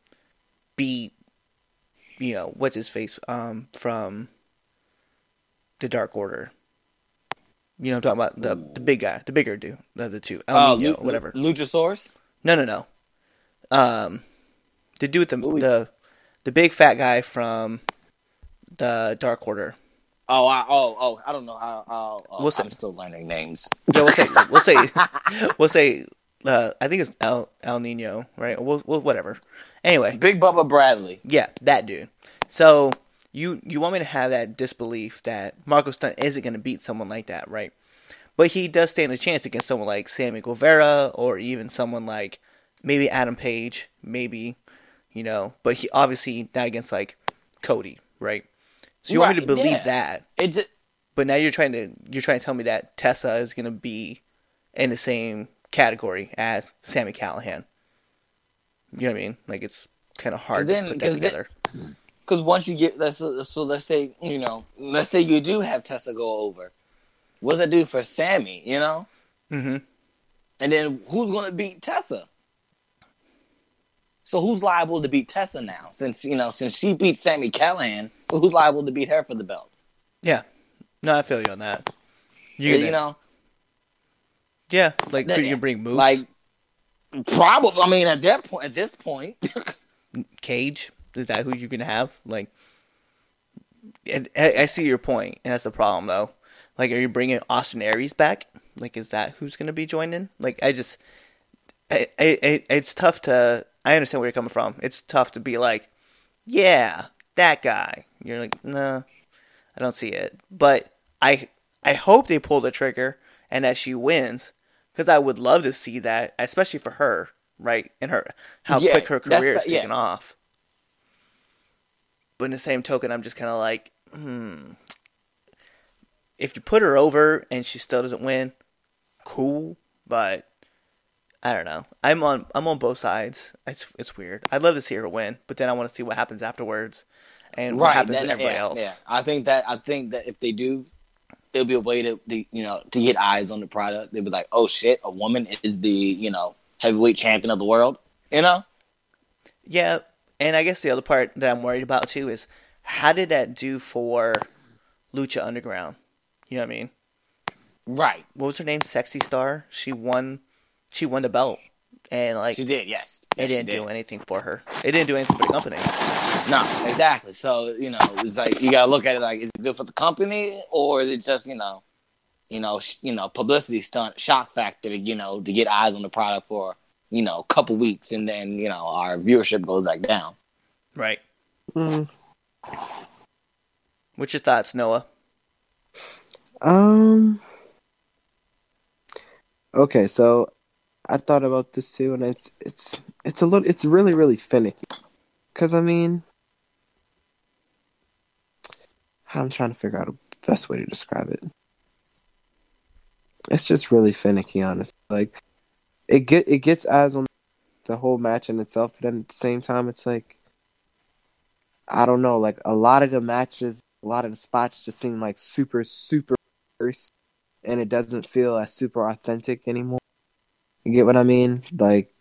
Speaker 1: beat, you know, what's his face, um, from the Dark Order. You know, I'm talking about the the big guy, the bigger dude of the two, El
Speaker 6: Oh,
Speaker 1: Nino,
Speaker 6: Lu-
Speaker 1: whatever.
Speaker 6: Luchasaurus.
Speaker 1: No, no, no. Um, the dude with the
Speaker 6: Louis.
Speaker 1: the the big fat guy from the Dark Order.
Speaker 6: Oh, I, oh, oh, I don't know how. how oh,
Speaker 1: What's
Speaker 6: I'm
Speaker 1: it?
Speaker 6: still learning names.
Speaker 1: Yeah, we'll say we'll say we'll say. Uh, I think it's El El Nino, right? We'll, we'll whatever. Anyway,
Speaker 6: Big Bubba Bradley.
Speaker 1: yeah, that dude. So you you want me to have that disbelief that Marco Stunt isn't going to beat someone like that, right? But he does stand a chance against someone like Sammy Guevara or even someone like maybe Adam Page, maybe you know. But he obviously not against like Cody, right? So you want me to believe
Speaker 6: yeah.
Speaker 1: that,
Speaker 6: It's
Speaker 1: but now you're trying to you're trying to tell me that Tessa is going to be in the same category as Sami Callihan. You know what I mean? Like it's kind of hard
Speaker 6: then-
Speaker 1: to put that together.
Speaker 6: because once you get let's so let's say you know let's say you do have Tessa go over, what's that do for Sami? You know,
Speaker 1: hmm
Speaker 6: and then who's gonna beat Tessa? So who's liable to beat Tessa now? Since you know since she beat Sami Callihan, who's liable to beat her for the belt?
Speaker 1: Yeah. No, I feel you on that.
Speaker 6: You,
Speaker 1: You,
Speaker 6: know,
Speaker 1: yeah, like you can bring moves.
Speaker 6: like probably. I mean, at that point, at this point,
Speaker 1: Cage. Is that who you can have? Like, and I, I see your point, and that's the problem though. Like, are you bringing Austin Aries back? Like, is that who's going to be joining? Like, I just, I, I, I, it's tough to. I understand where you're coming from. It's tough to be like, yeah, that guy. You're like, no, I don't see it. But I, I hope they pull the trigger and that she wins because I would love to see that, especially for her, right? And her how
Speaker 6: Yeah,
Speaker 1: quick her career is
Speaker 6: fa- yeah.
Speaker 1: taking off. But in the same token, I'm just kind of like, hmm. if you put her over and she still doesn't win, cool. But I don't know. I'm on I'm on both sides. It's it's weird. I'd love to see her win, but then I want to see what happens afterwards and what happens
Speaker 2: that-
Speaker 1: to everybody
Speaker 2: yeah,
Speaker 1: else.
Speaker 2: Yeah, I think that I think that if they do, there'll be a way to, to you know to get eyes on the product. They'll be like, oh shit, a woman is the you know heavyweight champion of the world. You know,
Speaker 1: Yeah, and I guess the other part that I'm worried about too is how did that do for Lucha Underground? You know what I mean?
Speaker 2: right?
Speaker 1: What was her name? Sexy Star. She won. She won the belt, and like
Speaker 2: She did, yes.
Speaker 1: it
Speaker 2: Yes, she
Speaker 1: didn't
Speaker 2: did.
Speaker 1: do anything for her. It didn't do anything for the company.
Speaker 2: No, exactly. So you know, it's like you gotta look at it like, is it good for the company or is it just you know, you know, sh- you know, publicity stunt, shock factor, you know, to get eyes on the product for you know a couple weeks and then you know our viewership goes back down.
Speaker 1: Right.
Speaker 3: Mm,
Speaker 1: What's your thoughts, Noah?
Speaker 3: um. Okay, so I thought about this too, and it's it's it's a little it's really really finicky, because I mean, I'm trying to figure out a best way to describe it. It's just really finicky, honestly. Like it get it gets eyes on the whole match in itself, but at the same time, it's like I don't know. Like a lot of the matches, a lot of the spots just seem like super super and it doesn't feel as super authentic anymore. You get what I mean? Like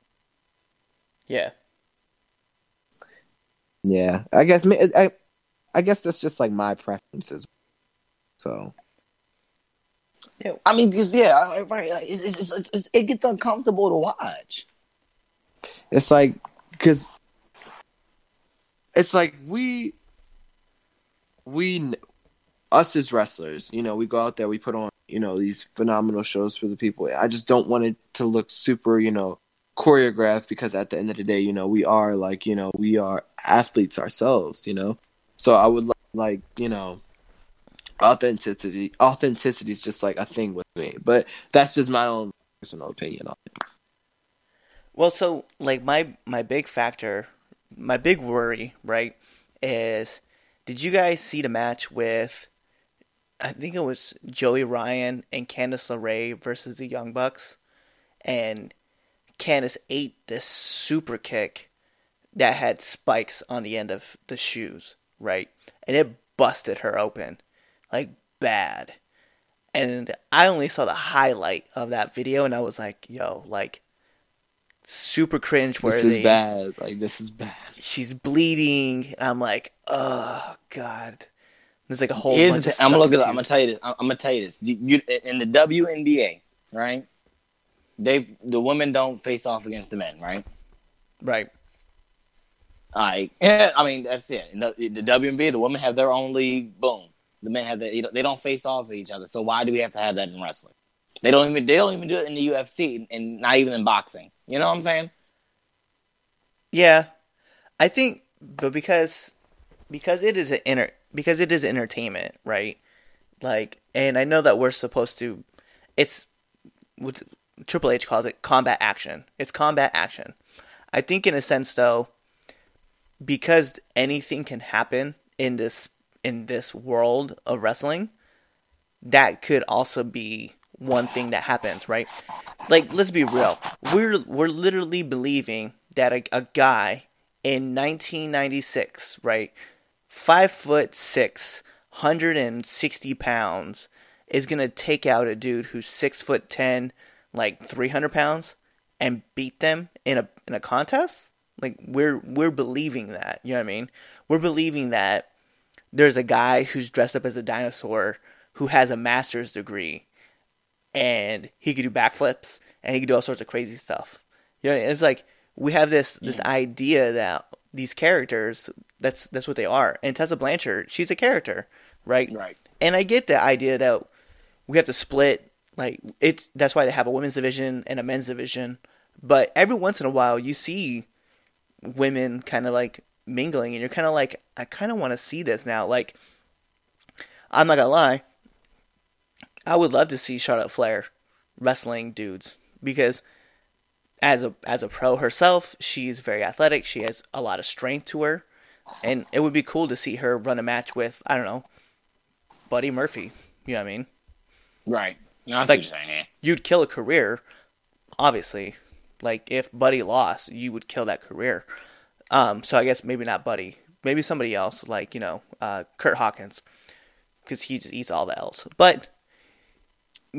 Speaker 1: Yeah.
Speaker 3: yeah, I guess I I guess that's just like my preferences. So Yeah,
Speaker 2: I mean, just yeah, right. like, It's, it's, it's, it's, it gets uncomfortable to watch.
Speaker 3: It's like because it's like we we us as wrestlers, you know, we go out there, we put on you know these phenomenal shows for the people. I just don't want it to look super, you know, choreographed because at the end of the day, you know, we are like you know we are athletes ourselves, you know. So I would li- like you know authenticity. Authenticity is just like a thing with me, but that's just my own personal opinion on it.
Speaker 1: Well, so like my my big factor, my big worry, right, is did you guys see the match with I think it was Joey Ryan and Candice LeRae versus the Young Bucks, and Candice ate this super kick that had spikes on the end of the shoes, right, and it busted her open, like bad. And I only saw the highlight of that video, and I was like, "Yo, like." super cringe worthy.
Speaker 3: This is bad. Like this is bad.
Speaker 1: She's bleeding. And I'm like, oh god. There's like a whole
Speaker 2: Here's
Speaker 1: bunch
Speaker 2: the
Speaker 1: of.
Speaker 2: I'm gonna look at. I'm gonna tell you this. I'm I'm gonna tell you this. You, you, in the WNBA, right? They the women don't face off against the men, right?
Speaker 1: Right.
Speaker 2: All right. Yeah, I mean that's it. In the, the WNBA, the women have their own league. Boom. The men have that. You know, they don't face off with each other. So why do we have to have that in wrestling? They don't even. They don't even do it in the UFC, and not even in boxing. You know what I'm saying?
Speaker 1: Yeah. I think but because because it is an inter because it is entertainment, right? Like and I know that we're supposed to it's what Triple H calls it combat action. It's combat action. I think in a sense though because anything can happen in this in this world of wrestling, that could also be one thing that happens, right? Like, let's be real. We're we're literally believing that a, a guy in 1996, right, five foot six, hundred and sixty pounds, is gonna take out a dude who's six foot ten, like three hundred pounds, and beat them in a in a contest. Like we're we're believing that. You know what I mean? We're believing that there's a guy who's dressed up as a dinosaur who has a master's degree and he could do backflips and he could do all sorts of crazy stuff. You know, it's like we have this this idea that these characters that's that's what they are. And Tessa Blanchard, she's a character, right?
Speaker 2: Right.
Speaker 1: And I get the idea that we have to split like it's that's why they have a women's division and a men's division. But every once in a while you see women kind of like mingling and you're kind of like I kind of want to see this now. Like I'm not going to lie, I would love to see Charlotte Flair wrestling dudes because as a as a pro herself, she's very athletic. She has a lot of strength to her, and it would be cool to see her run a match with I don't know, Buddy Murphy, You know what I mean?
Speaker 2: Right. No, I
Speaker 1: Like-
Speaker 2: what you're saying. Yeah.
Speaker 1: You'd kill a career, obviously. Like if Buddy lost, you would kill that career. Um, so I guess maybe not Buddy, maybe somebody else, like you know, uh, Curt Hawkins, because he just eats all the L's. But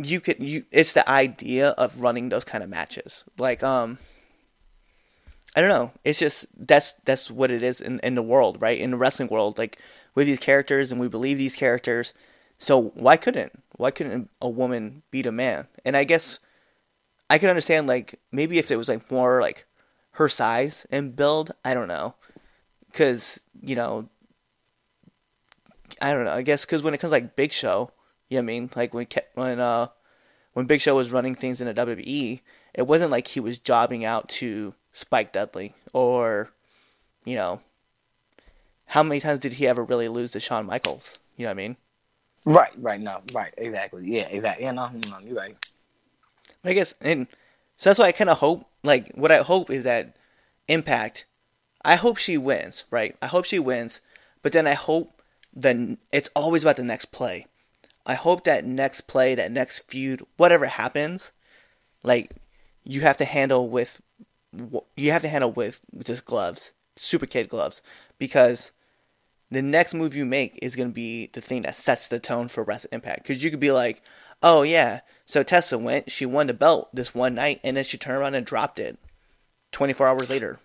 Speaker 1: you could you it's the idea of running those kind of matches. Like um I don't know. It's just that's that's what it is in, in the world, right? In the wrestling world, like with these characters and we believe these characters. So why couldn't why couldn't a woman beat a man? And I guess I could understand like maybe if it was like more like her size and build, I don't know. Cuz, you know, I don't know. I guess cuz when it comes like Big Show, you know what I mean? Like when when uh when Big Show was running things in the WWE, it wasn't like he was jobbing out to Spike Dudley or you know how many times did he ever really lose to Shawn Michaels? You know what I mean?
Speaker 2: Right. Right. No. Right. Exactly. Yeah. Exactly. Yeah. No. No. You're right.
Speaker 1: But I guess and so that's why I kind of hope like what I hope is that Impact I hope she wins, right? I hope she wins, but then I hope then it's always about the next play. I hope that next play, that next feud, whatever happens, like you have to handle with you have to handle with just gloves, super kid gloves, because the next move you make is going to be the thing that sets the tone for Wrestle Impact. Because you could be like, oh yeah, so Tessa went, she won the belt this one night, and then she turned around and dropped it 24 hours later.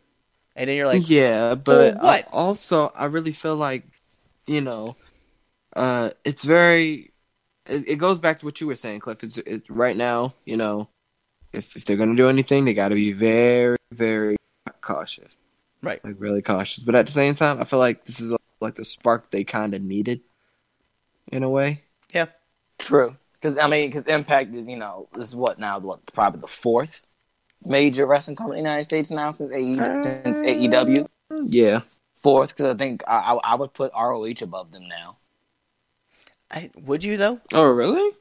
Speaker 1: And then you're like,
Speaker 5: yeah, but
Speaker 1: what?
Speaker 5: I- also I really feel like you know, uh, it's very. It, it goes back to what you were saying, Cliff. It's it, right now, you know, if if they're gonna do anything, they got to be very very cautious,
Speaker 1: right.
Speaker 5: like really cautious. But at the same time, I feel like this is like the spark they kind of needed, in a way.
Speaker 2: Yeah, true. Because I mean, because Impact is you know this is what now what, probably the fourth major wrestling company in the United States now since AE, since AEW.
Speaker 5: Yeah,
Speaker 2: Fourth, because I think I, I I would put ROH above them now.
Speaker 1: I, would you though?
Speaker 5: Oh, really?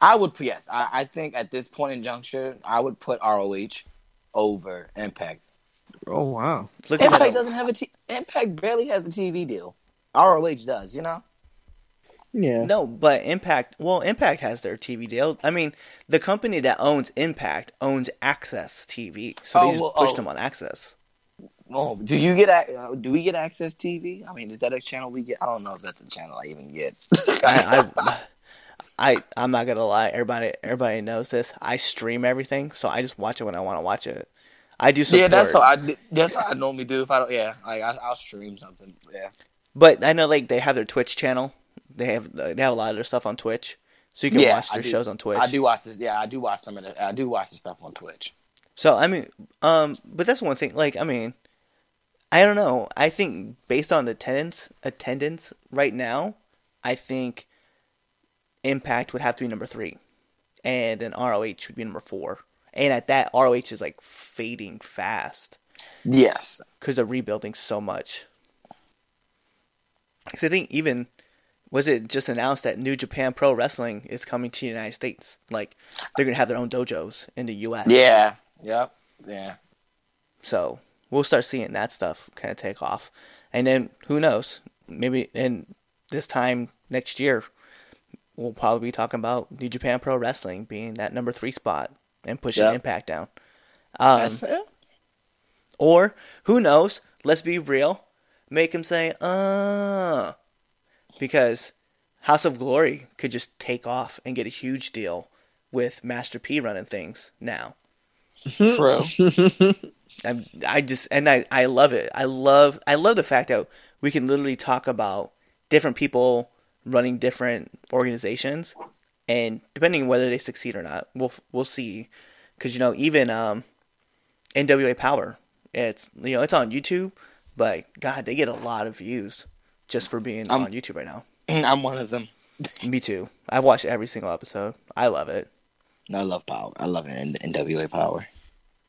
Speaker 2: I would yes. I, I think at this point in juncture, I would put ROH over Impact.
Speaker 5: Oh, wow.
Speaker 1: Look
Speaker 2: Impact
Speaker 1: that.
Speaker 2: doesn't have a t- Impact barely has a TV deal. ROH does, you know.
Speaker 5: Yeah.
Speaker 1: No, but Impact. Well, Impact has their TV deal. I mean, the company that owns Impact owns AXS TV, so they
Speaker 2: Oh,
Speaker 1: just
Speaker 2: well,
Speaker 1: pushed
Speaker 2: oh.
Speaker 1: them on AXS.
Speaker 2: Oh, do you get uh, do we get AXS TV? I mean, is that a channel we get? I don't know if that's a channel I even get.
Speaker 1: I, I, I, I'm not gonna lie. Everybody, everybody knows this. I stream everything, so I just watch it when I want to watch it. I do support.
Speaker 2: yeah, that's how I that's how I normally do. If I don't, yeah, like I, I'll stream something. Yeah,
Speaker 1: But I know like they have their Twitch channel. They have they have a lot of their stuff on Twitch, so you can
Speaker 2: Yeah,
Speaker 1: watch their shows on Twitch.
Speaker 2: I do watch this. Yeah, I do watch some of the. I do watch the stuff on Twitch.
Speaker 1: So I mean, um, but that's one thing. Like, I mean, I don't know. I think based on attendance, attendance right now, I think Impact would have to be number three, and an ROH would be number four. And at that, ROH is like fading fast
Speaker 2: Yes,
Speaker 1: because they're rebuilding so much. Because I think even was it just announced that New Japan Pro Wrestling is coming to the United States? Like they're gonna have their own dojos in the U.S.
Speaker 2: yeah, yep, yeah.
Speaker 1: So we'll start seeing that stuff kind of take off, and then who knows? Maybe in this time next year, we'll probably be talking about New Japan Pro Wrestling being that number three spot and pushing
Speaker 2: Yep.
Speaker 1: Impact down. Um,
Speaker 2: That's fair.
Speaker 1: or who knows? Let's be real. Make him say, "Uh," because House of Glory could just take off and get a huge deal with Master P running things now.
Speaker 2: True.
Speaker 1: I'm, I just and I, I love it. I love I love the fact that we can literally talk about different people running different organizations, and depending on whether they succeed or not, we'll we'll see. Because you know, even um, NWA Power, it's you know it's on YouTube, but God, they get a lot of views just for being
Speaker 2: Um,
Speaker 1: on YouTube right now.
Speaker 2: I'm one of them.
Speaker 1: Me too. I've watched every single episode. I love it.
Speaker 2: I love power. I love N- NWA power.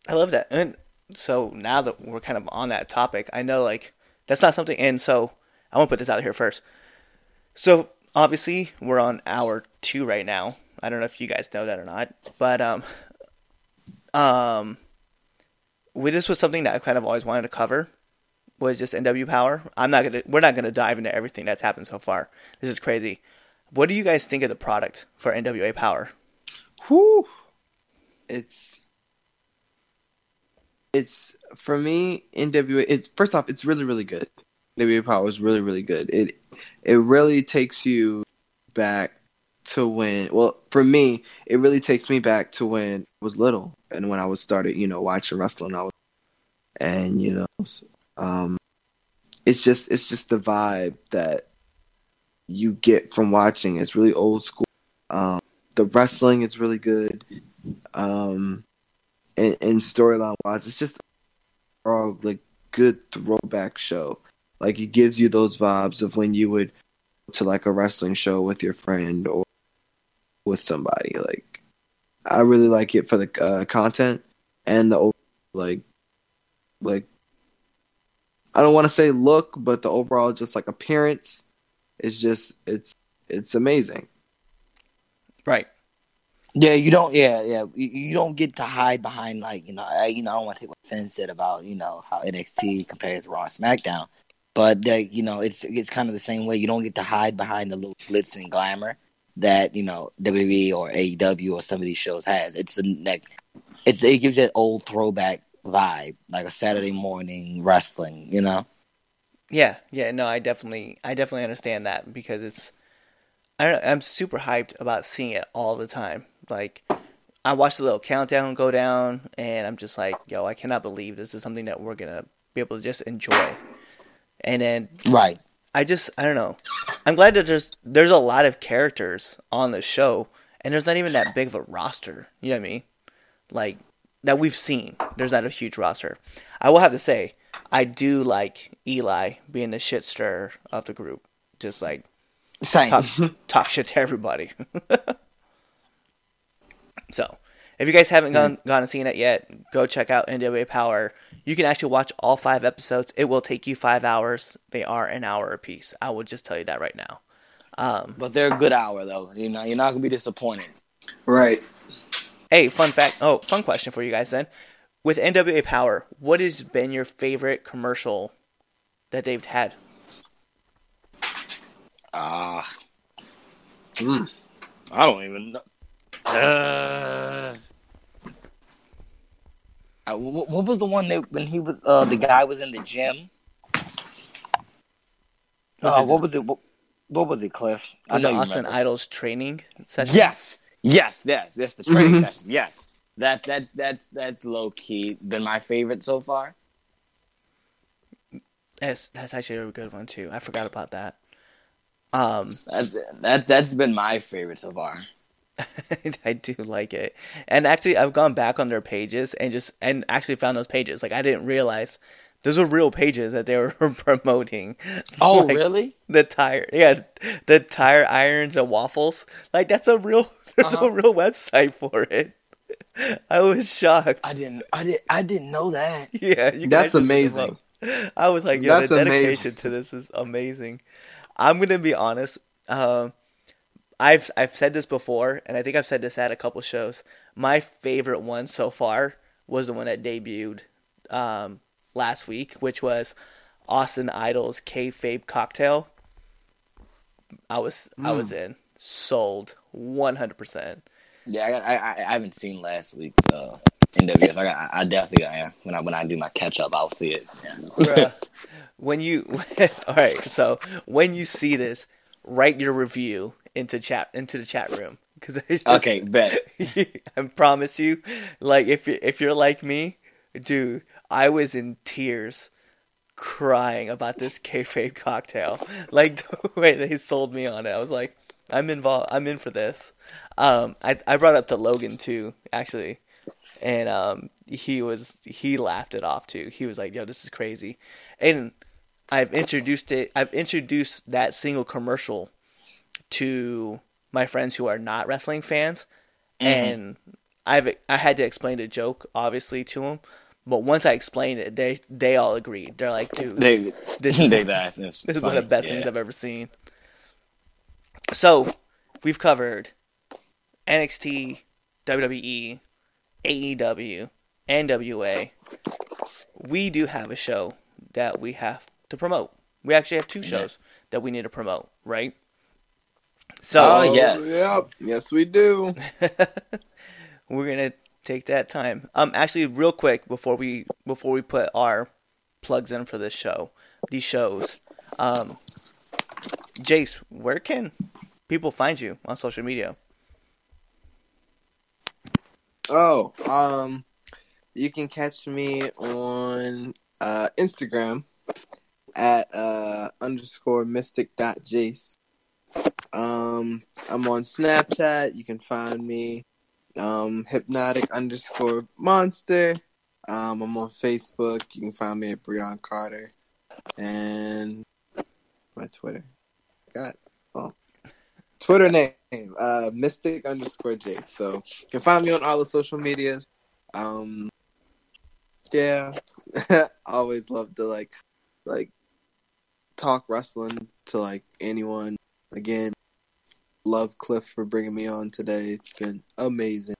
Speaker 1: I love that. And so now that we're kind of on that topic, I know like that's not something. And so I want to put this out here first. So obviously we're on hour two right now. I don't know if you guys know that or not, but um, um, we, this was something that I kind of always wanted to cover. Was just NW Power. I'm not gonna. We're not gonna dive into everything that's happened so far. This is crazy, What do you guys think of the product for NWA Power?
Speaker 3: Whew. It's it's for me NWA. It's first off, it's really really good. NWA Power is really really good. It it really takes you back to when. Well, for me, it really takes me back to when I was little and when I was started, you know, watching wrestling. I was, and you know, um, it's just it's just the vibe that you get from watching. It's really old school. Um, the wrestling is really good. Um, and, and storyline wise, it's just all like good throwback show. Like it gives you those vibes of when you would to like a wrestling show with your friend or with somebody. Like I really like it for the uh, content and the like like I don't want to say look, but the overall just like appearance is just it's it's amazing.
Speaker 1: Right.
Speaker 2: Yeah, you don't. Yeah, yeah. You, you don't get to hide behind like you know. I, you know, I don't want to take what Finn said about you know how NXT compares to Raw SmackDown, but uh, you know it's it's kind of the same way. You don't get to hide behind the little glitz and glamour that you know WWE or AEW or some of these shows has. It's a like it's it gives that old throwback vibe, like a Saturday morning wrestling. You know.
Speaker 1: Yeah, yeah, no, I definitely, I definitely understand that because it's, I don't, I'm super hyped about seeing it all the time. Like, I watched the little countdown go down, and I'm just like, yo, I cannot believe this is something that we're gonna be able to just enjoy. And then
Speaker 2: Right.
Speaker 1: I just, I don't know, I'm glad that there's there's a lot of characters on the show, and there's not even that big of a roster. You know what I mean? Like that we've seen. There's not a huge roster. I will have to say, I do like Eli being the shit stirrer of the group. Just like
Speaker 2: Same.
Speaker 1: talk, talk shit to everybody. so, if you guys haven't gone gone and seen it yet, go check out NWA Power. You can actually watch all five episodes. It will take you five hours. They are an hour apiece. I will just tell you that right now. Um,
Speaker 7: But they're a good hour though. You know, you're not gonna be disappointed.
Speaker 3: Right.
Speaker 1: Hey, fun fact. Oh, fun question for you guys then. With NWA Power, what has been your favorite commercial that they've had?
Speaker 7: Ah,
Speaker 3: Mm.
Speaker 7: I don't even know. Uh,
Speaker 2: what, what was the one that when he was uh the guy was in the gym? Uh, what was it? What, what was it, Cliff? I know
Speaker 1: Austin
Speaker 2: remember.
Speaker 1: Idol's training session?
Speaker 7: yes, yes, yes. That's the training
Speaker 3: Mhm.
Speaker 7: session. Yes, that that's that's that's low key been my favorite so far.
Speaker 1: That's, that's actually a good one too. I forgot about that. Um,
Speaker 7: That's that that's been my favorite so far.
Speaker 1: I do like it. And actually, I've gone back on their pages and just and actually found those pages. Like I didn't realize those were real pages that they were promoting.
Speaker 7: Oh,
Speaker 1: Like,
Speaker 7: really?
Speaker 1: The tire, yeah, the tire irons and waffles. Like that's a real, there's
Speaker 7: Uh-huh.
Speaker 1: a real website for it. I was shocked.
Speaker 7: I didn't. I didn't, I didn't know that.
Speaker 1: Yeah, you
Speaker 3: That's
Speaker 1: guys should look them
Speaker 3: amazing.
Speaker 1: I was like, yo,
Speaker 3: That's
Speaker 1: the dedication
Speaker 3: amazing.
Speaker 1: to this is amazing. I'm gonna be honest. Um, I've I've said this before, and I think I've said this at a couple shows. My favorite one so far was the one that debuted um, last week, which was Austin Idol's kayfabe cocktail. I was I was in sold 100. percent
Speaker 7: Yeah, I got. I, I haven't seen last week's uh, NWS. I got. I, definitely. Yeah, when I when I do my catch up, I'll see it. Yeah.
Speaker 1: Bruh. when you all right so when you see this write your review into chat into the chat room. Because
Speaker 7: Okay, bet.
Speaker 1: i promise you like if if you're like me dude i was in tears crying about this kayfabe cocktail. Like the way they sold me on it i was like i'm involved i'm in for this. Um i i brought up to logan too actually. And um he was he laughed it off too. He was like yo this is crazy. And I've introduced it. I've introduced that single commercial to my friends who are not wrestling fans, mm-hmm. and I've I had to explain the joke obviously to them. But once I explained it, they they all agreed. They're like, "Dude,
Speaker 7: They
Speaker 1: This-
Speaker 7: they
Speaker 1: this is one of the best
Speaker 7: Yeah.
Speaker 1: things I've ever seen." So, we've covered NXT, WWE, AEW, NWA. We do have a show that we have to promote. We actually have two shows that we need to promote, right? So
Speaker 2: Oh, yes.
Speaker 3: Yep. Yes, we do.
Speaker 1: we're gonna take that time. Um, actually, real quick before we before we put our plugs in for this show, these shows, um, Jace, where can people find you on social media?
Speaker 3: Oh, um, you can catch me on uh, Instagram at uh, underscore mystic dot jace. Um, I'm on Snapchat. You can find me um, hypnotic underscore monster. Um, I'm on Facebook. You can find me at Breon Carter, and my Twitter. Got oh, Twitter name uh, mystic underscore jace. So you can find me on all the social medias. Um, yeah, always love to like, like, talk wrestling to like anyone. Again, love Cliff for bringing me on today. It's been amazing.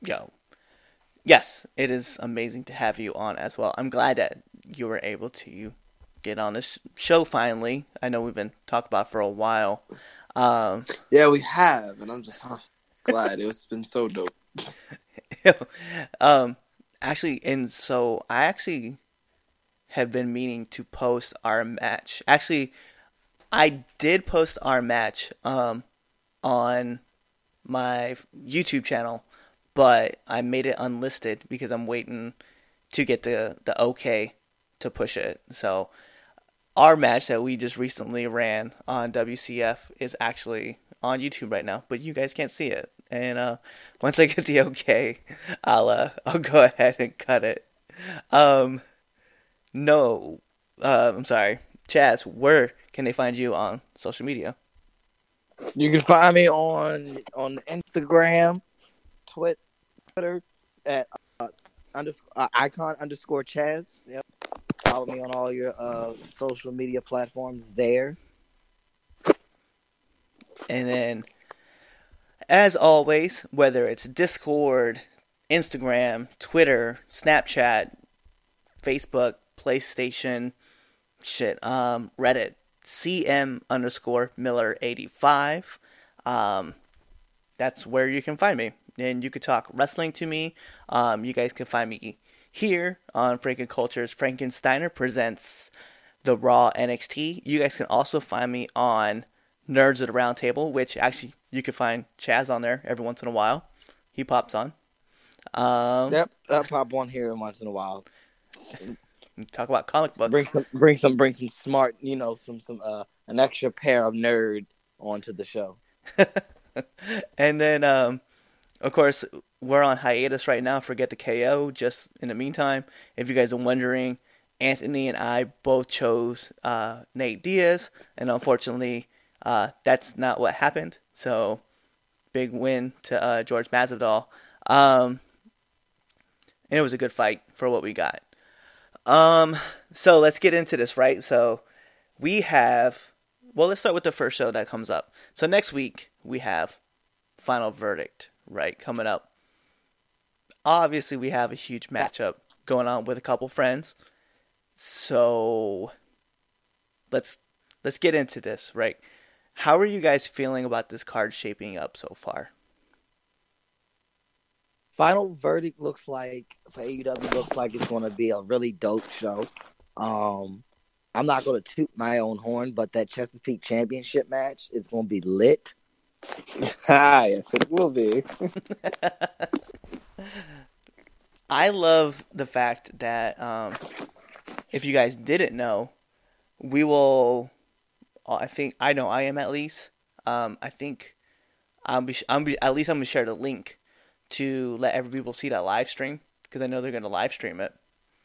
Speaker 1: Yo, yes, it is amazing to have you on as well. I'm glad that you were able to get on this show finally. I know we've been talking about it for a while. Um,
Speaker 3: Yeah, we have, and I'm just huh, glad. It's been so dope.
Speaker 1: um, actually, and so I actually have been meaning to post our match. Actually, I did post our match um on my YouTube channel, but I made it unlisted because I'm waiting to get the the okay to push it. So our match that we just recently ran on WCF is actually on YouTube right now, but you guys can't see it. And uh, once I get the okay, I'll uh, I'll go ahead and cut it. Um, no, uh, I'm sorry, Chaz. Where can they find you on social media?
Speaker 2: You can find me on on Instagram, Twitter at uh, uh, icon underscore Chaz. Yep. Follow me on all your uh, social media platforms there.
Speaker 1: And then, as always, whether it's Discord, Instagram, Twitter, Snapchat, Facebook, PlayStation, shit, um, Reddit, CM underscore Miller eighty five. Um, that's where you can find me, and you could talk wrestling to me. Um, you guys can find me here on FrankenCultures. Frankensteiner presents the Raw NXT. You guys can also find me on Nerds at the Round Table, which actually you can find Chaz on there every once in a while. He pops on. Um,
Speaker 2: Yep, I pop on here once in a while.
Speaker 1: Talk about comic books.
Speaker 2: Bring some, bring some, bring some smart, you know, some, some, uh, an extra pair of nerd onto the show.
Speaker 1: and then, um, of course, we're on hiatus right now. Forget the KO. Just in the meantime, if you guys are wondering, Anthony and I both chose uh, Nate Diaz, and unfortunately, uh, that's not what happened. So, big win to uh, George Masvidal. Um, and it was a good fight for what we got. Um, so let's get into this, right? So we have, well, let's start with the first show that comes up. So next week we have Final Verdict, right, coming up. Obviously, we have a huge matchup going on with a couple friends. So let's let's get into this, right? How are you guys feeling about this card shaping up so far?
Speaker 2: Final verdict looks like for AEW looks like it's going to be a really dope show. Um, I'm not going to toot my own horn, but that Chesapeake Championship match is going to be lit.
Speaker 3: ah, yes, it will be.
Speaker 1: I love the fact that um, if you guys didn't know, we will. I think I know I am at least. Um, I think I'll be, I'm be, at least I'm gonna share the link to let every people see that live stream because I know they're gonna live stream it.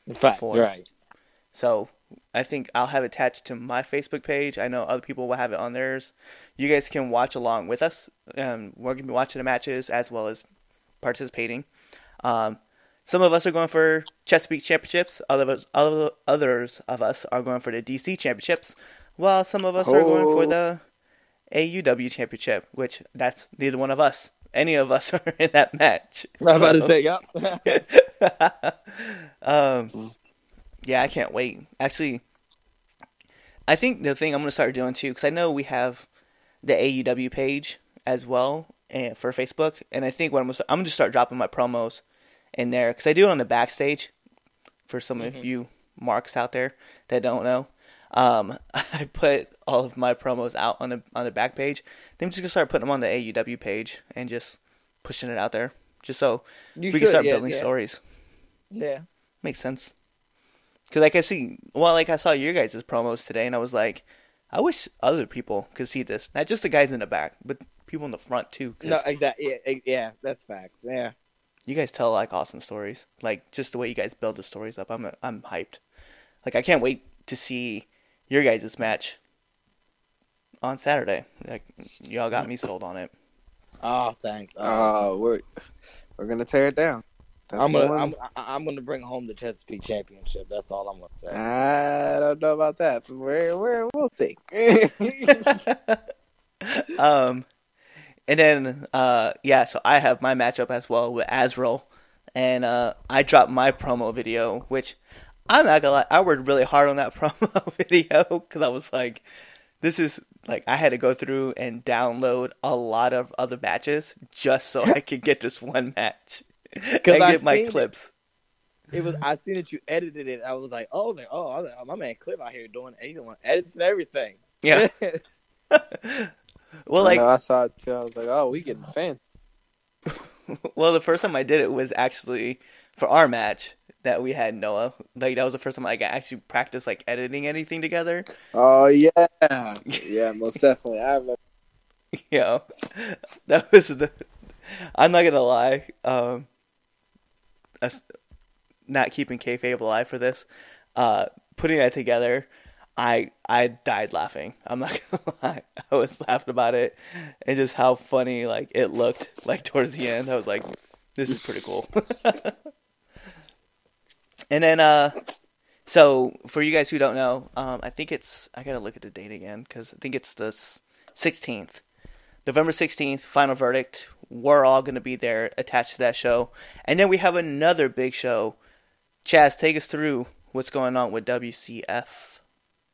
Speaker 2: In fact, right.
Speaker 1: So I think I'll have it attached to my Facebook page. I know other people will have it on theirs. You guys can watch along with us. Um, we're gonna be watching the matches as well as participating. Um, some of us are going for Chesapeake championships. Other other others of us are going for the DC championships, while some of us are going for
Speaker 3: Oh.
Speaker 1: the AUW championship. Which that's neither one of us. Any of us are in that match.
Speaker 2: I was about to
Speaker 1: So-
Speaker 2: say, yep.
Speaker 1: um, yeah, I can't wait. Actually, I think the thing I'm gonna start doing too, because I know we have the AEW page as well and for Facebook. And I think what I'm gonna, I'm gonna just start dropping my promos in there because I do it on the backstage. For some of you marks out there that don't know, um, I put all of my promos out on the on the back page. Then I'm just gonna start putting them on the AUW page and just pushing it out there, just so
Speaker 2: You
Speaker 1: we can start
Speaker 2: yeah,
Speaker 1: building
Speaker 2: yeah.
Speaker 1: stories.
Speaker 2: Yeah.
Speaker 1: Makes sense. Cause like I see, well, like I saw your guys' promos today, and I was like, I wish other people could see this, not just the guys in the back, but people in the front too. 'cause
Speaker 2: No, exactly. Yeah, yeah, that's facts. Yeah.
Speaker 1: you guys tell like awesome stories, like just the way you guys build the stories up. I'm I'm hyped. Like I can't wait to see your guys' match on Saturday. Like y'all got me sold on it.
Speaker 2: Oh, thanks. Uh,
Speaker 5: Oh, we're we're gonna tear it down. That's
Speaker 2: I'm gonna I'm, I- I'm gonna bring home the Chesapeake Championship. That's all I'm gonna say.
Speaker 5: I don't know about that, but we're, we're we'll see.
Speaker 1: um, and then uh, yeah, so I have my matchup as well with Azrael, and uh, I dropped my promo video, which I'm not gonna lie, I worked really hard on that promo video because I was like, this is like I had to go through and download a lot of other matches just so I could get this one match and
Speaker 2: I
Speaker 1: get my
Speaker 2: seen it.
Speaker 1: clips.
Speaker 2: It was I seen that you edited it. I was like, oh, was like, oh, I like, oh, my man Cliff out here doing he doing edits and everything.
Speaker 1: Yeah. well,
Speaker 5: I
Speaker 1: like
Speaker 5: know, I saw it too. I was like, oh, we getting fan.
Speaker 1: Well, the first time I did it was actually for our match that we had Noah. Like that was the first time like, I actually practiced like editing anything together.
Speaker 5: Oh yeah, yeah, most definitely. I remember.
Speaker 1: You know, that was the. I'm not gonna lie. Um, not keeping kayfabe alive for this. Uh, putting that together, I I died laughing. I'm not gonna lie. I was laughing about it and just how funny like it looked like towards the end. I was like, this is pretty cool. and then uh so for you guys who don't know, um I think it's I got to look at the date again cuz I think it's the 16th. November 16th, final verdict. We're all to be there attached to that show. And then we have another big show. Chaz, take us through what's going on with WCF.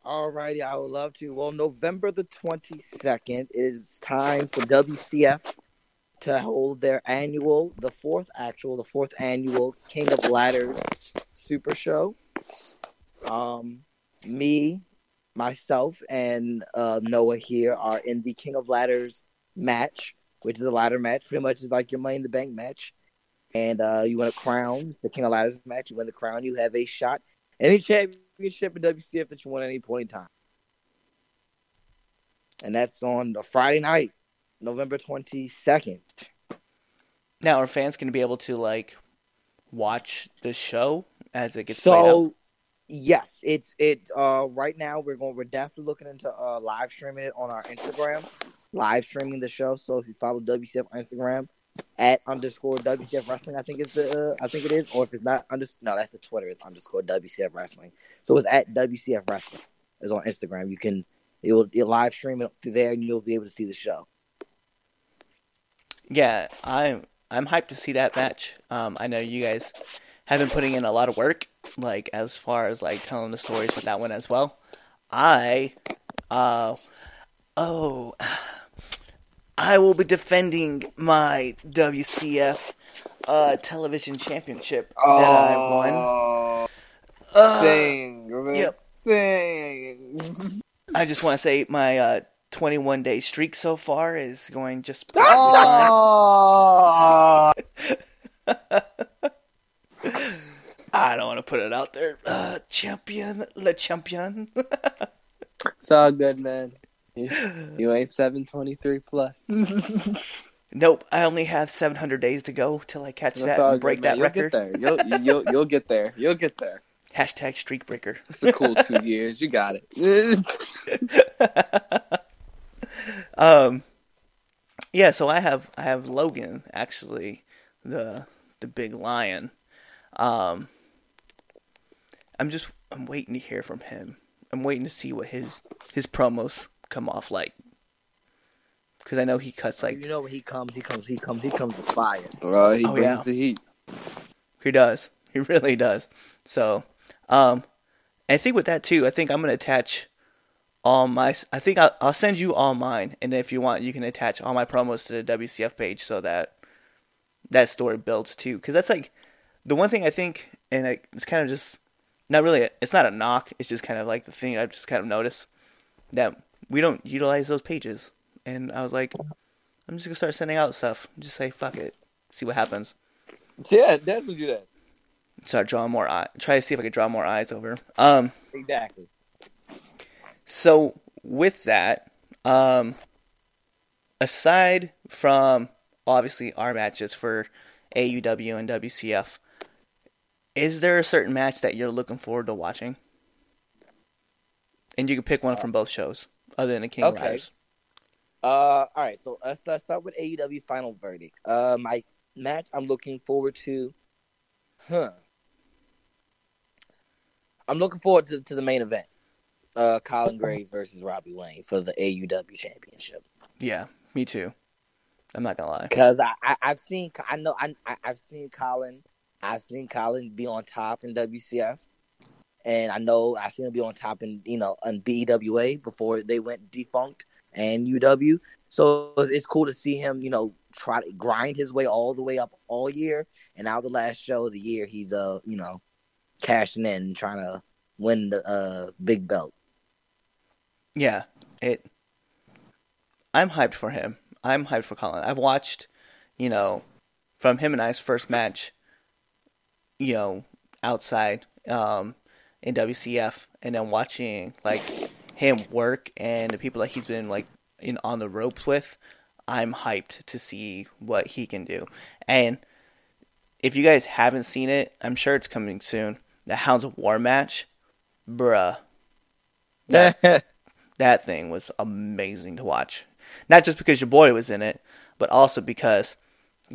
Speaker 2: Alrighty, I would love to. Well, November the 22nd is time for WCF to hold their annual, the fourth actual, the fourth annual King of Ladders Super Show. Um, me, myself, and uh, Noah here are in the King of Ladders match, which is a ladder match. Pretty much is like your Money in the Bank match. And uh, you win a crown, the King of Ladders match. You win the crown, you have a shot any championship in WCF that you want at any point in time. And that's on the Friday night, November 22nd.
Speaker 1: Now, are fans going to be able to like watch the show as it gets?
Speaker 2: So, yes, it's it. Uh, right now we're going. We're definitely looking into uh live streaming it on our Instagram, live streaming the show. So if you follow WCF on Instagram at underscore WCF Wrestling, I think it's the uh, I think it is, or if it's not under no, that's the Twitter is underscore WCF Wrestling. So it's at WCF Wrestling. Is on Instagram. You can it will live stream it through there, and you'll be able to see the show.
Speaker 1: Yeah, I'm I'm hyped to see that match. Um, I know you guys have been putting in a lot of work, like as far as like telling the stories with that one as well. I, uh, oh, I will be defending my WCF uh television championship that I won. Uh,
Speaker 5: Things.
Speaker 1: yep.
Speaker 5: Things.
Speaker 1: I just want to say my uh 21 day streak so far is going just
Speaker 5: Oh.
Speaker 1: I don't want to put it out there. Uh, champion, le champion.
Speaker 5: It's all good, man. You, you ain't seven twenty three plus.
Speaker 1: nope, I only have 700 days to go till I catch
Speaker 5: That's
Speaker 1: that and break
Speaker 5: man.
Speaker 1: that
Speaker 5: You'll
Speaker 1: record.
Speaker 5: get there. You'll, you'll you'll get there. You'll get there.
Speaker 1: Hashtag streak breaker.
Speaker 5: It's a cool two years. You got it.
Speaker 1: um, yeah. So I have I have Logan actually, the the big lion. Um, I'm just I'm waiting to hear from him. I'm waiting to see what his his promos come off like. Because I know he cuts like
Speaker 2: you know when he comes, he comes, he comes, he comes with fire.
Speaker 5: well, he
Speaker 1: Oh,
Speaker 5: brings
Speaker 1: yeah.
Speaker 5: the heat.
Speaker 1: He does. He really does. So, um, I think with that too, I think I'm gonna attach all my. I think I'll, I'll send you all mine, and if you want, you can attach all my promos to the WCF page so that that story builds too. Because that's like the one thing I think, and it's kind of just not really. A, it's not a knock. It's just kind of like the thing I've just kind of noticed that we don't utilize those pages. And I was like, I'm just gonna start sending out stuff. Just say fuck it, see what happens.
Speaker 2: Yeah, definitely do that.
Speaker 1: Start drawing more eye. Try to see if I can draw more eyes over. Um.
Speaker 2: Exactly.
Speaker 1: So with that, um, aside from obviously our matches for AUW and WCF, is there a certain match that you're looking forward to watching? And you can pick one from both shows, other than the King
Speaker 2: Okay.
Speaker 1: Riders.
Speaker 2: Uh, all right. So let's let's start with AEW Final Verdict. Uh, my match I'm looking forward to. Huh. I'm looking forward to, to the main event. Uh, Colin Graves versus Robbie Wayne for the AUW Championship.
Speaker 1: Yeah, me too. I'm not gonna lie.
Speaker 2: Because I, I I've seen I know I I- I've seen Colin I've seen Colin be on top in WCF, and I know I've seen him be on top in you know on BEWA before they went defunct and UW. So it's cool to see him you know try to grind his way all the way up all year, and now the last show of the year he's uh you know cashing in trying to win the uh big belt.
Speaker 1: Yeah, it. I'm hyped for him. I'm hyped for Colin. I've watched, you know, from him and I's first match, you know, outside um, in WCF, and then watching like him work and the people that he's been like in on the ropes with. I'm hyped to see what he can do. And if you guys haven't seen it, I'm sure it's coming soon. The Hounds of War match, bruh. That that thing was amazing to watch. Not just because your boy was in it, but also because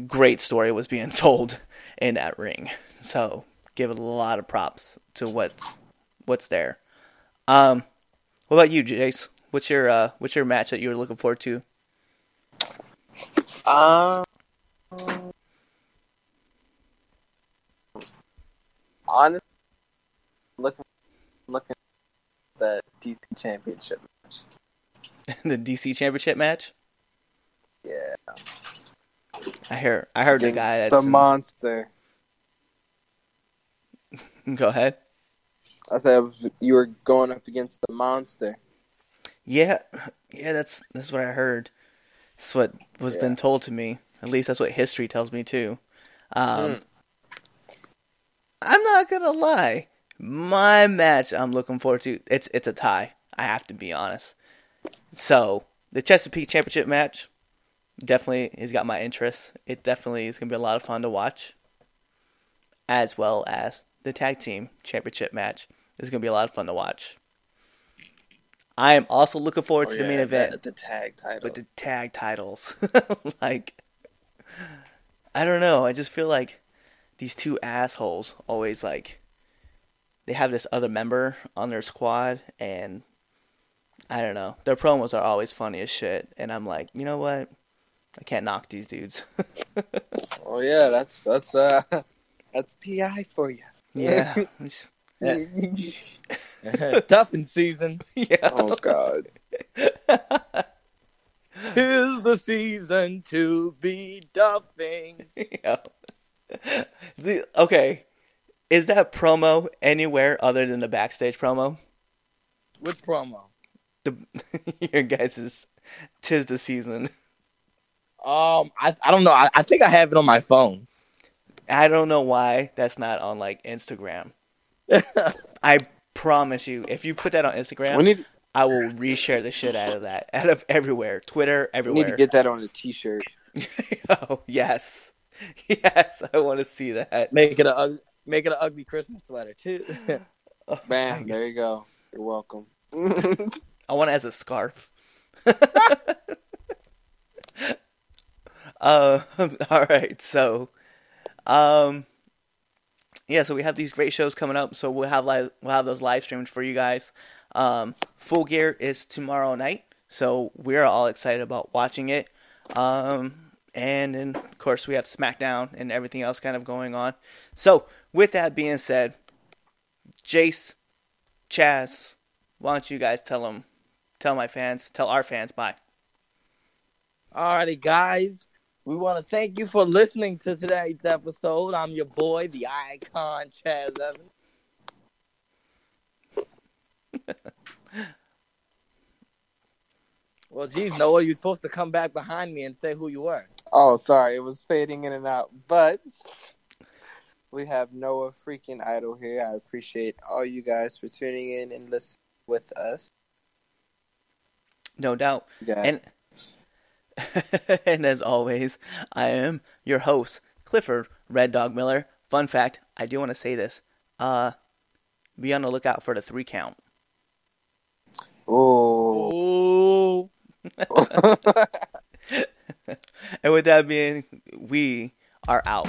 Speaker 1: great story was being told in that ring. So give a lot of props to what's what's there. Um, what about you, Jace? What's your uh, what's your match that you're looking forward to?
Speaker 3: Um, honestly, looking looking at the DC Championship match.
Speaker 1: the DC Championship match.
Speaker 3: Yeah,
Speaker 1: I hear I heard the guy that's
Speaker 3: the monster.
Speaker 1: Go ahead.
Speaker 3: I said you were going up against the monster.
Speaker 1: Yeah, yeah, that's that's what I heard. That's what was been told to me. At least that's what history tells me too. Um,
Speaker 3: Mm.
Speaker 1: I'm not gonna lie. My match I'm looking forward to it's it's a tie. I have to be honest. So the Chesapeake Championship match definitely has got my interest. It definitely is gonna be a lot of fun to watch, as well as the tag team championship match is gonna be a lot of fun to watch. I am also looking forward to the main event
Speaker 3: Oh, the tag title.
Speaker 1: with the tag titles. like, I don't know. I just feel like these two assholes always like they have this other member on their squad, and I don't know. Their promos are always funny as shit, and I'm like, you know what? I can't knock these dudes.
Speaker 3: oh yeah, that's that's uh that's PI for you.
Speaker 1: Yeah, Just-
Speaker 2: Duffin season
Speaker 1: yeah.
Speaker 3: oh God.
Speaker 2: is the season to be duffing.
Speaker 1: yeah. The- okay, is that promo anywhere other than the backstage promo?
Speaker 2: Which promo?
Speaker 1: The your guys is tis the season.
Speaker 2: Um, I I don't know. I, I think I have it on my phone.
Speaker 1: I don't know why that's not on like Instagram. I promise you, if you put that on Instagram,
Speaker 3: We need
Speaker 1: I will reshare the shit out of that, out of everywhere, Twitter,
Speaker 3: we
Speaker 1: everywhere.
Speaker 3: need to get that on a T-shirt.
Speaker 1: oh yes, yes, I want to see that.
Speaker 2: Make it a ug- make it an ugly Christmas sweater too.
Speaker 3: Bam! There you go. You're welcome.
Speaker 1: I want it as a scarf. uh, all right, so, um, yeah, so we have these great shows coming up. So we'll have live, we'll have those live streams for you guys. Um, Full Gear is tomorrow night, so we're all excited about watching it. Um, and then of course we have SmackDown and everything else kind of going on. So with that being said, Jace, Chaz, why don't you guys tell them tell my fans, tell our fans, bye.
Speaker 2: Alrighty, guys. We want to thank you for listening to today's episode. I'm your boy, the icon Chaz Evans. well, geez, Noah, you're supposed to come back behind me and say who you were.
Speaker 3: Oh, sorry, it was fading in and out. But we have Noah freaking Idol here. I appreciate all you guys for tuning in and listening with us.
Speaker 1: No doubt.
Speaker 3: Yeah.
Speaker 1: And and as always, I am your host, Clifford Red Dog Miller. Fun fact, I do want to say this. Uh be on the lookout for the three count.
Speaker 3: oh.
Speaker 1: And with that being, we are out.